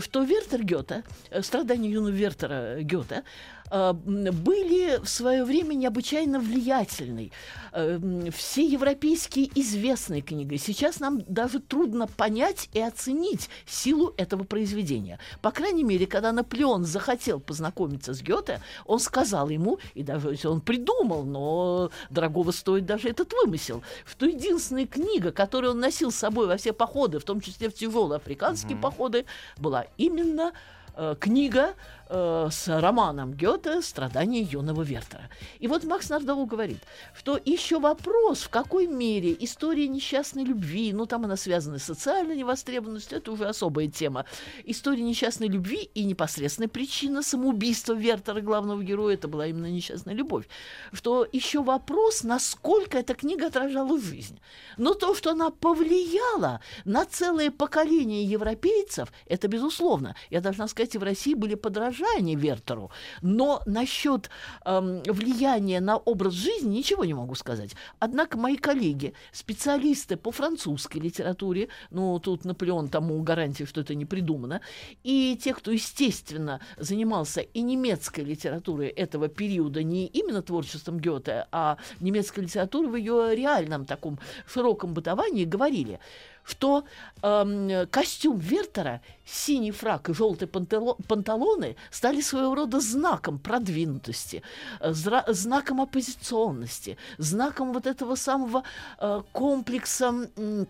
что Вертер Гёте, э, страдания юного Вертера Гёте, были в свое время необычайно влиятельной. Э, Все европейские известные книги. Сейчас нам даже трудно понять и оценить силу этого произведения. По крайней мере, когда Наполеон захотел познакомиться с Гёте, он сказал ему, и даже он придумал, но дорогого стоит даже этот вымысел, что единственная книга, которую он носил с собой во все походы, в том числе в тяжелые африканские походы, была именно э, книга э, с романом Гёте «Страдания юного Вертера». И вот Макс Нардау говорит, что еще вопрос, в какой мере история несчастной любви, ну там она связана с социальной невостребованностью, это уже особая тема, история несчастной любви и непосредственная причина самоубийства Вертера, главного героя, это была именно несчастная любовь, что еще вопрос, насколько эта книга отражала жизнь. Но то, что она повлияла на целое поколение европейцев, это безусловно. Я должна сказать, в России были подражания Вертеру. Но насчет эм, влияния на образ жизни ничего не могу сказать. Однако мои коллеги, специалисты по французской литературе, ну, тут Наполеон тому гарантия, что это не придумано, и те, кто, естественно, занимался и немецкой литературой этого периода, не именно творчеством Гёте, а немецкой литературой в ее реальном таком широком бытовании, говорили, что эм, костюм Вертера, синий фрак и желтые пантало- панталоны стали своего рода знаком продвинутости, э, зра- знаком оппозиционности, знаком вот этого самого э, комплекса м,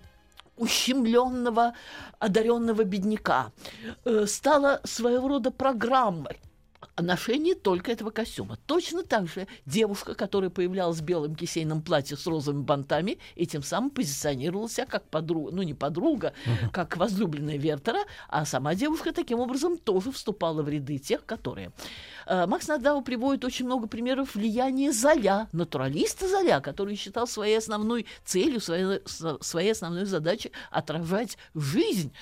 ущемленного, одаренного бедняка. Э, стала своего рода программой о ношении только этого костюма. Точно так же девушка, которая появлялась в белом кисейном платье с розовыми бантами, и тем самым позиционировала себя как подруга, ну не подруга, как возлюбленная Вертера, а сама девушка таким образом тоже вступала в ряды тех, которые. Э, Макс Надау приводит очень много примеров влияния Золя, натуралиста Золя, который считал своей основной целью, своей, своей основной задачей отражать жизнь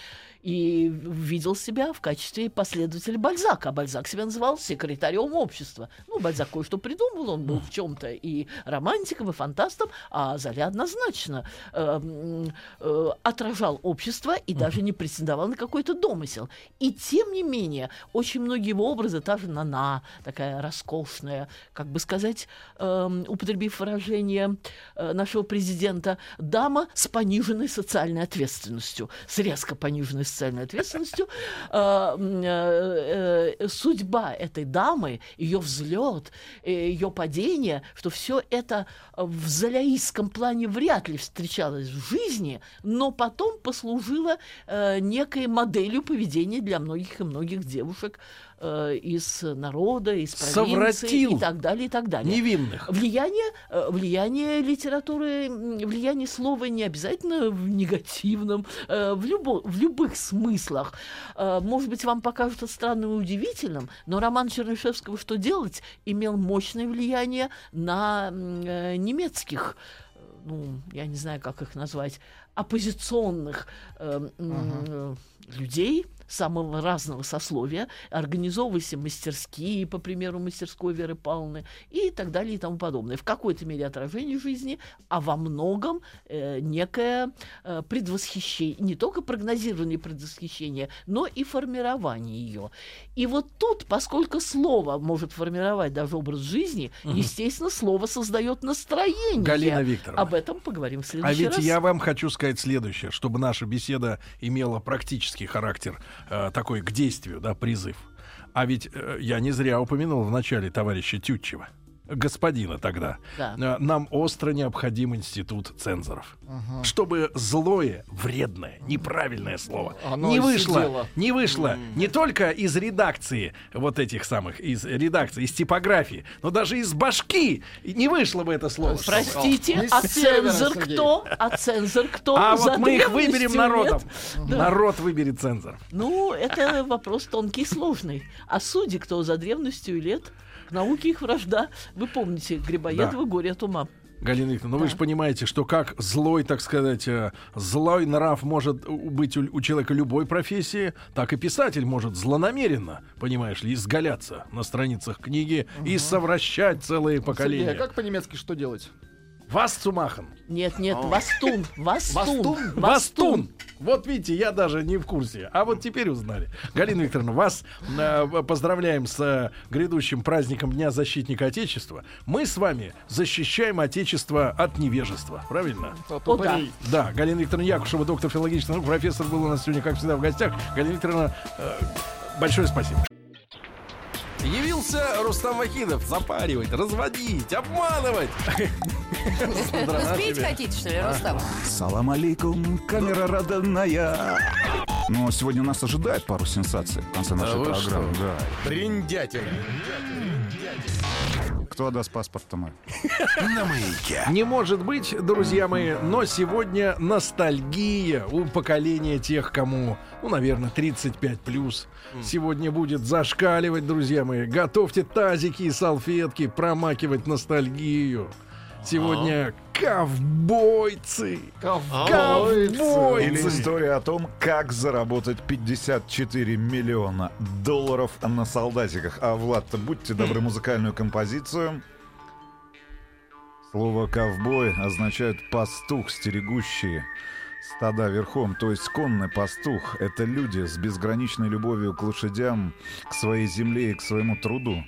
и видел себя в качестве последователя Бальзака. Бальзак себя называл секретарем общества. Ну, Бальзак кое-что придумал, он был в чем-то и романтиком, и фантастом, а Золя однозначно э, э, отражал общество и даже не претендовал на какой-то домысел. И тем не менее, очень многие его образы, та же Нана, такая роскошная, как бы сказать, эм, употребив выражение э, нашего президента, дама с пониженной социальной ответственностью, с резко пониженной социальной ответственностью. Э, э, э, судьба этой дамы, ее взлет, ее падение, что все это в золяистском плане вряд ли встречалось в жизни, но потом послужило некой моделью поведения для многих и многих девушек э, из народа, из провинции Совратил и так далее, и так далее. Невинных. Влияние, э, влияние литературы, влияние слова не обязательно в негативном, э, в, любо- в любых смыслах. Э, Может быть, вам покажется странным и удивительным, но роман Чернышевского «Что делать» имел мощное влияние на э, немецких э, ну, я не знаю, как их назвать, оппозиционных э, э, людей самого разного сословия, организовывайся мастерские, по примеру, мастерской Веры Павловны, и так далее и тому подобное. В какой-то мере отражение жизни, а во многом э, некое э, предвосхищение, не только прогнозирование предвосхищения, но и формирование ее. И вот тут, поскольку слово может формировать даже образ жизни, Мгм. естественно, слово создает настроение. Галина Викторовна. Об этом поговорим в А следующий ведь раз. я вам хочу сказать следующее, чтобы наша беседа имела практический характер, э, такой к действию, да, призыв. А ведь э, я не зря упомянул в начале товарища Тютчева, господина тогда. Да. Э, Нам остро необходим институт цензоров. Ага. Чтобы злое, вредное, неправильное слово Оно не вышло, сидело. не вышло не только из редакции вот этих самых, из редакции, из типографии, но даже из башки не вышло бы это слово. Простите, а цензор Сергей. кто? А цензор кто? А За вот мы их выберем народом. Да. Народ выберет цензор. Ну, это вопрос тонкий и сложный. А судьи кто за древностью лет? К науке их вражда. Вы помните Грибоедова «Горе от ума». Галина Викторовна, ну вы Да. же понимаете, что как злой, так сказать, э, злой нрав может быть у, у человека любой профессии, так и писатель может злонамеренно, понимаешь ли, изгаляться на страницах книги и совращать целые Сергей, поколения. а как по-немецки что делать? Вас цумахан. Нет, нет, Вастун, Вастун, Вастун? Вастун. Вот видите, я даже не в курсе. А вот теперь узнали. Галина Викторовна, вас э, поздравляем с э, грядущим праздником Дня защитника Отечества. Мы с вами защищаем Отечество от невежества. Правильно? О, да. Да, Галина Викторовна Якушева, доктор филологических наук, профессор был у нас сегодня, как всегда, в гостях. Галина Викторовна, э, большое спасибо. Явился Рустам Вахидов запаривать, разводить, обманывать. Спеть хотите, что ли, Рустам? Салам алейкум, камера родная. Но сегодня нас ожидает пару сенсаций в конце нашей программы. Да. Бриндятина. Кто отдаст паспорт мой? На маяке. Не может быть, друзья мои, но сегодня ностальгия у поколения тех, кому, ну, наверное, 35 плюс. Сегодня будет зашкаливать, друзья мои. Готовьте тазики и салфетки, промакивать ностальгию. Сегодня ковбойцы. Ковбойцы. Ковбойцы. Или история о том, как заработать 54 миллиона долларов на солдатиках. А, Влад, будьте добры, музыкальную композицию. Слово «ковбой» означает «пастух, стерегущий стада верхом». То есть конный пастух — это люди с безграничной любовью к лошадям, к своей земле и к своему труду.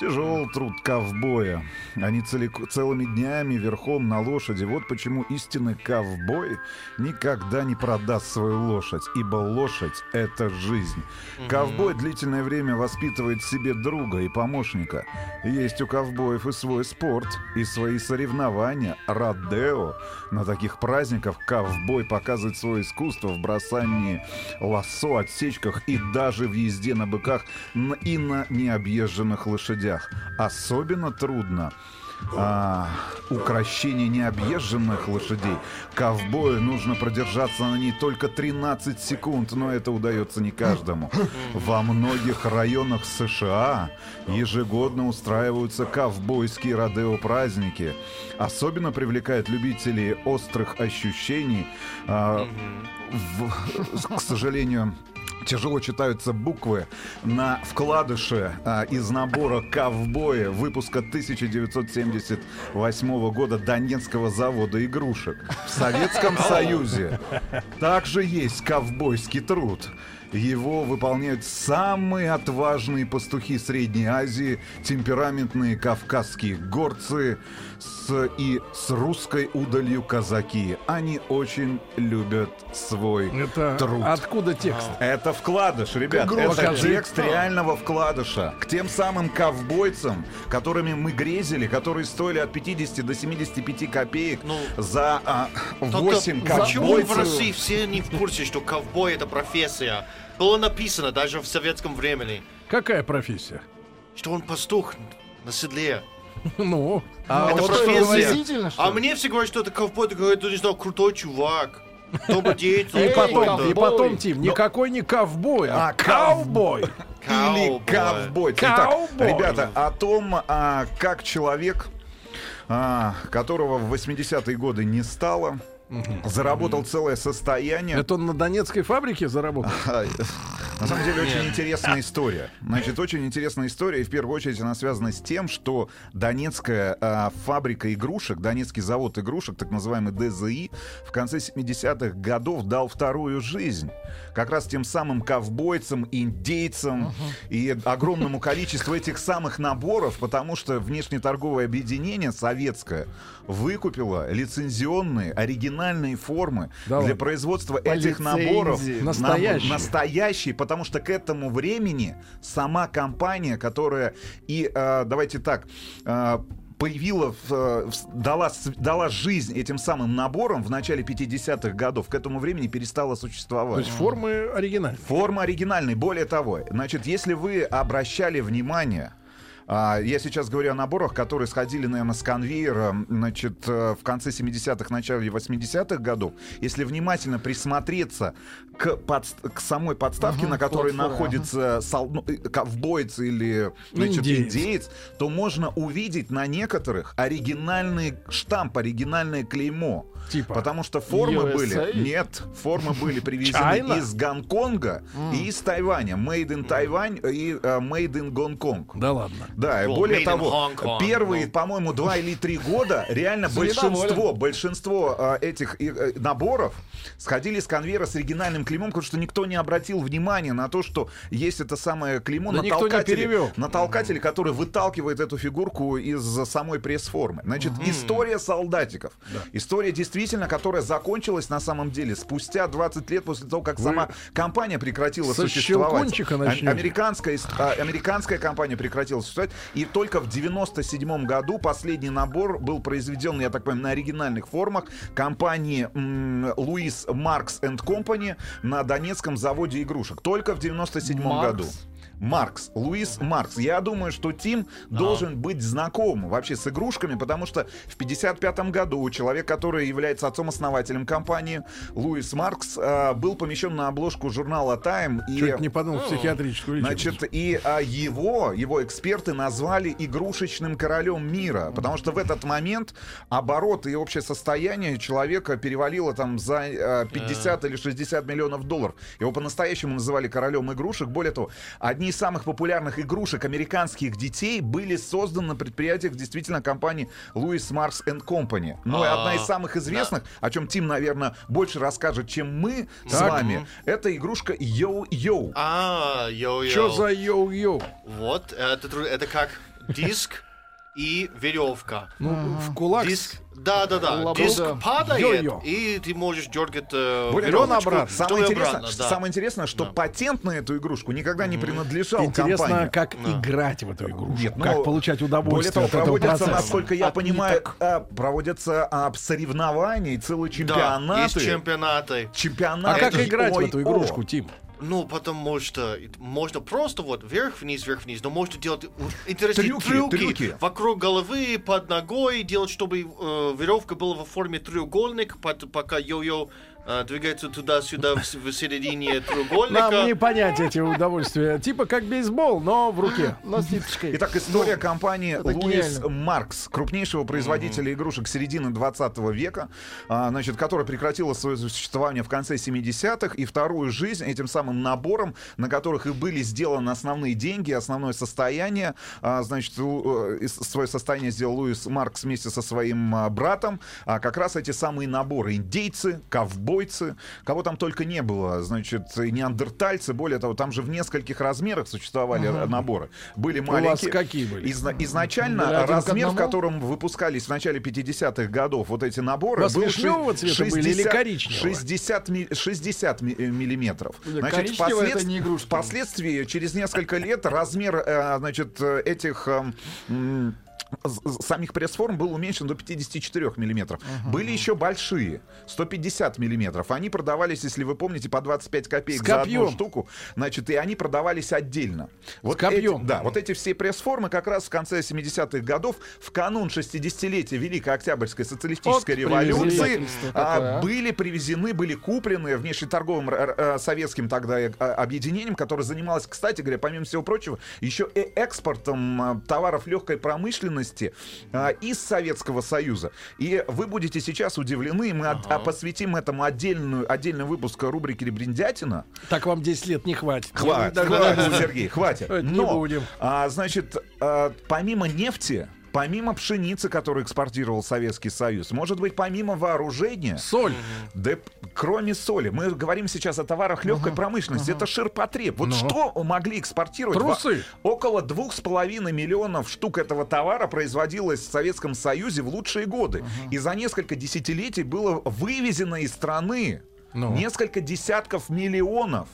Тяжел труд ковбоя. Они целик- целыми днями верхом на лошади. Вот почему истинный ковбой никогда не продаст свою лошадь, ибо лошадь — это жизнь. Ковбой длительное время воспитывает себе друга и помощника. Есть у ковбоев и свой спорт, и свои соревнования. Родео. На таких праздниках ковбой показывает свое искусство в бросании лассо, отсечках и даже в езде на быках и на необъезженных лошадях. Особенно трудно а, укращение необъезженных лошадей. Ковбою нужно продержаться на ней только 13 секунд, но это удается не каждому. Во многих районах США ежегодно устраиваются ковбойские родео-праздники. Особенно привлекает любителей острых ощущений. А, в- к сожалению, Тяжело читаются буквы на вкладыше а, из набора «Ковбоя» выпуска 1978 года Донецкого завода игрушек. В Советском Союзе также есть ковбойский труд. Его выполняют самые отважные пастухи Средней Азии, темпераментные кавказские горцы с, и с русской удалью казаки. Они очень любят свой Это труд. откуда текст? Это вкладыш, ребят. Игрушка. Это Покажи. текст реального вкладыша. К тем самым ковбойцам, которыми мы грезили, которые стоили от 50 до 75 копеек за а, 8 Только Почему в ковбойцев. России все не в курсе, что ковбой это профессия? Было написано даже в советском времени. Какая профессия? Что он пастух на седле. Ну, А это вот профессия. А мне все говорят, что это ковбой, ты говоришь, ну, не знаю, крутой чувак. Добрый день. И потом, и потом, Тим, никакой не ковбой, а, А, ковбой. Или Ковбой. Итак, ребята, о том, а, как человек, а, которого в 80-е годы не стало, заработал целое состояние. Это он на Донецкой фабрике заработал? На самом деле очень интересная история. Значит, очень интересная история, и в первую очередь она связана с тем, что Донецкая а, фабрика игрушек, Донецкий завод игрушек, так называемый ДЗИ, в конце 70-х годов дал вторую жизнь. Как раз тем самым ковбойцам, индейцам и огромному количеству этих самых наборов, потому что внешнеторговое объединение советское выкупило лицензионные, оригинальные формы Да для производства По этих наборов. лицензии. Нам- Настоящие. настоящие, потому что к этому времени сама компания, которая и э, давайте так. э, появила, э, дала, дала жизнь этим самым наборам в начале 50-х годов, к этому времени перестала То существовать. есть формы оригинальные. Форма оригинальная. Более того, значит, если вы обращали внимание, я сейчас говорю о наборах, которые сходили, наверное, с конвейера значит, э, в конце 70-х, начале 80-х годов. Если внимательно присмотреться к, подс- к самой подставке, Ага, на которой платформе, находится сол- ну, э, ковбоец или значит, Индеец. индеец, то можно увидеть на некоторых оригинальный штамп, оригинальное клеймо. Типа. Потому что формы USA? были... Нет, формы были привезены China? из Гонконга и из Тайваня. Made in Тайвань и э, Made in Гонконг. Да ладно. Да, и Well, более того, первые, ну. по-моему, два или три года реально большинство, большинство э, этих э, наборов сходили с конвейера с оригинальным клеймом, потому что никто не обратил внимания на то, что есть это самое клеймо Да на никто не толкателе, перевел. на толкателе, который выталкивает эту фигурку из самой пресс-формы. Значит, история солдатиков. История действительно, которая закончилась на самом деле спустя 20 лет после того, как Вы сама компания прекратила со существовать. А-. Американская, а, американская компания прекратила существовать. И только в 97 году последний набор был произведен, я так понимаю, на оригинальных формах компании Луис Маркс энд Компани на Донецком заводе игрушек. Только в 97 Маркс? году. Маркс, Луис Маркс. Я думаю, что Тим должен быть знаком вообще с игрушками, потому что в 55 году человек, который является отцом-основателем компании, Луис Маркс, а, был помещен на обложку журнала Time. И... Чуть не подумал в психиатрическую лечебницу. Значит, и а, его, его эксперты назвали игрушечным королем мира, потому что в этот момент обороты и общее состояние человека перевалило там за а, 50 или 60 миллионов долларов. Его по-настоящему называли королем игрушек. Более того, одни из самых популярных игрушек американских детей были созданы на предприятиях действительно компании Louis Marx Company. Ну и одна из самых известных, о чем Тим, наверное, больше расскажет, чем мы с вами, это игрушка Йоу-Йоу. А, йо-йо. Что за йоу-йоу? Вот, это как диск и веревка. Ну, в кулак. Диск, да, да, да. Лабуда. Диск падает, Йо-йо. и ты можешь дергать э, Более того, обратно. Самое, интересное, обратно, что- да. самое интересное, что Да. патент на эту игрушку никогда не принадлежал Интересно, компании. как играть в эту игрушку. Нет, ну, как получать Более удовольствие того, от этого проводятся, насколько я От понимаю, ниток. а, проводятся а, соревнования и целые Да, чемпионаты. есть чемпионаты. А Чемпионаты. как И играть в ой, эту о. игрушку, Тим? Ну, потому что можно просто вот вверх-вниз, вверх-вниз, но можно делать интересные Трюки, трюки, трюки. вокруг головы, под ногой, делать, чтобы э, веревка была во форме треугольника, пот- пока йо-йо э, двигается туда-сюда в, в середине треугольника. Нам не понять эти удовольствия. Типа как бейсбол, но в руке. Но с ниточкой. Итак, история компании это Луис. Маркс, крупнейшего производителя игрушек середины 20 века, а, значит, которая прекратила свое существование в конце 70-х и вторую жизнь этим самым набором, на которых и были сделаны основные деньги, основное состояние. А, значит, э, свое состояние сделал Луис Маркс вместе со своим а, братом. А как раз эти самые наборы. Индейцы, ковбойцы, кого там только не было. Значит, неандертальцы. Более того, там же в нескольких размерах существовали э, наборы. Были У вас маленькие. какие были? Изна- изначально Были размер, в котором выпускались в начале 50-х годов вот эти наборы, был вишневого цвета были или коричневого? 60, ми- 60 ми- э, миллиметров. Или коричневый это не игрушки. впоследствии, через несколько лет, размер э, значит, э, этих... эм, м, самих пресс-форм был уменьшен до 54 миллиметров. Были еще большие, 150 миллиметров. Они продавались, если вы помните, по 25 копеек С за одну штуку. Значит, и они продавались отдельно. Вот копьем. эти- да, вот эти все пресс-формы как раз в конце 70-х годов, в канун 60-летия Великой Октябрьской социалистической Вот революции, а, а? были привезены, были куплены внешнеторговым р- советским тогда э, а, объединением, которое занималось, кстати говоря, помимо всего прочего, еще и экспортом а, товаров легкой промышленности а, из Советского Союза. И вы будете сейчас удивлены, мы от- а, посвятим этому отдельную, отдельный выпуск рубрики «Ребрендятина». Так вам 10 лет не хватит. Хватит, Не, хватит, Сергей, хватит. Но, а, значит, а, помимо нефти, помимо пшеницы, которую экспортировал Советский Союз, может быть, помимо вооружения... Соль. Да, кроме соли. Мы говорим сейчас о товарах легкой промышленности. Это ширпотреб. Вот Ну. что могли экспортировать? Трусы. Во- Около двух с половиной миллионов штук этого товара производилось в Советском Союзе в лучшие годы. И за несколько десятилетий было вывезено из страны Ну. несколько десятков миллионов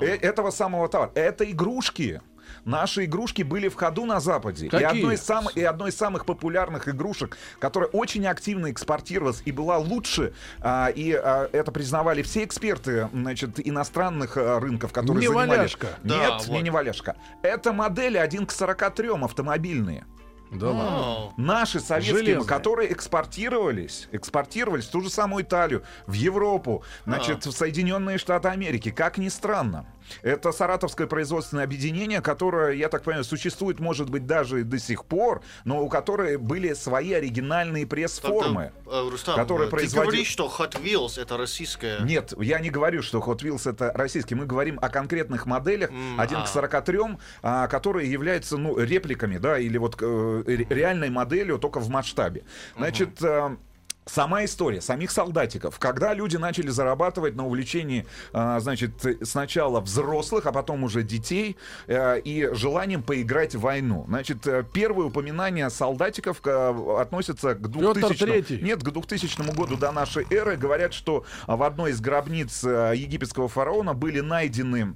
э- этого самого товара. Это игрушки. Наши игрушки были в ходу на Западе. И Какие? одной, из сам- и одной из самых популярных игрушек, которая очень активно экспортировалась и была лучше, а, и а, это признавали все эксперты значит, иностранных а, рынков, которые занимали... Неваляшка. Да, Нет, не вот. неваляшка. Это модели 1 к 43 автомобильные. Да ладно. О, Наши советские, Железные. которые экспортировались, экспортировались в ту же самую Италию, в Европу, значит, в Соединенные Штаты Америки. Как ни странно. Это Саратовское производственное объединение, которое, я так понимаю, существует, может быть, даже до сих пор, но у которой были свои оригинальные пресс-формы. э, Рустам, которые э, ты производил- говоришь, что Hot Wheels это российская... Нет, я не говорю, что Hot Wheels это российский. Мы говорим о конкретных моделях 1 а. к 43, а, которые являются ну, репликами, да, или вот э, ре- реальной моделью только в масштабе. Значит, э, Сама история самих солдатиков. Когда люди начали зарабатывать на увлечении, а, значит, сначала взрослых, а потом уже детей, э, и желанием поиграть в войну. Значит, э, первые упоминания солдатиков э, относятся к 2000 Третий. нет, к 2000 году до нашей эры говорят, что в одной из гробниц египетского фараона были найдены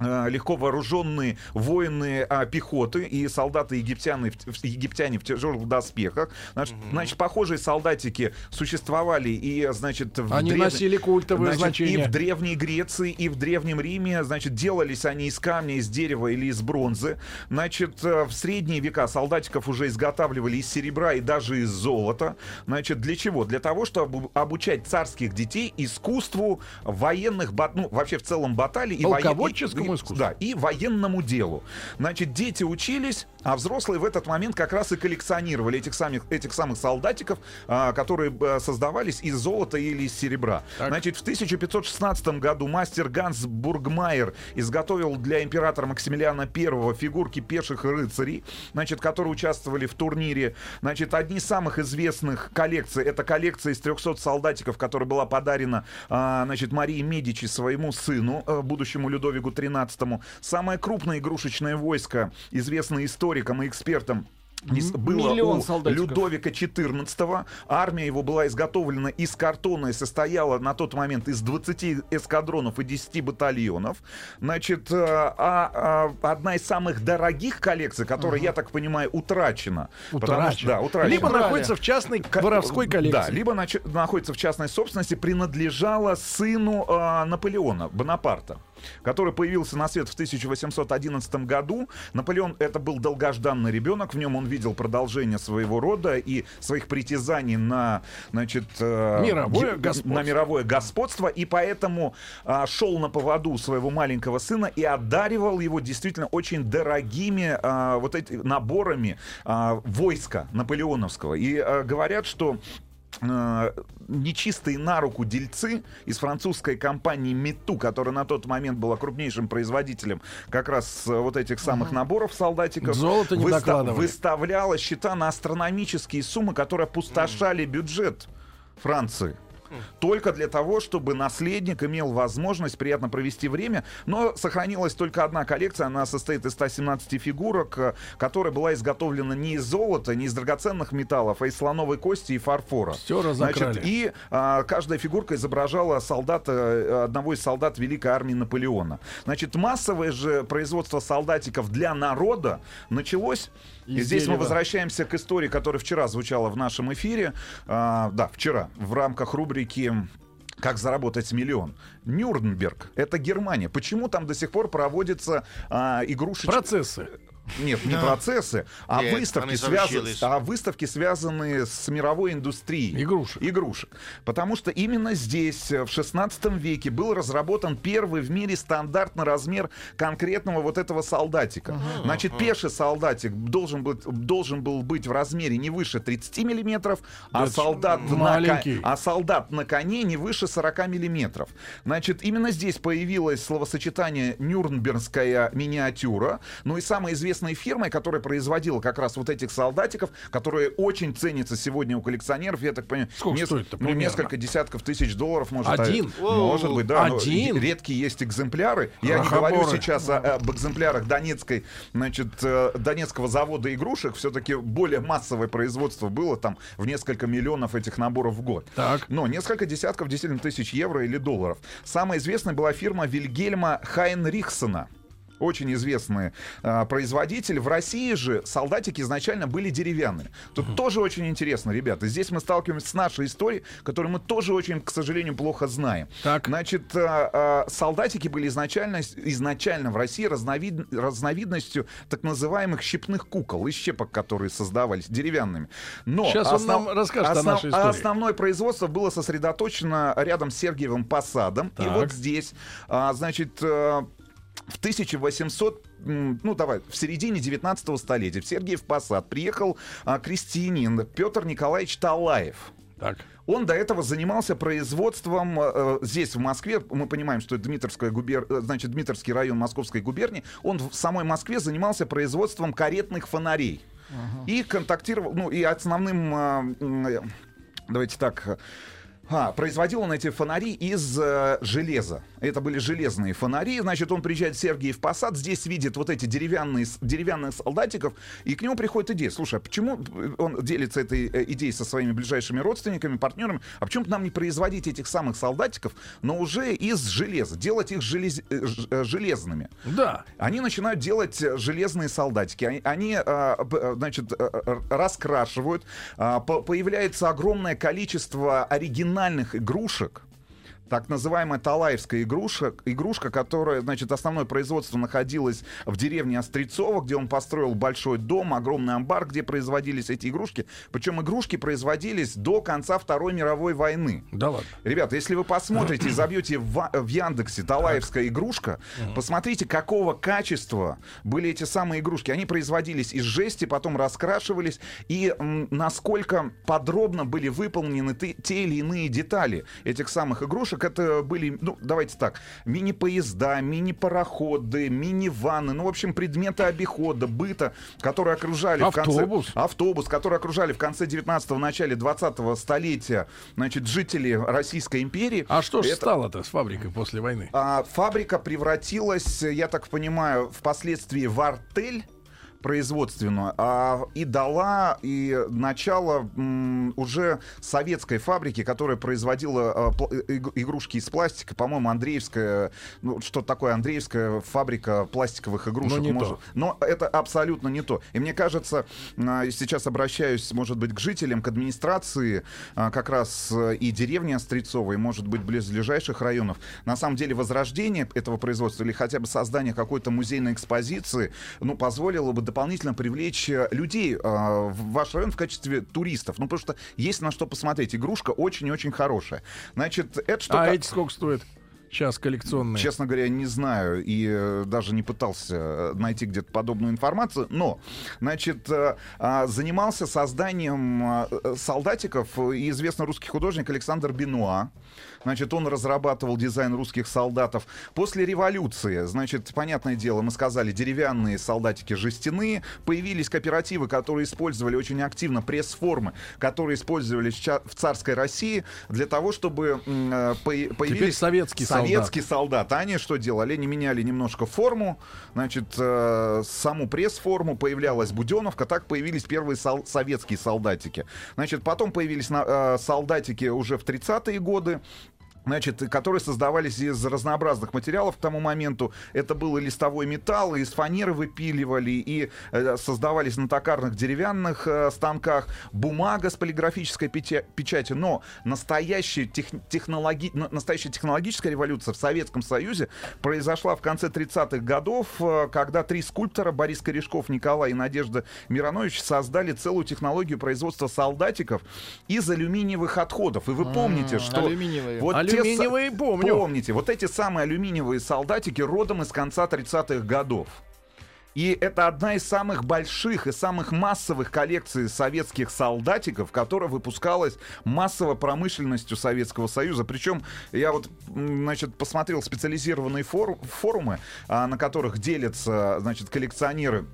легко вооруженные воины а, пехоты и солдаты египтяне египтяне в тяжелых доспехах. Значит, значит, похожие солдатики существовали и, значит, в Они древ- носили культовое Значит, значение. И в Древней Греции, и в Древнем Риме, значит, делались они из камня, из дерева или из бронзы. Значит, э, в средние века солдатиков уже изготавливали из серебра и даже из золота. Значит, для чего? Для того, чтобы обучать царских детей искусству военных, бат- ну, вообще в целом баталий. и воен- И- искусству. Да, и военному делу. Значит, дети учились, а взрослые в этот момент как раз и коллекционировали этих самых, этих самых солдатиков, а, которые создавались из золота или из серебра. Так. Значит, в 1516 году мастер Ганс Бургмайер изготовил для императора Максимилиана I фигурки пеших рыцарей, значит, которые участвовали в турнире. Значит, одни из самых известных коллекций, это коллекция из 300 солдатиков, которая была подарена, а, значит, Марии Медичи своему сыну, э, будущему Людовику XIII. Самое крупное игрушечное войско, известное историкам и экспертам, было Миллион у солдатиков. Людовика XIV. Армия его была изготовлена из картона и состояла на тот момент из 20 эскадронов и 10 батальонов. Значит, э, а, а, одна из самых дорогих коллекций, которая, я так понимаю, утрачена. Потому что- да, утрачена. Либо Украли. находится в частной Ка- воровской коллекции. Да, либо нач- находится в частной собственности, принадлежала сыну э, Наполеона, Бонапарта который появился на свет в 1811 году. Наполеон это был долгожданный ребенок, в нем он видел продолжение своего рода и своих притязаний на, значит, э, Мировое господство. на мировое господство, и поэтому а, шел на поводу своего маленького сына и одаривал его действительно очень дорогими а, вот эти наборами а, войска наполеоновского. И а, говорят, что нечистые на руку дельцы из французской компании Мету, которая на тот момент была крупнейшим производителем как раз э, вот этих самых наборов солдатиков, Золото не докладывали. выставляла счета на астрономические суммы, которые опустошали бюджет Франции. Только для того, чтобы наследник имел возможность приятно провести время. Но сохранилась только одна коллекция. Она состоит из 117 фигурок, э, которая была изготовлена не из золота, не из драгоценных металлов, а из слоновой кости и фарфора. Все разокрали. Значит, и а, каждая фигурка изображала солдата, э, одного из солдат Великой армии Наполеона. Значит, массовое же производство солдатиков для народа началось и здесь мы дерева. возвращаемся к истории, которая вчера звучала в нашем эфире. А, да, вчера, в рамках рубрики как заработать миллион. Нюрнберг, это Германия. Почему там до сих пор проводятся а, игрушечные... Процессы. Нет, не процессы, а Нет, выставки, связаны, а выставки, связанные с мировой индустрией. Игрушек. Игрушек. Потому что именно здесь, э, в 16 веке, был разработан первый в мире стандартный размер конкретного вот этого солдатика. Значит, пеший солдатик должен, быть, должен был быть в размере не выше 30 миллиметров, а солдат, на, а солдат на коне не выше 40 миллиметров. Значит, именно здесь появилось словосочетание «нюрнбергская миниатюра». Ну и самой известной фирмой, которая производила как раз вот этих солдатиков, которые очень ценятся сегодня у коллекционеров, я так понимаю, Сколько нес- стоит-то ну, несколько десятков тысяч долларов может а- Один? Может быть, да. Один? редкие есть экземпляры. Я не говорю сейчас о- об экземплярах Донецкой, значит, э, Донецкого завода игрушек. Все-таки более массовое производство было там в несколько миллионов этих наборов в год. Так. Но несколько десятков действительно тысяч евро или долларов. Самая известная была фирма Вильгельма Хайнрихсена. Очень известный э, производитель. В России же солдатики изначально были деревянными. Тут тоже очень интересно, ребята. Здесь мы сталкиваемся с нашей историей, которую мы тоже очень, к сожалению, плохо знаем. Так. Значит, э, э, солдатики были изначально, изначально в России разновид- разновидностью так называемых щепных кукол, из щепок, которые создавались деревянными. Но Щас он нам расскажет о нашей истории. Основное производство было сосредоточено рядом с Сергиевым Посадом. И Так. вот здесь, а, значит, э, в 1800 м, ну давай, в середине 19 столетия в Сергиев Посад приехал а, крестьянин Петр Николаевич Талаев. Так. Он до этого занимался производством э, здесь, в Москве. Мы понимаем, что это Дмитровская губер... э, значит, Дмитровский район Московской губернии. Он в самой Москве занимался производством каретных фонарей. И контактировал, ну, и основным, э, м, э, давайте так, э, а, производил он эти фонари из э, железа. Это были железные фонари. Значит, он приезжает в Сергиев Посад, здесь видит вот эти деревянные, деревянных солдатиков, и к нему приходит идея. Слушай, а почему он делится этой э, идеей со своими ближайшими родственниками, партнерами? А почему бы нам не производить этих самых солдатиков, но уже из железа, делать их желез- э, э, железными? Да. Они начинают делать железные солдатики. Они, они, значит, раскрашивают. А, по- Появляется огромное количество оригинальных игрушек. Так называемая Талаевская игрушка, игрушка, которая, значит, основное производство находилось в деревне Острецово, где он построил большой дом, огромный амбар, где производились эти игрушки. Причем игрушки производились до конца Второй мировой войны. Да ладно. Ребята, если вы посмотрите и забьете в, в Яндексе Талаевская игрушка, посмотрите, какого качества были эти самые игрушки. Они производились из жести, потом раскрашивались, и м, насколько подробно были выполнены ты- те или иные детали этих самых игрушек. Это были, ну, давайте так, мини-поезда, мини-пароходы, мини-ванны, ну, в общем, предметы обихода, быта, которые окружали в Автобус. конце... Автобус, который окружали в конце 19-го, начале 20-го столетия, значит, жители Российской империи. А что ж Это- стало-то с фабрикой после войны? а, фабрика превратилась, я так понимаю, впоследствии в артель производственную а, и дала и начало м, уже советской фабрики, которая производила а, иг- игрушки из пластика, по-моему, Андреевская, ну что такое Андреевская фабрика пластиковых игрушек, Но не может- то. но это абсолютно не то. И мне кажется, а, сейчас обращаюсь, может быть, к жителям, к администрации, а, как раз э, и деревни Острецовой, может быть, близлежащих районов. На самом деле, возрождение этого производства или хотя бы создание какой-то музейной экспозиции, ну, позволило бы дополнительно привлечь э, людей а, в ваш район в качестве туристов. Ну, потому что есть на что посмотреть. Игрушка очень и очень хорошая. Значит, это что... А эти сколько стоят? Сейчас коллекционные. Честно говоря, не знаю и э, даже не пытался э, найти где-то подобную информацию. Но, значит, э, а, занимался созданием э, солдатиков известный русский художник Александр Бенуа. Значит, он разрабатывал дизайн русских солдатов. После революции, значит, понятное дело, мы сказали, деревянные солдатики жестяные. Появились кооперативы, которые использовали очень активно пресс-формы, которые использовались в царской России для того, чтобы э, по- появились... советский солдат. советский солдат. А они что делали? Они меняли немножко форму, значит, э, саму пресс-форму, появлялась буденовка, так появились первые сол- советские солдатики. Значит, потом появились на- э, солдатики уже в 30-е годы, Значит, которые создавались из разнообразных материалов к тому моменту. Это был и листовой металл, и из фанеры выпиливали, и э, создавались на токарных деревянных э, станках, бумага с полиграфической печа- печатью. Но настоящая, тех- технологи- на- настоящая технологическая революция в Советском Союзе произошла в конце 30-х годов, э, когда три скульптора, Борис Корешков, Николай и Надежда Миронович, создали целую технологию производства солдатиков из алюминиевых отходов. И вы помните, что... алюминиевые. Вот Алюминиевые помню. Помните, вот эти самые алюминиевые солдатики родом из конца 30-х годов. И это одна из самых больших и самых массовых коллекций советских солдатиков, которая выпускалась массово промышленностью Советского Союза. Причем я вот, значит, посмотрел специализированные фору- форумы, а, на которых делятся, значит, коллекционеры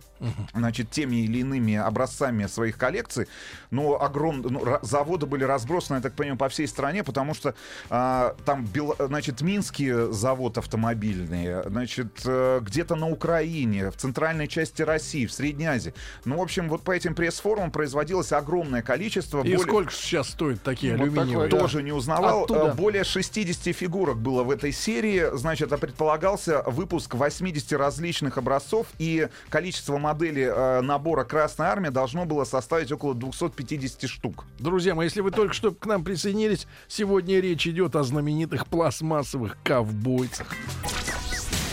значит, теми или иными образцами своих коллекций. Но огром... ну, заводы были разбросаны, я так понимаю, по всей стране, потому что а, там, Бел- значит, Минский завод автомобильный, значит, э, где-то на Украине, в центральной части России, в Средней Азии. Ну, в общем, вот по этим пресс-форумам производилось огромное количество. И более- сколько сейчас стоят такие Вот алюминиевые? такой, да. тоже не узнавал. Оттуда. Э, Более 60 фигурок было в этой серии. Значит, а предполагался выпуск 80 различных образцов, и количество моделей э, набора Красная Армия должно было составить около 250 штук. Друзья мои, если вы только что к нам присоединились, сегодня речь идет о знаменитых пластмассовых ковбойцах.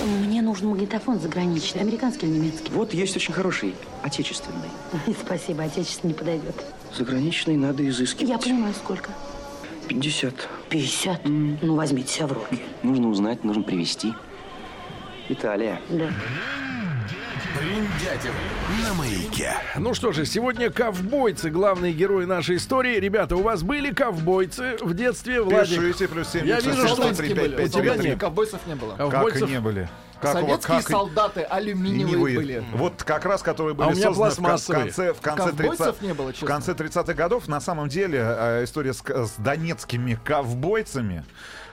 Мне нужен магнитофон заграничный, американский или немецкий. Вот есть очень хороший, отечественный. Спасибо, отечественный не подойдет. Заграничный надо изыскивать. Я понимаю, сколько. 50. 50? Ну, возьмите себя в руки. Нужно узнать, нужно привезти. Италия. Да. На маяке. Ну что же, сегодня ковбойцы, главные герои нашей истории. Ребята, у вас были ковбойцы в детстве, Владик? Пишите, плюс семь, Я девятьсот вижу, что шестьдесят три, Солдатские были. пять, У пять, тебя нет, ковбойцев не было. Как Ковбойцев? не были? Как, Советские как- солдаты алюминиевые были. Вот как раз, которые А были у меня созданы в конце, в конце Ковбойцев 30 не было, в конце 30-х годов. На самом деле э, история с, с донецкими ковбойцами,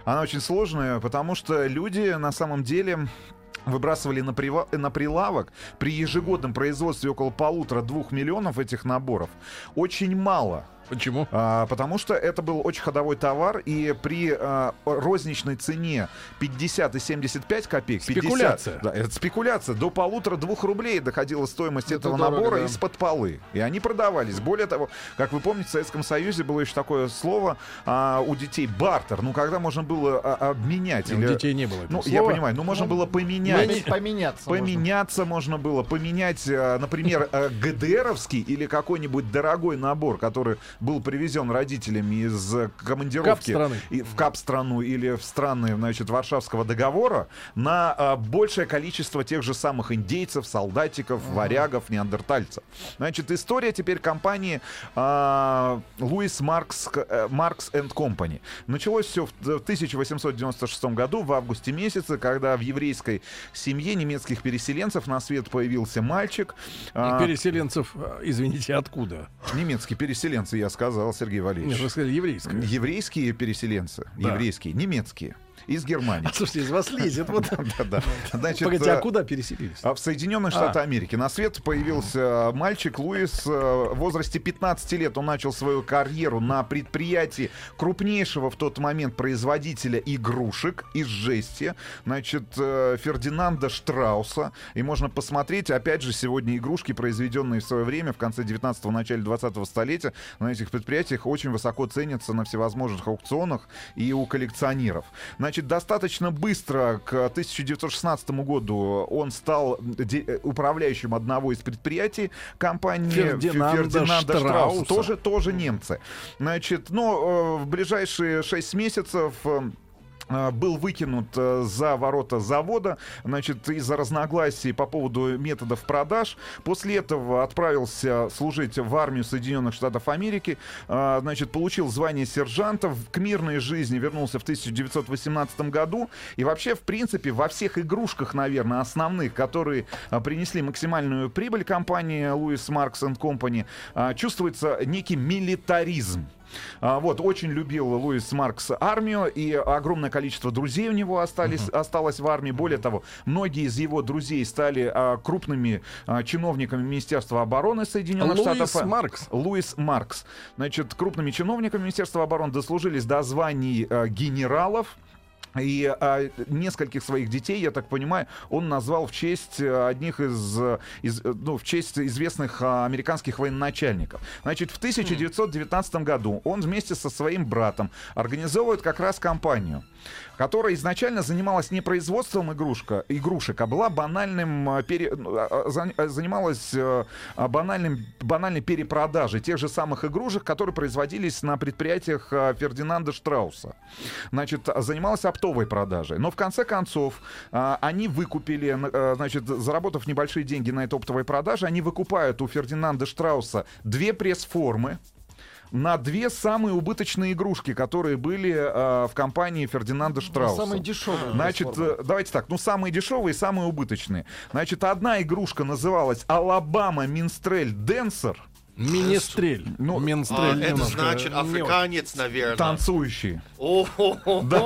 она очень сложная, потому что люди на самом деле выбрасывали на, прива- на прилавок при ежегодном производстве около полутора-двух миллионов этих наборов. Очень мало. Почему? А, потому что это был очень ходовой товар, и при а, розничной цене 50 и 75 копеек... 50, Спекуляция. да, это спекуляция. До полутора-двух рублей доходила стоимость Это этого дорого, набора да. из-под полы. И они продавались. Более того, как вы помните, в Советском Союзе было еще такое слово а, у детей бартер. Ну, когда можно было а, обменять. У детей не было Ну, я слова. понимаю, ну, можно Ну, было поменять. Поме- Поменяться можно. Поменяться можно было, поменять, э, например, э, ГДРовский или какой-нибудь дорогой набор, который был привезен родителями из э, командировки Кап-страны. и- в КАП-страну или в страны, значит, Варшавского договора на э, большее количество тех же самых индейцев, солдатиков, варягов, неандертальцев. Значит, история теперь компании э, Луис Маркс, э, Маркс энд Компани. Началось все в 1896 году, в августе месяце, когда в еврейской семье немецких переселенцев на свет появился мальчик. А, Переселенцев, извините, откуда? Немецкие переселенцы, я сказал, Сергей Валерьевич. Нет, вы сказали еврейское. Еврейские переселенцы, Да. еврейские, немецкие. Из Германии. А, слушайте, из вас лезет. Вот. Да-да. Значит, Погодите, э, а куда переселились? а в Соединенных А. Штатах Америки на свет появился мальчик Луис. э, В возрасте 15 лет он начал свою карьеру на предприятии крупнейшего в тот момент производителя игрушек из жести, значит, э, Фердинанда Штрауса. И можно посмотреть, опять же, сегодня игрушки, произведенные в свое время, в конце 19-го, начале 20-го столетия, на этих предприятиях очень высоко ценятся на всевозможных аукционах и у коллекционеров. Значит, достаточно быстро, к 1916 году, он стал управляющим одного из предприятий компании Фе- Фердинанда Штрауса. Тоже, тоже немцы. Значит, но э, в ближайшие 6 месяцев... э, был выкинут э, за ворота завода, значит, из-за разногласий по поводу методов продаж. После этого отправился служить в армию Соединенных Штатов Америки, э, значит, получил звание сержанта, к мирной жизни вернулся в 1918 году. И вообще, в принципе, во всех игрушках, наверное, основных, которые принесли максимальную прибыль компании Marks and Company, чувствуется некий милитаризм. А, Вот, очень любил Луис Маркс армию, и огромное количество друзей у него остались, осталось в армии. Более того, многие из его друзей стали а, крупными а, чиновниками Министерства обороны Соединенных Луис Штатов. Маркс. Луис Маркс. Значит, крупными чиновниками Министерства обороны дослужились до званий а, генералов. И а, нескольких своих детей, я так понимаю, он назвал в честь а, одних из, а, из, э, ну, в честь известных а, американских военачальников. Значит, в 1919 году он вместе со своим братом организовывает как раз компанию, которая изначально занималась не производством игрушка, игрушек, а была банальным пере- ну, а, а, а, занималась э, банальным, банальной перепродажей тех же самых игрушек, которые производились на предприятиях Фердинанда Штрауса. Значит, занималась оптовой продажей. Но в конце концов а, они выкупили, а, значит, заработав небольшие деньги на этой оптовой продаже, они выкупают у Фердинанда Штрауса две пресс-формы, на две самые убыточные игрушки, которые были э, в компании Фердинанда Штрауса. самые дешевые Значит, э, давайте так, ну самые дешевые и самые убыточные. Значит, одна игрушка называлась Алабама Минстрель Денсер. Министрель. Ну, А, Менстрель. это немножко значит не африканец, наверное. Танцующий. О-хо-хо. Да.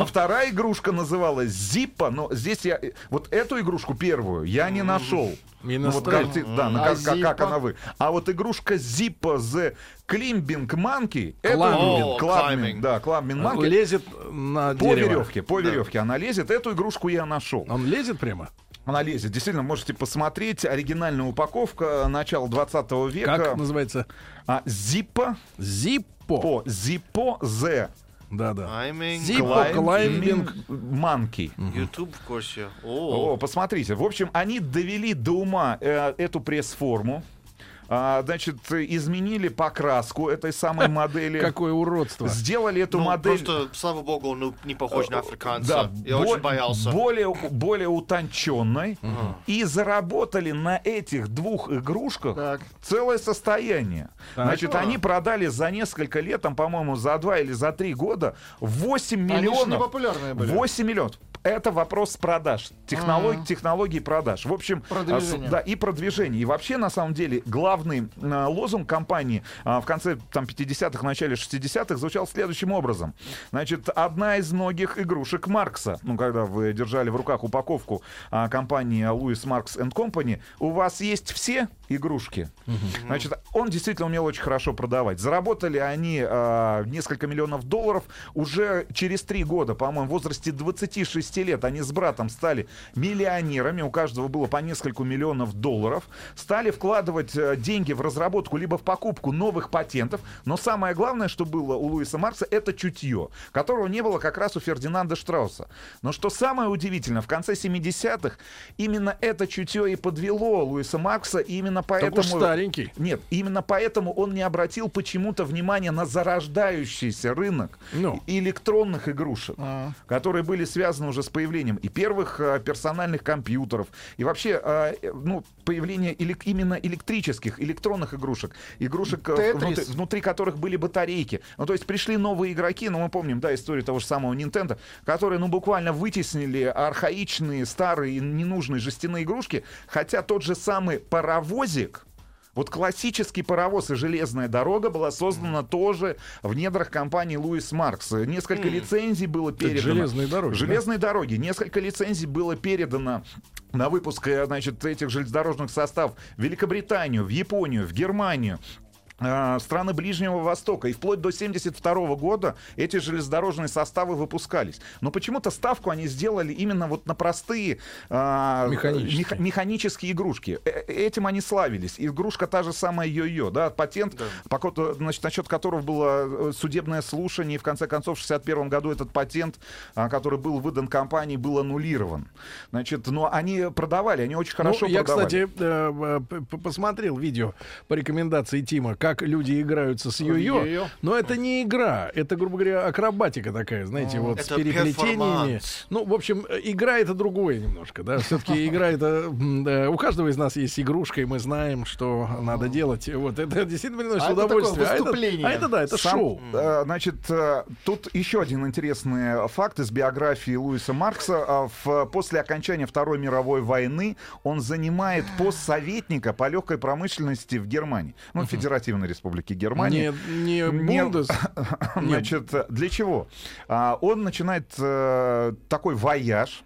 А вторая игрушка называлась Зиппа, но здесь я... Вот эту игрушку первую я не нашел. Ну, вот Министрель. карти- Да, ну, А как, как- как она вы. А вот игрушка Zippo The Climbing Monkey, это. Climbing, Climbing. да, Climbing Monkey, Лезет на по дерево. веревке, по веревке она лезет. Эту игрушку я нашел. Он лезет прямо? Она лезет. Действительно, можете посмотреть. Оригинальная упаковка начала 20 века. Как называется? А, Зиппо. по Zippo The Да-да. Climbing. Zippo Climbing Climbing. Monkey. YouTube в курсе. О, О, посмотрите. В общем, они довели до ума э, эту пресс-форму. А, значит, изменили покраску этой самой модели. Какое уродство. Сделали эту ну, модель. просто, слава богу, он ну, не похож на африканца. Да, Я бо- очень боялся. Более, более утонченной. И заработали на этих двух игрушках Так. целое состояние. Так. Значит, А. они продали за несколько лет, там, по-моему, за два или за три года 8 Они же миллионов. популярные были. 8 миллионов. Это вопрос продаж, технолог, технологий продаж. В общем, Продвижение. а, да, и продвижение. И вообще, на самом деле, главный а, лозунг компании а, в конце там, 50-х, начале 60-х звучал следующим образом. Значит, одна из многих игрушек Маркса, ну, когда вы держали в руках упаковку а, компании Marks and Company, у вас есть все игрушки. Значит, он действительно умел очень хорошо продавать. Заработали они а, несколько миллионов долларов уже через три года, по-моему, в возрасте 26 лет. Они с братом стали миллионерами, у каждого было по нескольку миллионов долларов. Стали вкладывать э, деньги в разработку либо в покупку новых патентов. Но самое главное, что было у Луиса Маркса, это чутье, которого не было как раз у Фердинанда Штрауса. Но что самое удивительное, в конце 70-х именно это чутье и подвело Луиса Маркса, и именно поэтому... уж старенький. Нет, именно поэтому он не обратил почему-то внимания на зарождающийся рынок Ну. электронных игрушек, которые были связаны уже с появлением и первых э, персональных компьютеров, и вообще, э, э, ну, появление элек- именно электрических, электронных игрушек, игрушек, э, внутри, внутри которых были батарейки. Ну, то есть пришли новые игроки, ну, мы помним, да, историю того же самого Nintendo, которые, ну, буквально вытеснили архаичные, старые, ненужные жестяные игрушки, хотя тот же самый паровозик, вот классический паровоз и железная дорога была создана тоже в недрах компании Луис Маркс. Несколько лицензий было передано. железные дороги, да? Железные дороги. Несколько лицензий было передано на выпуск э, значит, этих железнодорожных составов в Великобританию, в Японию, в Германию страны Ближнего Востока. И вплоть до 1972 года эти железнодорожные составы выпускались. Но почему-то ставку они сделали именно вот на простые э, Механические. меха- механические игрушки. Э, э, Этим они славились. Игрушка та же самая йо-йо, да, патент, по ко- значит, насчет которого было э, судебное слушание, и в конце концов в 61 году этот патент, а, который был выдан компании, был аннулирован. Значит, но они продавали, они очень хорошо ну, я, продавали. кстати, э, э, п- п- посмотрел видео по рекомендации Тима, как как люди играются с йо-йо, но это не игра, это, грубо говоря, акробатика такая, знаете, вот с Это переплетениями. перформанс. Ну, в общем, э, игра это другое немножко, да. Все-таки игра это да, у каждого из нас есть игрушка, и мы знаем, что надо делать. Вот это действительно приносит А это удовольствие. А это- выступление. А это, да, это Сам, шоу. э, значит, э, тут еще один интересный факт из биографии Луиса Маркса. А, в- после окончания Второй мировой войны он занимает пост советника по легкой промышленности в Германии. Ну, в Федеративной Республике Германии. Не, не Не- Бундес. Значит, для чего? А, Он начинает э, такой вояж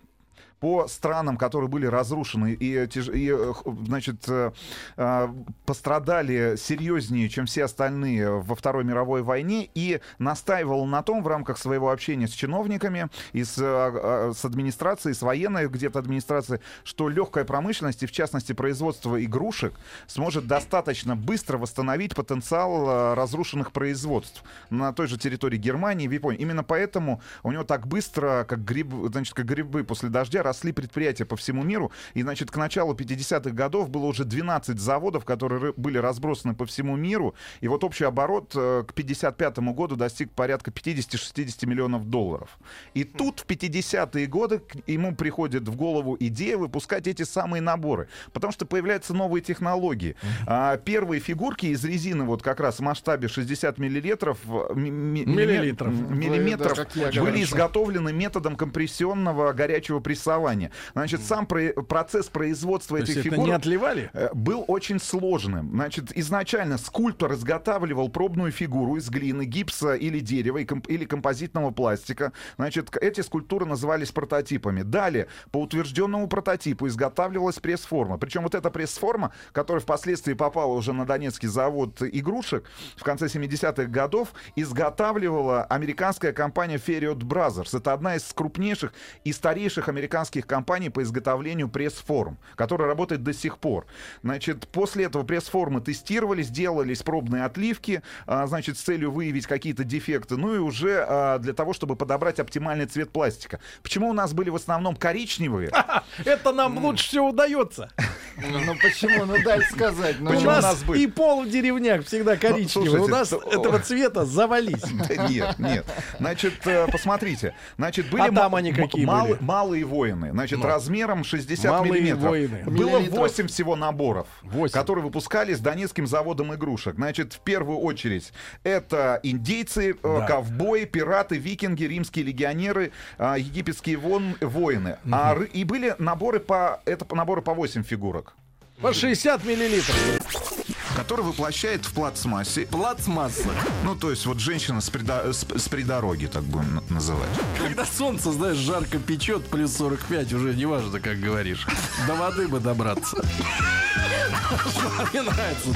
по странам, которые были разрушены и, тяж- и, э, значит, э, э, пострадали серьезнее, чем все остальные во Второй мировой войне, и настаивал на том в рамках своего общения с чиновниками и с, э, э, с администрацией, с военной где-то администрацией, что легкая промышленность, и в частности производство игрушек, сможет достаточно быстро восстановить потенциал э, разрушенных производств на той же территории Германии, в Японии. Именно поэтому у него так быстро, как, гриб, значит, как грибы после дождя, росли предприятия по всему миру. И, значит, к началу 50-х годов было уже 12 заводов, которые ры- были разбросаны по всему миру. И вот общий оборот э, к 55 году достиг порядка 50-60 миллионов долларов. И тут в 50-е годы ему приходит в голову идея выпускать эти самые наборы. Потому что появляются новые технологии. А, первые фигурки из резины вот как раз в масштабе 60 миллилитров, ми- ми- Миллилитров. миллиметров я были изготовлены методом компрессионного горячего прессования. Значит, сам про- процесс производства То этих фигур не отливали? э, был очень сложным. Значит, изначально скульптор изготавливал пробную фигуру из глины, гипса или дерева, или композитного пластика. Значит, эти скульптуры назывались прототипами. Далее, по утвержденному прототипу изготавливалась пресс-форма. Причем вот эта пресс-форма, которая впоследствии попала уже на Донецкий завод игрушек в конце 70-х годов, изготавливала американская компания Ferriot Brothers. Это одна из крупнейших и старейших американских компаний по изготовлению пресс-форм, которая работает до сих пор. Значит, после этого пресс-формы тестировались, делались пробные отливки, а, значит, с целью выявить какие-то дефекты, ну и уже а, для того, чтобы подобрать оптимальный цвет пластика. Почему у нас были в основном коричневые? Это нам лучше всего удается. Ну почему? Ну дай сказать. Ну, У нас и пол в деревнях всегда коричневый. У слушайте, нас то- этого цвета завались. Да Нет, нет. Значит, э, посмотрите. Значит, были А там ма- они м- какие малы- были? малые воины. Значит, Ну. размером 60 Малые миллиметров. воины. Было Миллилитров. 8 всего наборов, Восемь. которые выпускались Донецким заводом игрушек. Значит, в первую очередь это индейцы, э, Да. ковбои, пираты, викинги, римские легионеры, э, египетские вон- воины. А ры- и были наборы по... Это по- наборы по 8 фигурок. По 60 миллилитров. Который воплощает в плацмассе. Плацмасса. Ну, то есть вот женщина с, придо- с, с придороги, так будем называть. Когда солнце, знаешь, жарко печет, плюс 45, уже неважно, как говоришь. До воды бы добраться. Мне нравится.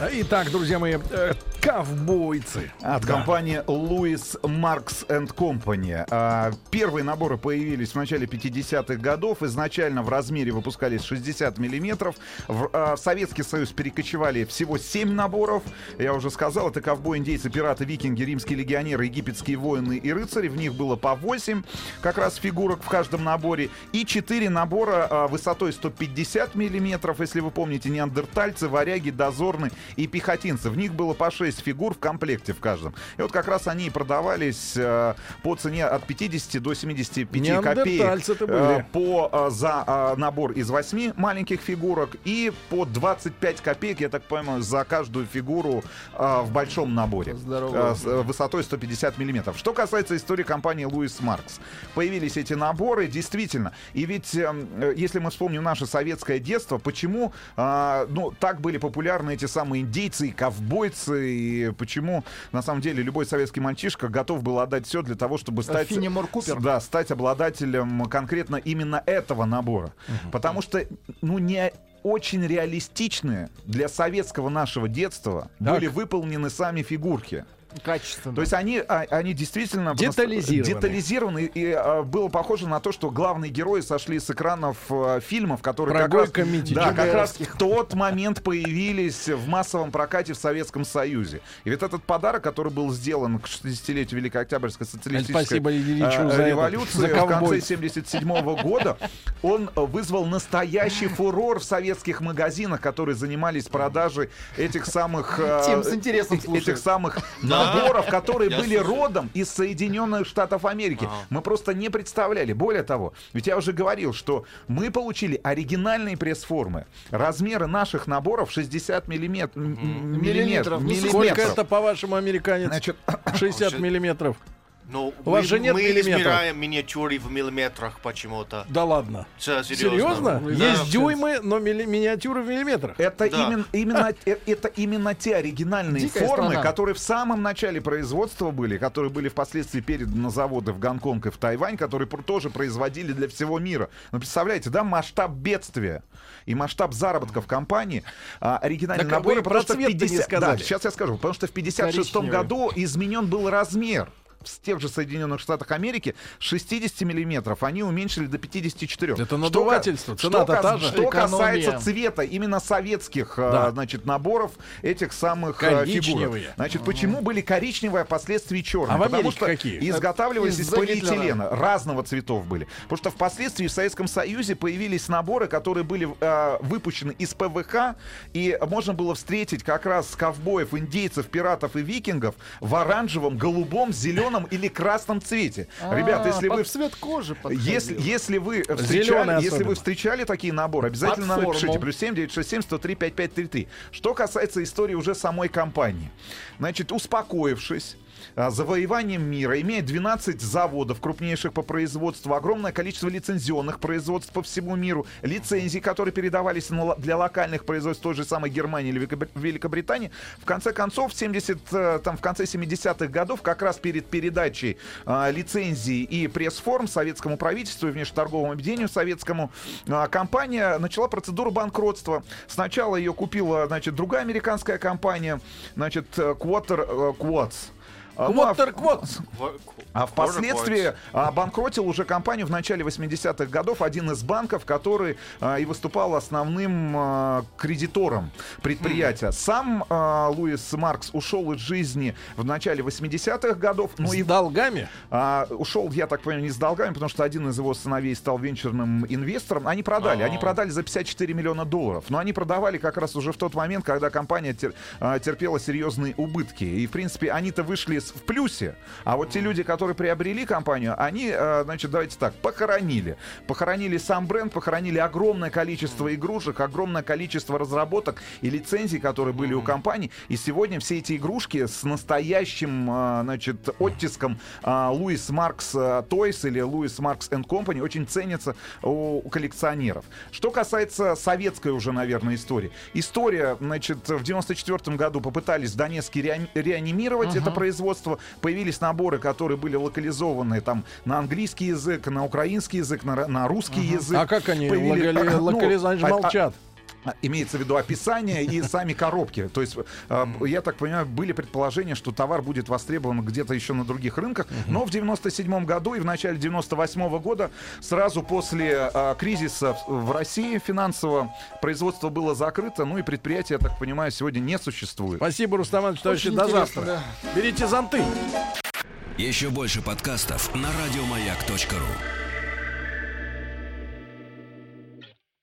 А, Итак, друзья мои, э, ковбойцы. От компании Louis Marks and Company. Первые наборы появились в начале 50-х годов. Изначально в размере выпускались 60 миллиметров. В а, в Советский Союз перекочевали всего 7 наборов. Я уже сказал, это ковбои, индейцы, пираты, викинги, римские легионеры, египетские воины и рыцари. В них было по 8 как раз фигурок в каждом наборе. И 4 набора а, высотой 150 миллиметров. Если вы помните, неандертальцы, варяги, дозорны и пехотинцы. В них было по 6 фигур в комплекте в каждом. И вот как раз они и продавались э, по цене от 50 до 75 копеек. Э, по, э, за набор из 8 маленьких фигурок и по 25 копеек, я так понимаю, за каждую фигуру э, в большом наборе. Здорово. Э, с э, высотой 150 миллиметров. Что касается истории компании Луис Маркс. Появились эти наборы, действительно. И ведь, э, э, если мы вспомним наше советское детство, почему э, ну, так были популярны эти самые индейцы и ковбойцы, и почему, на самом деле, любой советский мальчишка готов был отдать все для того, чтобы стать... Финемор Купер. Да, стать обладателем конкретно именно этого набора. Потому что, ну, не очень реалистичные для советского нашего детства Так. были выполнены сами фигурки. Качественно. То есть они, а- они действительно Детализированы. детализированы, и а, было похоже на то, что главные герои сошли с экранов а, фильмов, которые как раз, Митича. да, как раз в тот момент появились в массовом прокате в Советском Союзе. И вот этот подарок, который был сделан к 60-летию Великой Октябрьской социалистической а, за это, революции за в конце ковбой. 77 года, он вызвал настоящий фурор в советских магазинах, которые занимались продажей этих самых а, Тим с интересом э- слушает. этих самых Да. Наборов, которые Я были слушаю. родом из Соединенных Штатов Америки. Ага. Мы просто не представляли. Более того, ведь я уже говорил, что мы получили оригинальные пресс-формы. Размеры наших наборов 60 миллимет- м- м- Миллиметров. миллиметров. Ну, Сколько миллиметров. это, по-вашему, американец? Значит, 60 миллиметров. Но У вас мы, же нет мы миллиметров. измеряем миниатюры в миллиметрах почему-то. Да ладно. Все, Серьезно? Да. Есть дюймы, но милли- миниатюры в миллиметрах. Это, Да. именно, именно, это именно те оригинальные Дикая формы, страна. которые в самом начале производства были, которые были впоследствии переданы на заводы в Гонконг и в Тайвань, которые тоже производили для всего мира. Ну, представляете, да, масштаб бедствия и масштаб заработка в компании, а, оригинальные Так, наборы просто в цвет-то не 50... Да, сейчас я скажу. Потому что в 56 Коричневый. году изменен был размер в тех же Соединенных Штатах Америки с 60 миллиметров они уменьшили до 54. Это Что надувательство, ка- цена-то что, та же. что касается цвета именно советских а, Да. значит, наборов этих самых Коричневые. фигурок. Значит, почему были коричневые, а впоследствии черные? А Потому что какие? изготавливались из Гитлера. полиэтилена. Разного цветов были. Потому что впоследствии в Советском Союзе появились наборы, которые были а, выпущены из ПВХ, и можно было встретить как раз ковбоев, индейцев, пиратов и викингов в оранжевом, голубом, зеленом или красном цвете. Ребята, А, если вы цвет кожи если, если вы встречали, если вы встречали такие наборы, обязательно нам напишите. форму. Плюс 7 967 103 5533. Что касается истории уже самой компании. Значит, успокоившись, завоеванием мира, имея 12 заводов, крупнейших по производству, огромное количество лицензионных производств по всему миру, лицензий, которые передавались для локальных производств той же самой Германии или Великобри- Великобритании, в конце концов, в 70, э, там, в конце 70-х годов, как раз перед передачей а, лицензии и пресс-форм советскому правительству и внешнеторговому объединению советскому, а, компания начала процедуру банкротства. Сначала ее купила, значит, другая американская компания, значит, э, Quarter э, Quartz. А, а впоследствии а, банкротил уже компанию в начале 80-х годов один из банков, который а, и выступал основным кредитором предприятия. Сам Луис Маркс ушел из жизни в начале 80-х годов. но С и долгами? а, ушел, я так понимаю, не с долгами, потому что один из его сыновей стал венчурным инвестором. Они продали, они продали за 54 миллиона долларов. Но они продавали как раз уже в тот момент, когда компания тер- терпела серьезные убытки. И, в принципе, они-то вышли с- в плюсе. А вот те люди, которые приобрели компанию, они, а, значит, давайте так, похоронили. Похоронили сам бренд, похоронили огромное количество игрушек, огромное количество разработок и лицензий, которые были у компании. И сегодня все эти игрушки с настоящим, а, значит, оттиском а, Луис Маркс Toys или Луис Маркс and Company очень ценятся у коллекционеров. Что касается советской уже, наверное, истории. История, значит, в 94 году попытались в Донецке реани- реанимировать это производство. Появились наборы, которые были локализованы там на английский язык, на украинский язык, на, на русский язык. А как они Появили- локали- ну, локализованы? Они же молчат. А, Имеется в виду описание и сами коробки. То есть, э, я так понимаю, были предположения, что товар будет востребован где-то еще на других рынках. Но в 97 году и в начале 98 года, сразу после э, кризиса в России финансового, производство было закрыто. Ну и предприятие, я так понимаю, сегодня не существует. Спасибо, Рустам Иванович, товарищи, до завтра. Берите зонты. Еще больше подкастов на радиомаяк.ру.